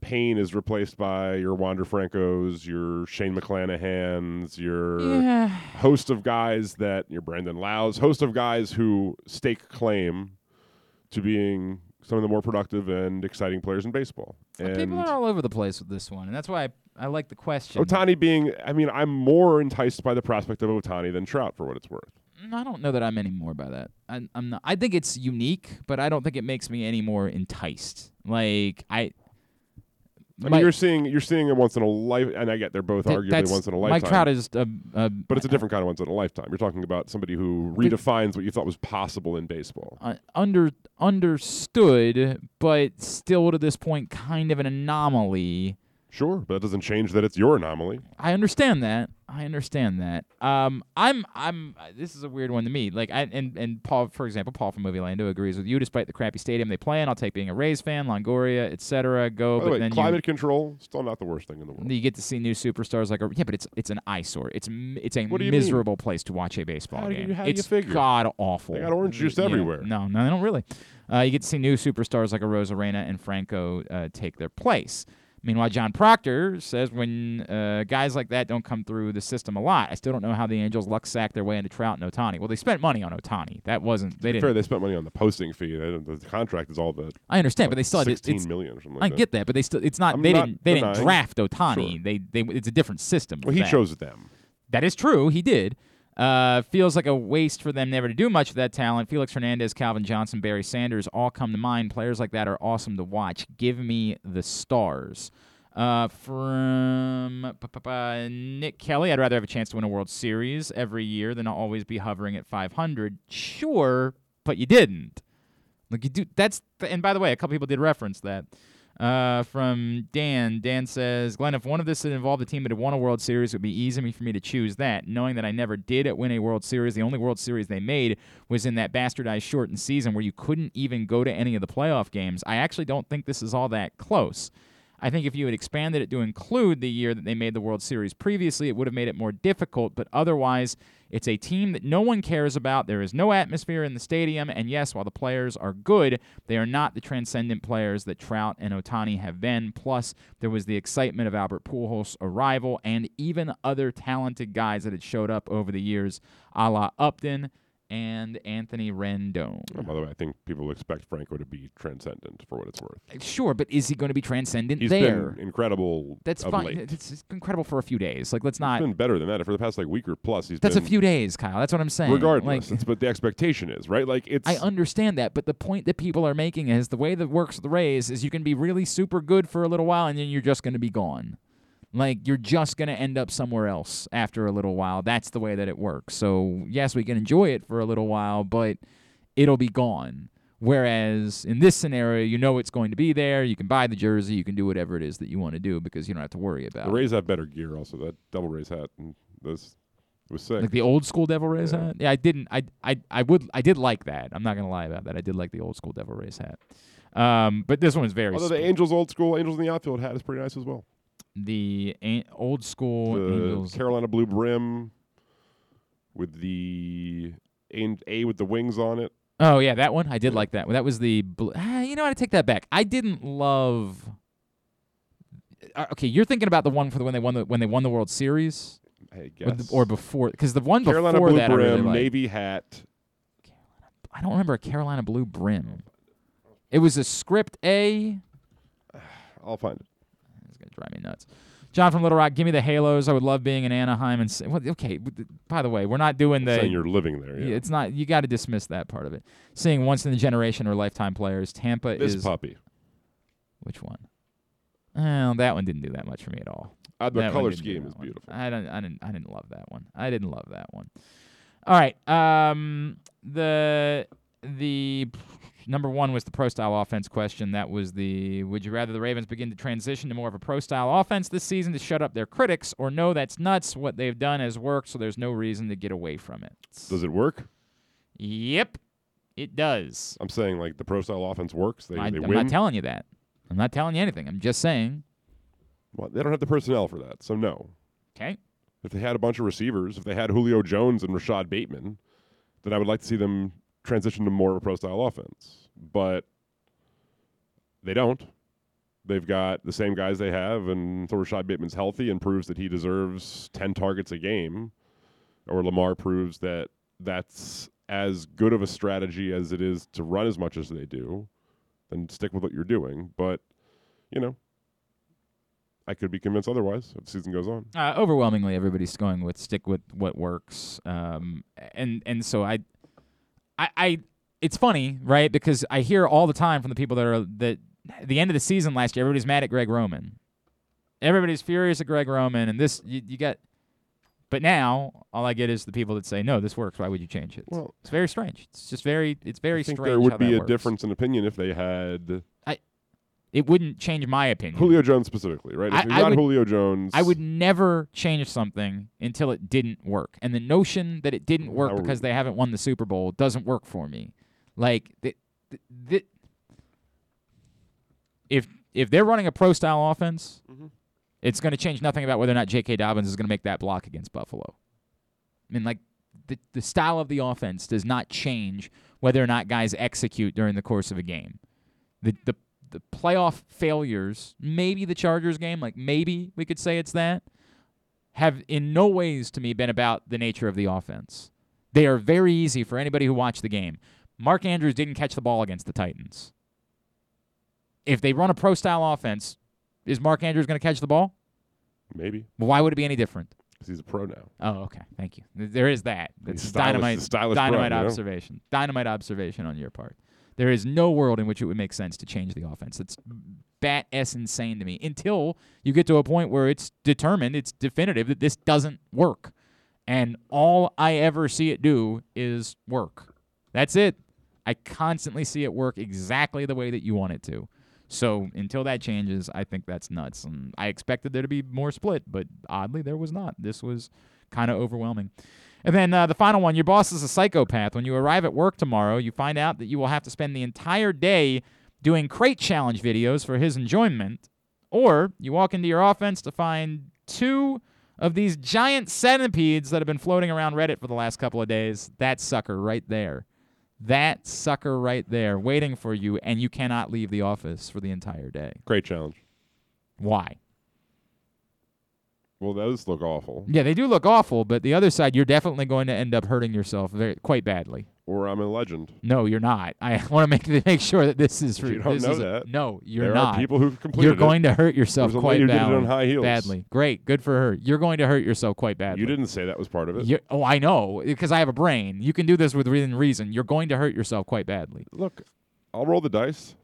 pain is replaced by your Wander Francos, your Shane McClanahan's, your Yeah. host of guys that your Brandon Lowe's, host of guys who stake claim to being some of the more productive and exciting players in baseball. And People are all over the place with this one, and that's why I, I like the question. Ohtani being, I mean, I'm more enticed by the prospect of Ohtani than Trout for what it's worth. Mm, I don't know that I'm any more by that. I, I'm not. I think it's unique, but I don't think it makes me any more enticed. Like I. I mean, you're seeing you're seeing it once in a life, and I get they're both Th- arguably once in a lifetime. Mike. Trout is a, a but it's a different kind of once in a lifetime. You're talking about somebody who redefines what you thought was possible in baseball. uh, under understood, but still to this point, kind of an anomaly. Sure, but that doesn't change that it's your anomaly. I understand that, I understand that. Um, I'm, I'm. This is a weird one to me. Like, I and and Paul, for example, Paul from Movie Lando agrees with you. Despite the crappy stadium they play in, I'll take being a Rays fan, Longoria, etc. Go, By the but way, then climate you, control still not the worst thing in the world. you get to see new superstars like a yeah, but it's it's an eyesore. It's it's a you mean? miserable place to watch a baseball How do game. you- how do you it's god awful. They got orange juice Yeah. everywhere. No, no, they don't really. Uh, you get to see new superstars like Arozarena and Franco uh, take their place. Meanwhile, John Proctor says when uh, guys like that don't come through the system a lot, I still don't know how the Angels luck sack their way into Trout and Ohtani. Well, they spent money on Ohtani. That wasn't they didn't. fair, they spent money on the posting fee. The contract is all the. I understand, what, but they still had to- 16 it's- million or something I that. get that, but they still it's not I'm they not didn't they didn't draft Ohtani. Sure. They they it's a different system. Well, he that. chose them. That is true. He did. Uh, feels like a waste for them never to do much with that talent. Felix Hernandez, Calvin Johnson, Barry Sanders all come to mind. Players like that are awesome to watch. Give me the stars. Uh, from Nick Kelly, I'd rather have a chance to win a World Series every year than always be hovering at 500. Sure, but you didn't. Like you do. That's and by the way, a couple people did reference that. Uh, from Dan. Dan says, Glenn, if one of this had involved a team that had won a World Series, it would be easy for me to choose that. Knowing that I never did it win a World Series, the only World Series they made was in that bastardized shortened season where you couldn't even go to any of the playoff games. I actually don't think this is all that close. I think if you had expanded it to include the year that they made the World Series previously, it would have made it more difficult. But otherwise, it's a team that no one cares about. There is no atmosphere in the stadium. And yes, while the players are good, they are not the transcendent players that Trout and Ohtani have been. Plus, there was the excitement of Albert Pujols' arrival and even other talented guys that had showed up over the years, a la Upton and Anthony Rendon. Oh, by the way, I think people expect Franco to be transcendent for what it's worth. Uh, sure, but is he going to be transcendent He's there? been incredible. That's fine. late. It's, incredible for a few days. Like, let's not. It's been better than that for the past like week or plus. He's That's a few days, Kyle. That's what I'm saying. Regardless, Like, what the expectation is, right? Like it's. I understand that, but the point that people are making is the way that works with the Rays is you can be really super good for a little while and then you're just going to be gone. Like you're just going to end up somewhere else after a little while. That's the way that it works. So, yes, we can enjoy it for a little while, but it'll be gone. Whereas in this scenario, you know it's going to be there. You can buy the jersey. You can do whatever it is that you want to do because you don't have to worry about the. Rays have better gear. Also, that double Rays hat and those it was sick. Like the old school Devil Rays Yeah. hat. Yeah, I didn't. I I I would. I did like that. I'm not gonna lie about that. I did like the old school Devil Rays hat. Um, but this one was very. Although the Angels old school Angels in the outfield hat is pretty nice as well. The an- old school The. Carolina blue brim with the A, A with the wings on it. Oh yeah, that one. I did like that. That was the. Bl- ah, you know what? I take that back. I didn't love. Uh, okay, you're thinking about the one for the when they won the when they won the World Series, I or, guess. the- or before because the one Carolina before blue that I brim, really navy hat. I don't remember a Carolina blue brim. It was a script A. I'll find it. Drive me nuts. John from Little Rock, give me the Halos. I would love being in Anaheim and say, well, okay. By the way, we're not doing the. saying you're living there. Yeah. It's not. You got to dismiss that part of it. Seeing once in a generation or lifetime players. Tampa this is puppy. which one? Well, that one didn't do that much for me at all. Uh, the That color scheme is one. beautiful. I don't. I didn't. I didn't love that one. I didn't love that one. All right. Um. The the number one was the pro style offense question. That was the would you rather the Ravens begin to transition to more of a pro style offense this season to shut up their critics, or no, that's nuts. What they've done has worked, so there's no reason to get away from it. Does it work? Yep, it does. I'm saying like the pro style offense works. They I, they I'm win. not telling you that. I'm not telling you anything. I'm just saying. well, they don't have the personnel for that, so no. Okay. If they had a bunch of receivers, if they had Julio Jones and Rashod Bateman, then I would like to see them transition to more of a pro style offense. But they don't. They've got the same guys they have, and until Rashod Bateman's healthy and proves that he deserves 10 targets a game, or Lamar proves that that's as good of a strategy as it is to run as much as they do, then stick with what you're doing. But, you know, I could be convinced otherwise if the season goes on. Uh, overwhelmingly, everybody's going with stick with what works, um, and and so I, I, I, it's funny, right? Because I hear all the time from the people that are that at the end of the season last year, everybody's mad at Greg Roman, everybody's furious at Greg Roman, and this you, you got, but now all I get is the people that say no, this works. Why would you change it? Well, it's very strange. It's just very, it's very I think strange. there would be a works. difference in opinion if they had It wouldn't change my opinion. Julio Jones specifically, right? If I- he's I not would- Julio Jones, I would never change something until it didn't work. And the notion that it didn't work Now- because they haven't won the Super Bowl doesn't work for me. Like th- th- th- if if they're running a pro style offense, Mm-hmm. it's going to change nothing about whether or not J.K. Dobbins is going to make that block against Buffalo. I mean, like the the style of the offense does not change whether or not guys execute during the course of a game. The the the playoff failures, maybe the Chargers game, like maybe we could say it's that, have in no ways to me been about the nature of the offense. They are very easy for anybody who watched the game. Mark Andrews didn't catch the ball against the Titans. If they run a pro style offense, is Mark Andrews going to catch the ball? maybe why would it be any different? Because he's a pro now. Oh, okay. Thank you. There is that. That's stylish- dynamite. a pro, dynamite you know? observation. Dynamite observation on your part. There is no world in which it would make sense to change the offense. It's bat s insane to me until you get to a point where it's determined, it's definitive that this doesn't work, and all I ever see it do is work. That's it. I constantly see it work exactly the way that you want it to. So until that changes, I think that's nuts. And I expected there to be more split, but oddly there was not. This was kind of overwhelming. And then uh, the final one your boss is a psychopath. When you arrive at work tomorrow, you find out that you will have to spend the entire day doing crate challenge videos for his enjoyment. Or you walk into your offense to find two of these giant centipedes that have been floating around Reddit for the last couple of days. That sucker right there. That sucker right there waiting for you, and you cannot leave the office for the entire day. Great challenge. Why? Well, those look awful. Yeah, they do look awful, but the other side, you're definitely going to end up hurting yourself very quite badly. Or I'm a legend. No, you're not. I want to make make sure that this is. You don't this know is that. no, you're There not. are people who've completed You're it. going to hurt yourself quite lady who it badly. on high heels. Badly. Great, good for her. You're going to hurt yourself quite badly. You didn't say that was part of it. You- oh, I know because I have a brain. You can do this with reason. You're going to hurt yourself quite badly. Look, I'll roll the dice.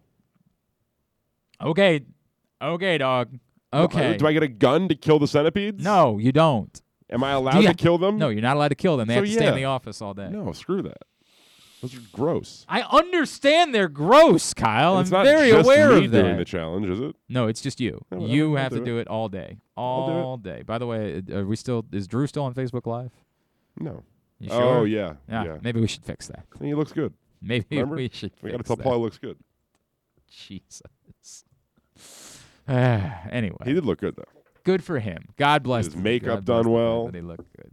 Okay, okay, dog. Okay. Do I get a gun to kill the centipedes? No, you don't. Am I allowed you- to kill them? No, you're not allowed to kill them. They So, have to stay in the office all day. No, screw that. Those are gross. I understand they're gross, Kyle. I'm very aware of that. doing the challenge, is it? No, it's just you. Yeah, well, you I'll have do to it. do it all day, it. all day. By the way, uh, are we still? Is Drew still on Facebook Live? No. You Oh, sure? yeah, yeah. yeah. Maybe we should fix that. Think he looks good. Maybe Remember? we should. We gotta tell that. Paul he looks good. Jesus. Anyway, He did look good though. good for him. God bless His him. makeup God done well. that He looked good.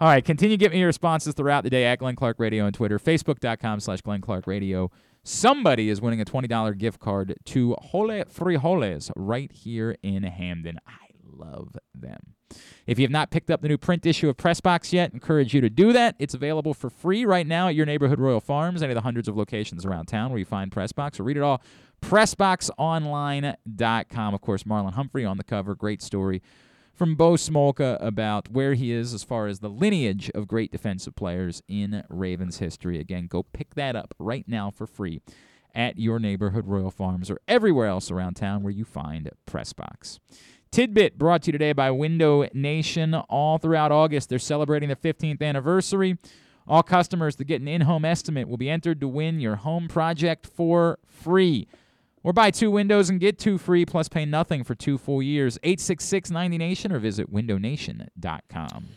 All right, continue get me your responses throughout the day at Glenn Clark Radio on Twitter, Facebook.com slash Glenn Clark Radio. Somebody is winning a $20 gift card to Holy Frijoles right here in Hampden. I love them. If you have not picked up the new print issue of Pressbox yet, encourage you to do that. It's available for free right now at your neighborhood Royal Farms, any of the hundreds of locations around town where you find Pressbox, or read it all. PressBoxOnline.com. Of course, Marlon Humphrey on the cover. Great story from Bo Smolka about where he is as far as the lineage of great defensive players in Ravens history. Again, go pick that up right now for free at your neighborhood Royal Farms or everywhere else around town where you find Pressbox. Tidbit brought to you today by Window Nation. All throughout August, they're celebrating the 15th anniversary. All customers that get an in home estimate will be entered to win your home project for free. Or buy two windows and get two free, plus pay nothing for two full years. 866 90Nation or visit windownation.com.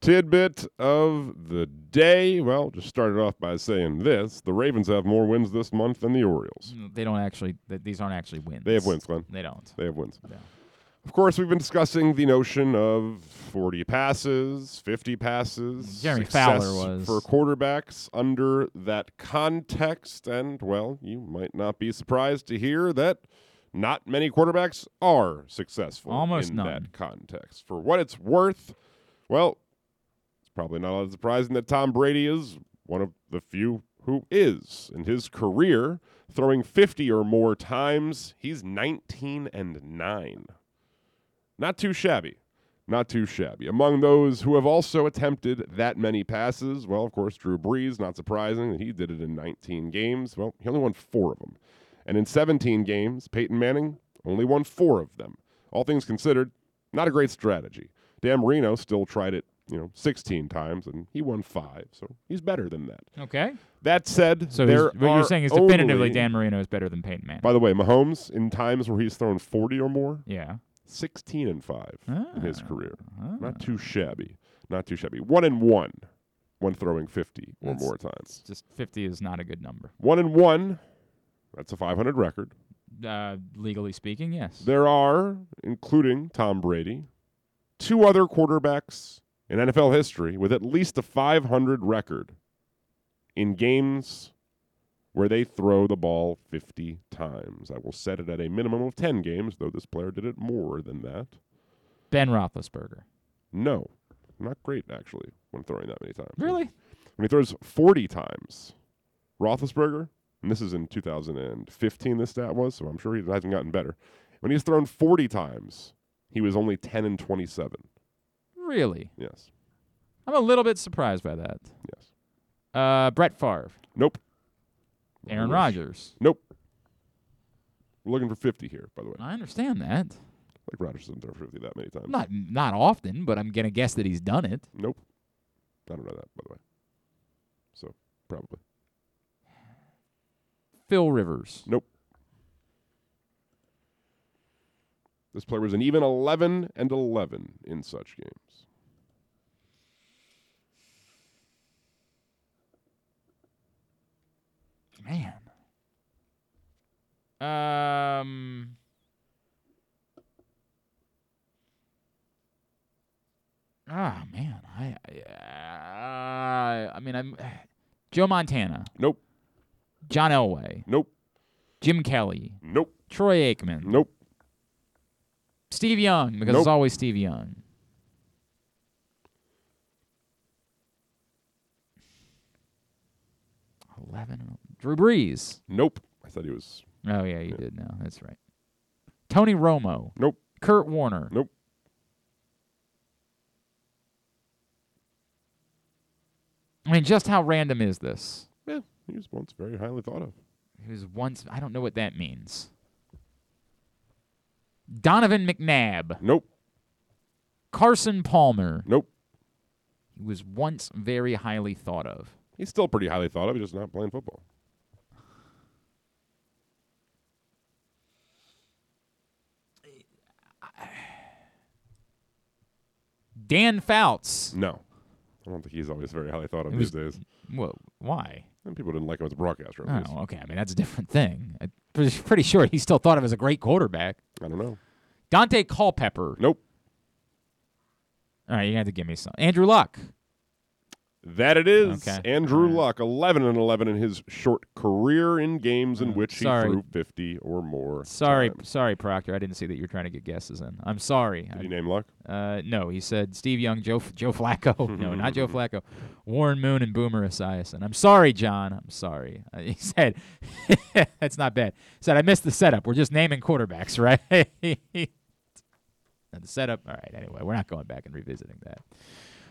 Tidbit of the day. Well, just started off by saying this: the Ravens have more wins this month than the Orioles. They don't actually, th- these aren't actually wins. They have wins, Glenn. They don't. They have wins. Of course, we've been discussing the notion of 40 passes, 50 passes. Jeremy Fowler was- For quarterbacks under that context. And, well, you might not be surprised to hear that not many quarterbacks are successful Almost in none. that context. For what it's worth, well, it's probably not all surprising that Tom Brady is one of the few who is. In his career, throwing 50 or more times, he's 19 and 9. Not too shabby. Not too shabby. Among those who have also attempted that many passes, well, of course, Drew Brees, not surprising that he did it in 19 games. Well, he only won four of them. And in 17 games, Peyton Manning only won four of them. All things considered, not a great strategy. Dan Marino still tried it you know, 16 times, and he won five, so he's better than that. Okay. That said, So there what you're saying is definitively Dan Marino is better than Peyton Manning. By the way, Mahomes in times where he's thrown 40 or more, yeah, 16 and five in his Ah. career. Not too shabby. Not too shabby. One and one when throwing 50 or That's- more times. Just 50 is not a good number. One and one. That's a 500 record. Uh, legally speaking, yes. There are, including Tom Brady, two other quarterbacks in NFL history with at least a 500 record in games where they throw the ball 50 times. I will set it at a minimum of 10 games, though this player did it more than that. Ben Roethlisberger. No, not great, actually, when throwing that many times. Really? When he throws 40 times, Roethlisberger, and this is in 2015, this stat was, so I'm sure he hasn't gotten better. When he's thrown 40 times, he was only 10 and 27. Really? Yes. I'm a little bit surprised by that. Yes. Uh, Brett Favre. Nope. Aaron. Rodgers. Nope. We're looking for 50 here, by the way. I understand that. Like Rodgers doesn't throw 50 that many times. Not not often, but I'm gonna guess that he's done it. Nope. I don't know that, by the way. So, probably. Phil Rivers. Nope. This player was an even 11 and 11 in such games. Man. Um. Ah man, I, I, uh, I mean, I'm Joe Montana. Nope. John Elway. Nope. Jim Kelly. Nope. Troy Aikman. Nope. Steve Young, because Nope. it's always Steve Young. Eleven. Drew Brees. Nope. I thought he was. Oh yeah, you did No, That's right. Tony Romo. Nope. Kurt Warner. Nope. I mean, just how random is this? Yeah, he was once very highly thought of. He was once. I don't know what that means. Donovan McNabb. Nope. Carson Palmer. Nope. He was once very highly thought of. He's still pretty highly thought of. He's just not playing football. Dan Fouts. No. I don't think he's always very highly thought of He these days. Well, why? And people didn't like him as a broadcaster. at oh, least. Oh, okay. I mean, that's a different thing. I'm pretty- pretty sure he's still thought of as a great quarterback. I don't know. Dante Culpepper. Nope. All right, you have to give me some. Andrew Luck. That it is. Okay. Andrew Luck, 11 and 11 in his short career in games in which Uh, sorry. he threw 50 or more. Sorry, times. sorry, Proctor. I didn't see that you were trying to get guesses in. I'm sorry. Did I- he name Luck? Uh, no, he said Steve Young, Joe Joe Flacco. no, not Joe Flacco. Warren Moon and Boomer Esiason. I'm sorry, John. I'm sorry. Uh, he said that's not bad. He said I missed the setup. We're just naming quarterbacks, right? and the setup. All right. Anyway, we're not going back and revisiting that.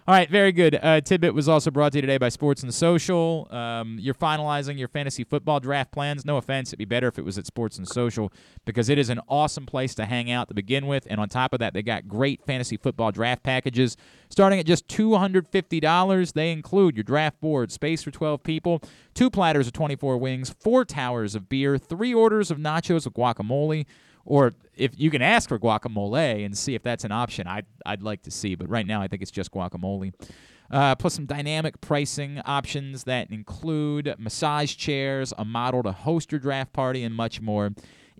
All right, very good. Uh, Tidbit was also brought to you today by Sports and Social. Um, you're finalizing your fantasy football draft plans. No offense, it'd be better if it was at Sports and Social because it is an awesome place to hang out to begin with. And on top of that, they got great fantasy football draft packages starting at just $250. They include your draft board, space for 12 people, two platters of 24 wings, four towers of beer, three orders of nachos with guacamole, or if you can ask for guacamole and see if that's an option, I'd, I'd like to see. But right now, I think it's just guacamole. Uh, plus some dynamic pricing options that include massage chairs, a model to host your draft party, and much more.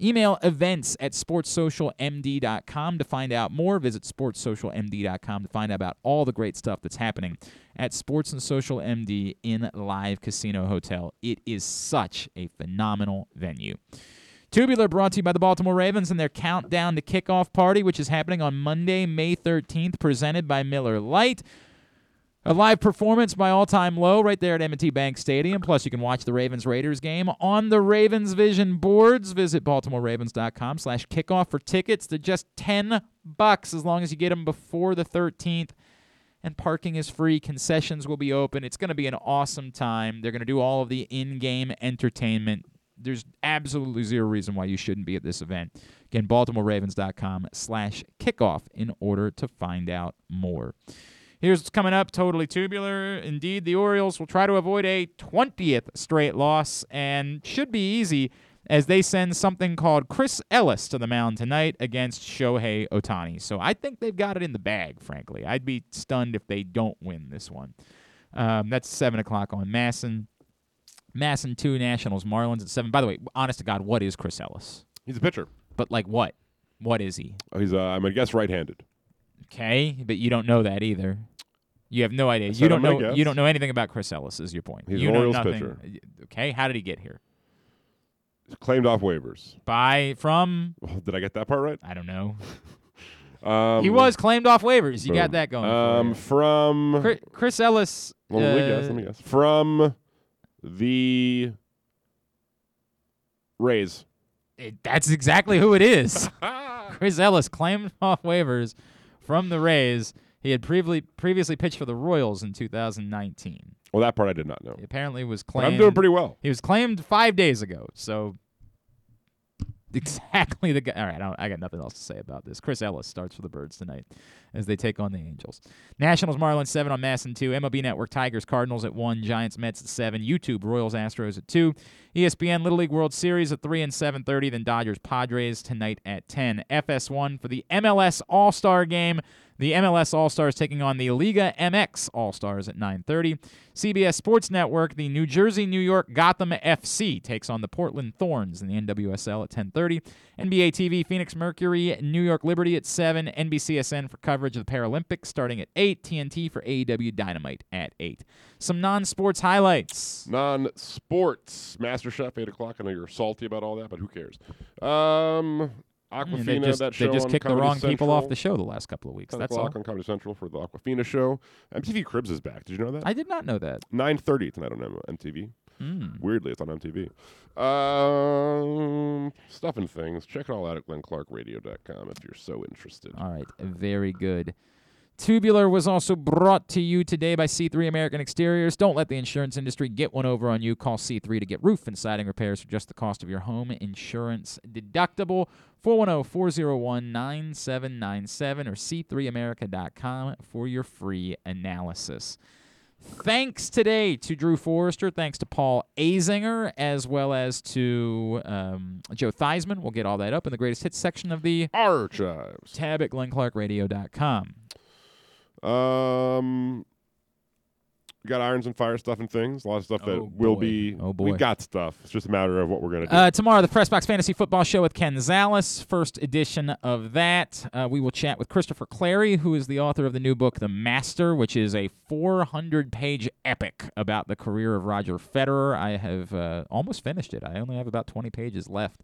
Email events at sportssocialmd.com to find out more. Visit sportssocialmd.com to find out about all the great stuff that's happening at Sports and Social MD in Live Casino Hotel. It is such a phenomenal venue. Tubular brought to you by the Baltimore Ravens and their countdown to kickoff party, which is happening on Monday, May 13th, presented by Miller Lite. A live performance by All Time Low right there at M&T Bank Stadium. Plus, you can watch the Ravens Raiders game on the Ravens Vision boards. Visit BaltimoreRavens.com slash kickoff for tickets. They're just 10 bucks as long as you get them before the 13th. And parking is free. Concessions will be open. It's going to be an awesome time. They're going to do all of the in-game entertainment. There's absolutely zero reason why you shouldn't be at this event. Again, BaltimoreRavens.com slash kickoff in order to find out more. Here's what's coming up totally tubular. Indeed, the Orioles will try to avoid a 20th straight loss and should be easy as they send something called Chris Ellis to the mound tonight against Shohei Ohtani. So I think they've got it in the bag, frankly. I'd be stunned if they don't win this one. Um, that's 7 o'clock on MASN. MASN 2, Nationals, Marlins at 7. By the way, honest to God, what is Chris Ellis? He's a pitcher. But, like, what? What is he? Oh, he's, uh, I'm to guess right-handed. Okay, but you don't know that either. You have no idea. You don't gonna know. You don't know anything about Chris Ellis. Is your point? He's you an Orioles nothing. pitcher. Okay, how did he get here? Claimed off waivers. By from? Well, did I get that part right? I don't know. Um, he was claimed off waivers. You got that going. Um, from for you. Chris, Chris Ellis. Well, let me uh, guess. Let me guess. From the Rays. it- that's exactly who it is. Chris Ellis claimed off waivers from the Rays. He had previously previously pitched for the Royals in 2019. Well, that part I did not know. He apparently was But claimed. I'm doing pretty well. He was claimed five days ago. So exactly the guy. All right, I, I got nothing else to say about this. Chris Ellis starts for the Birds tonight as they take on the Angels. Nationals, Marlins seven on MASN two. MLB Network Tigers, Cardinals at one. Giants, Mets at seven. YouTube Royals, Astros at two. E ESPN Little League World Series at three and seven thirty. Then Dodgers, Padres tonight at ten. FS1 for the MLS All Star Game. The MLS All Stars taking on the Liga MX All Stars at 9:30. CBS Sports Network, the New Jersey New York Gotham FC takes on the Portland Thorns in the NWSL at 10:30. NBA TV Phoenix Mercury, New York Liberty at 7. NBCSN for coverage of the Paralympics starting at 8. TNT for AEW Dynamite at 8. Some non-sports highlights. Non-sports. MasterChef, 8 o'clock. I know you're salty about all that, but who cares? Um, Awkwafina, they just, that they just kicked the Comedy wrong people off the show the last couple of weeks. 10 That's o'clock all. on Comedy Central for the Awkwafina show. MTV Cribs is back. Did you know that? I did not know that. 9.30 tonight on M- MTV. Mm. Weirdly, it's on MTV. Um, stuff and things. Check it all out at glennclarkradio.com if you're so interested. All right, very good. Tubular was also brought to you today by C3 American Exteriors. Don't let the insurance industry get one over on you. Call C3 to get roof and siding repairs for just the cost of your home insurance deductible. oh, 410 401 9797 or c3america.com for your free analysis. Thanks today to Drew Forrester. Thanks to Paul Azinger, as well as to um, Joe Theismann. We'll get all that up in the greatest hits section of the Archives. tab at glennclarkradio.com. Um, we got irons and fire stuff and things. A lot of stuff that Oh, will boy. be. Oh, boy. we've got stuff. It's just a matter of what we're gonna do. Uh, tomorrow, the Press Box Fantasy Football Show with Ken Zales, first edition of that. Uh, we will chat with Christopher Clarey, who is the author of the new book, The Master, which is a 400 page epic about the career of Roger Federer. I have uh, almost finished it. I only have about 20 pages left.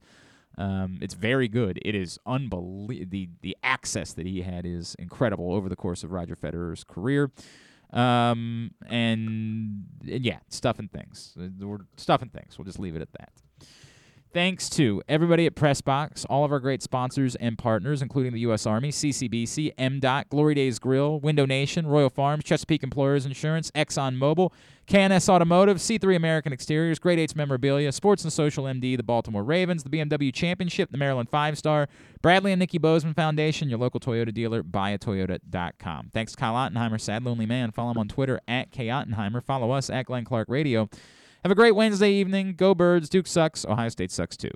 Um, it's very good. It is unbelievable. The, the access that he had is incredible over the course of Roger Federer's career. Um, and, and yeah, stuff and things. Uh, we're- Stuff and things. We'll just leave it at that. Thanks to everybody at Pressbox, all of our great sponsors and partners, including the U.S. Army, CCBC, MDOT, Glory Days Grill, Window Nation, Royal Farms, Chesapeake Employers Insurance, Exxon Mobil, KNS Automotive, C3 American Exteriors, Great 8's Memorabilia, Sports and Social MD, the Baltimore Ravens, the BMW Championship, the Maryland Five Star, Bradley and Nikki Bozeman Foundation, your local Toyota dealer, buyatoyota.com. Thanks Kyle Ottenheimer, Sad Lonely Man. Follow him on Twitter at K Ottenheimer. Follow us at Glenn Clark Radio. Have a great Wednesday evening. Go Birds. Duke sucks. Ohio State sucks too.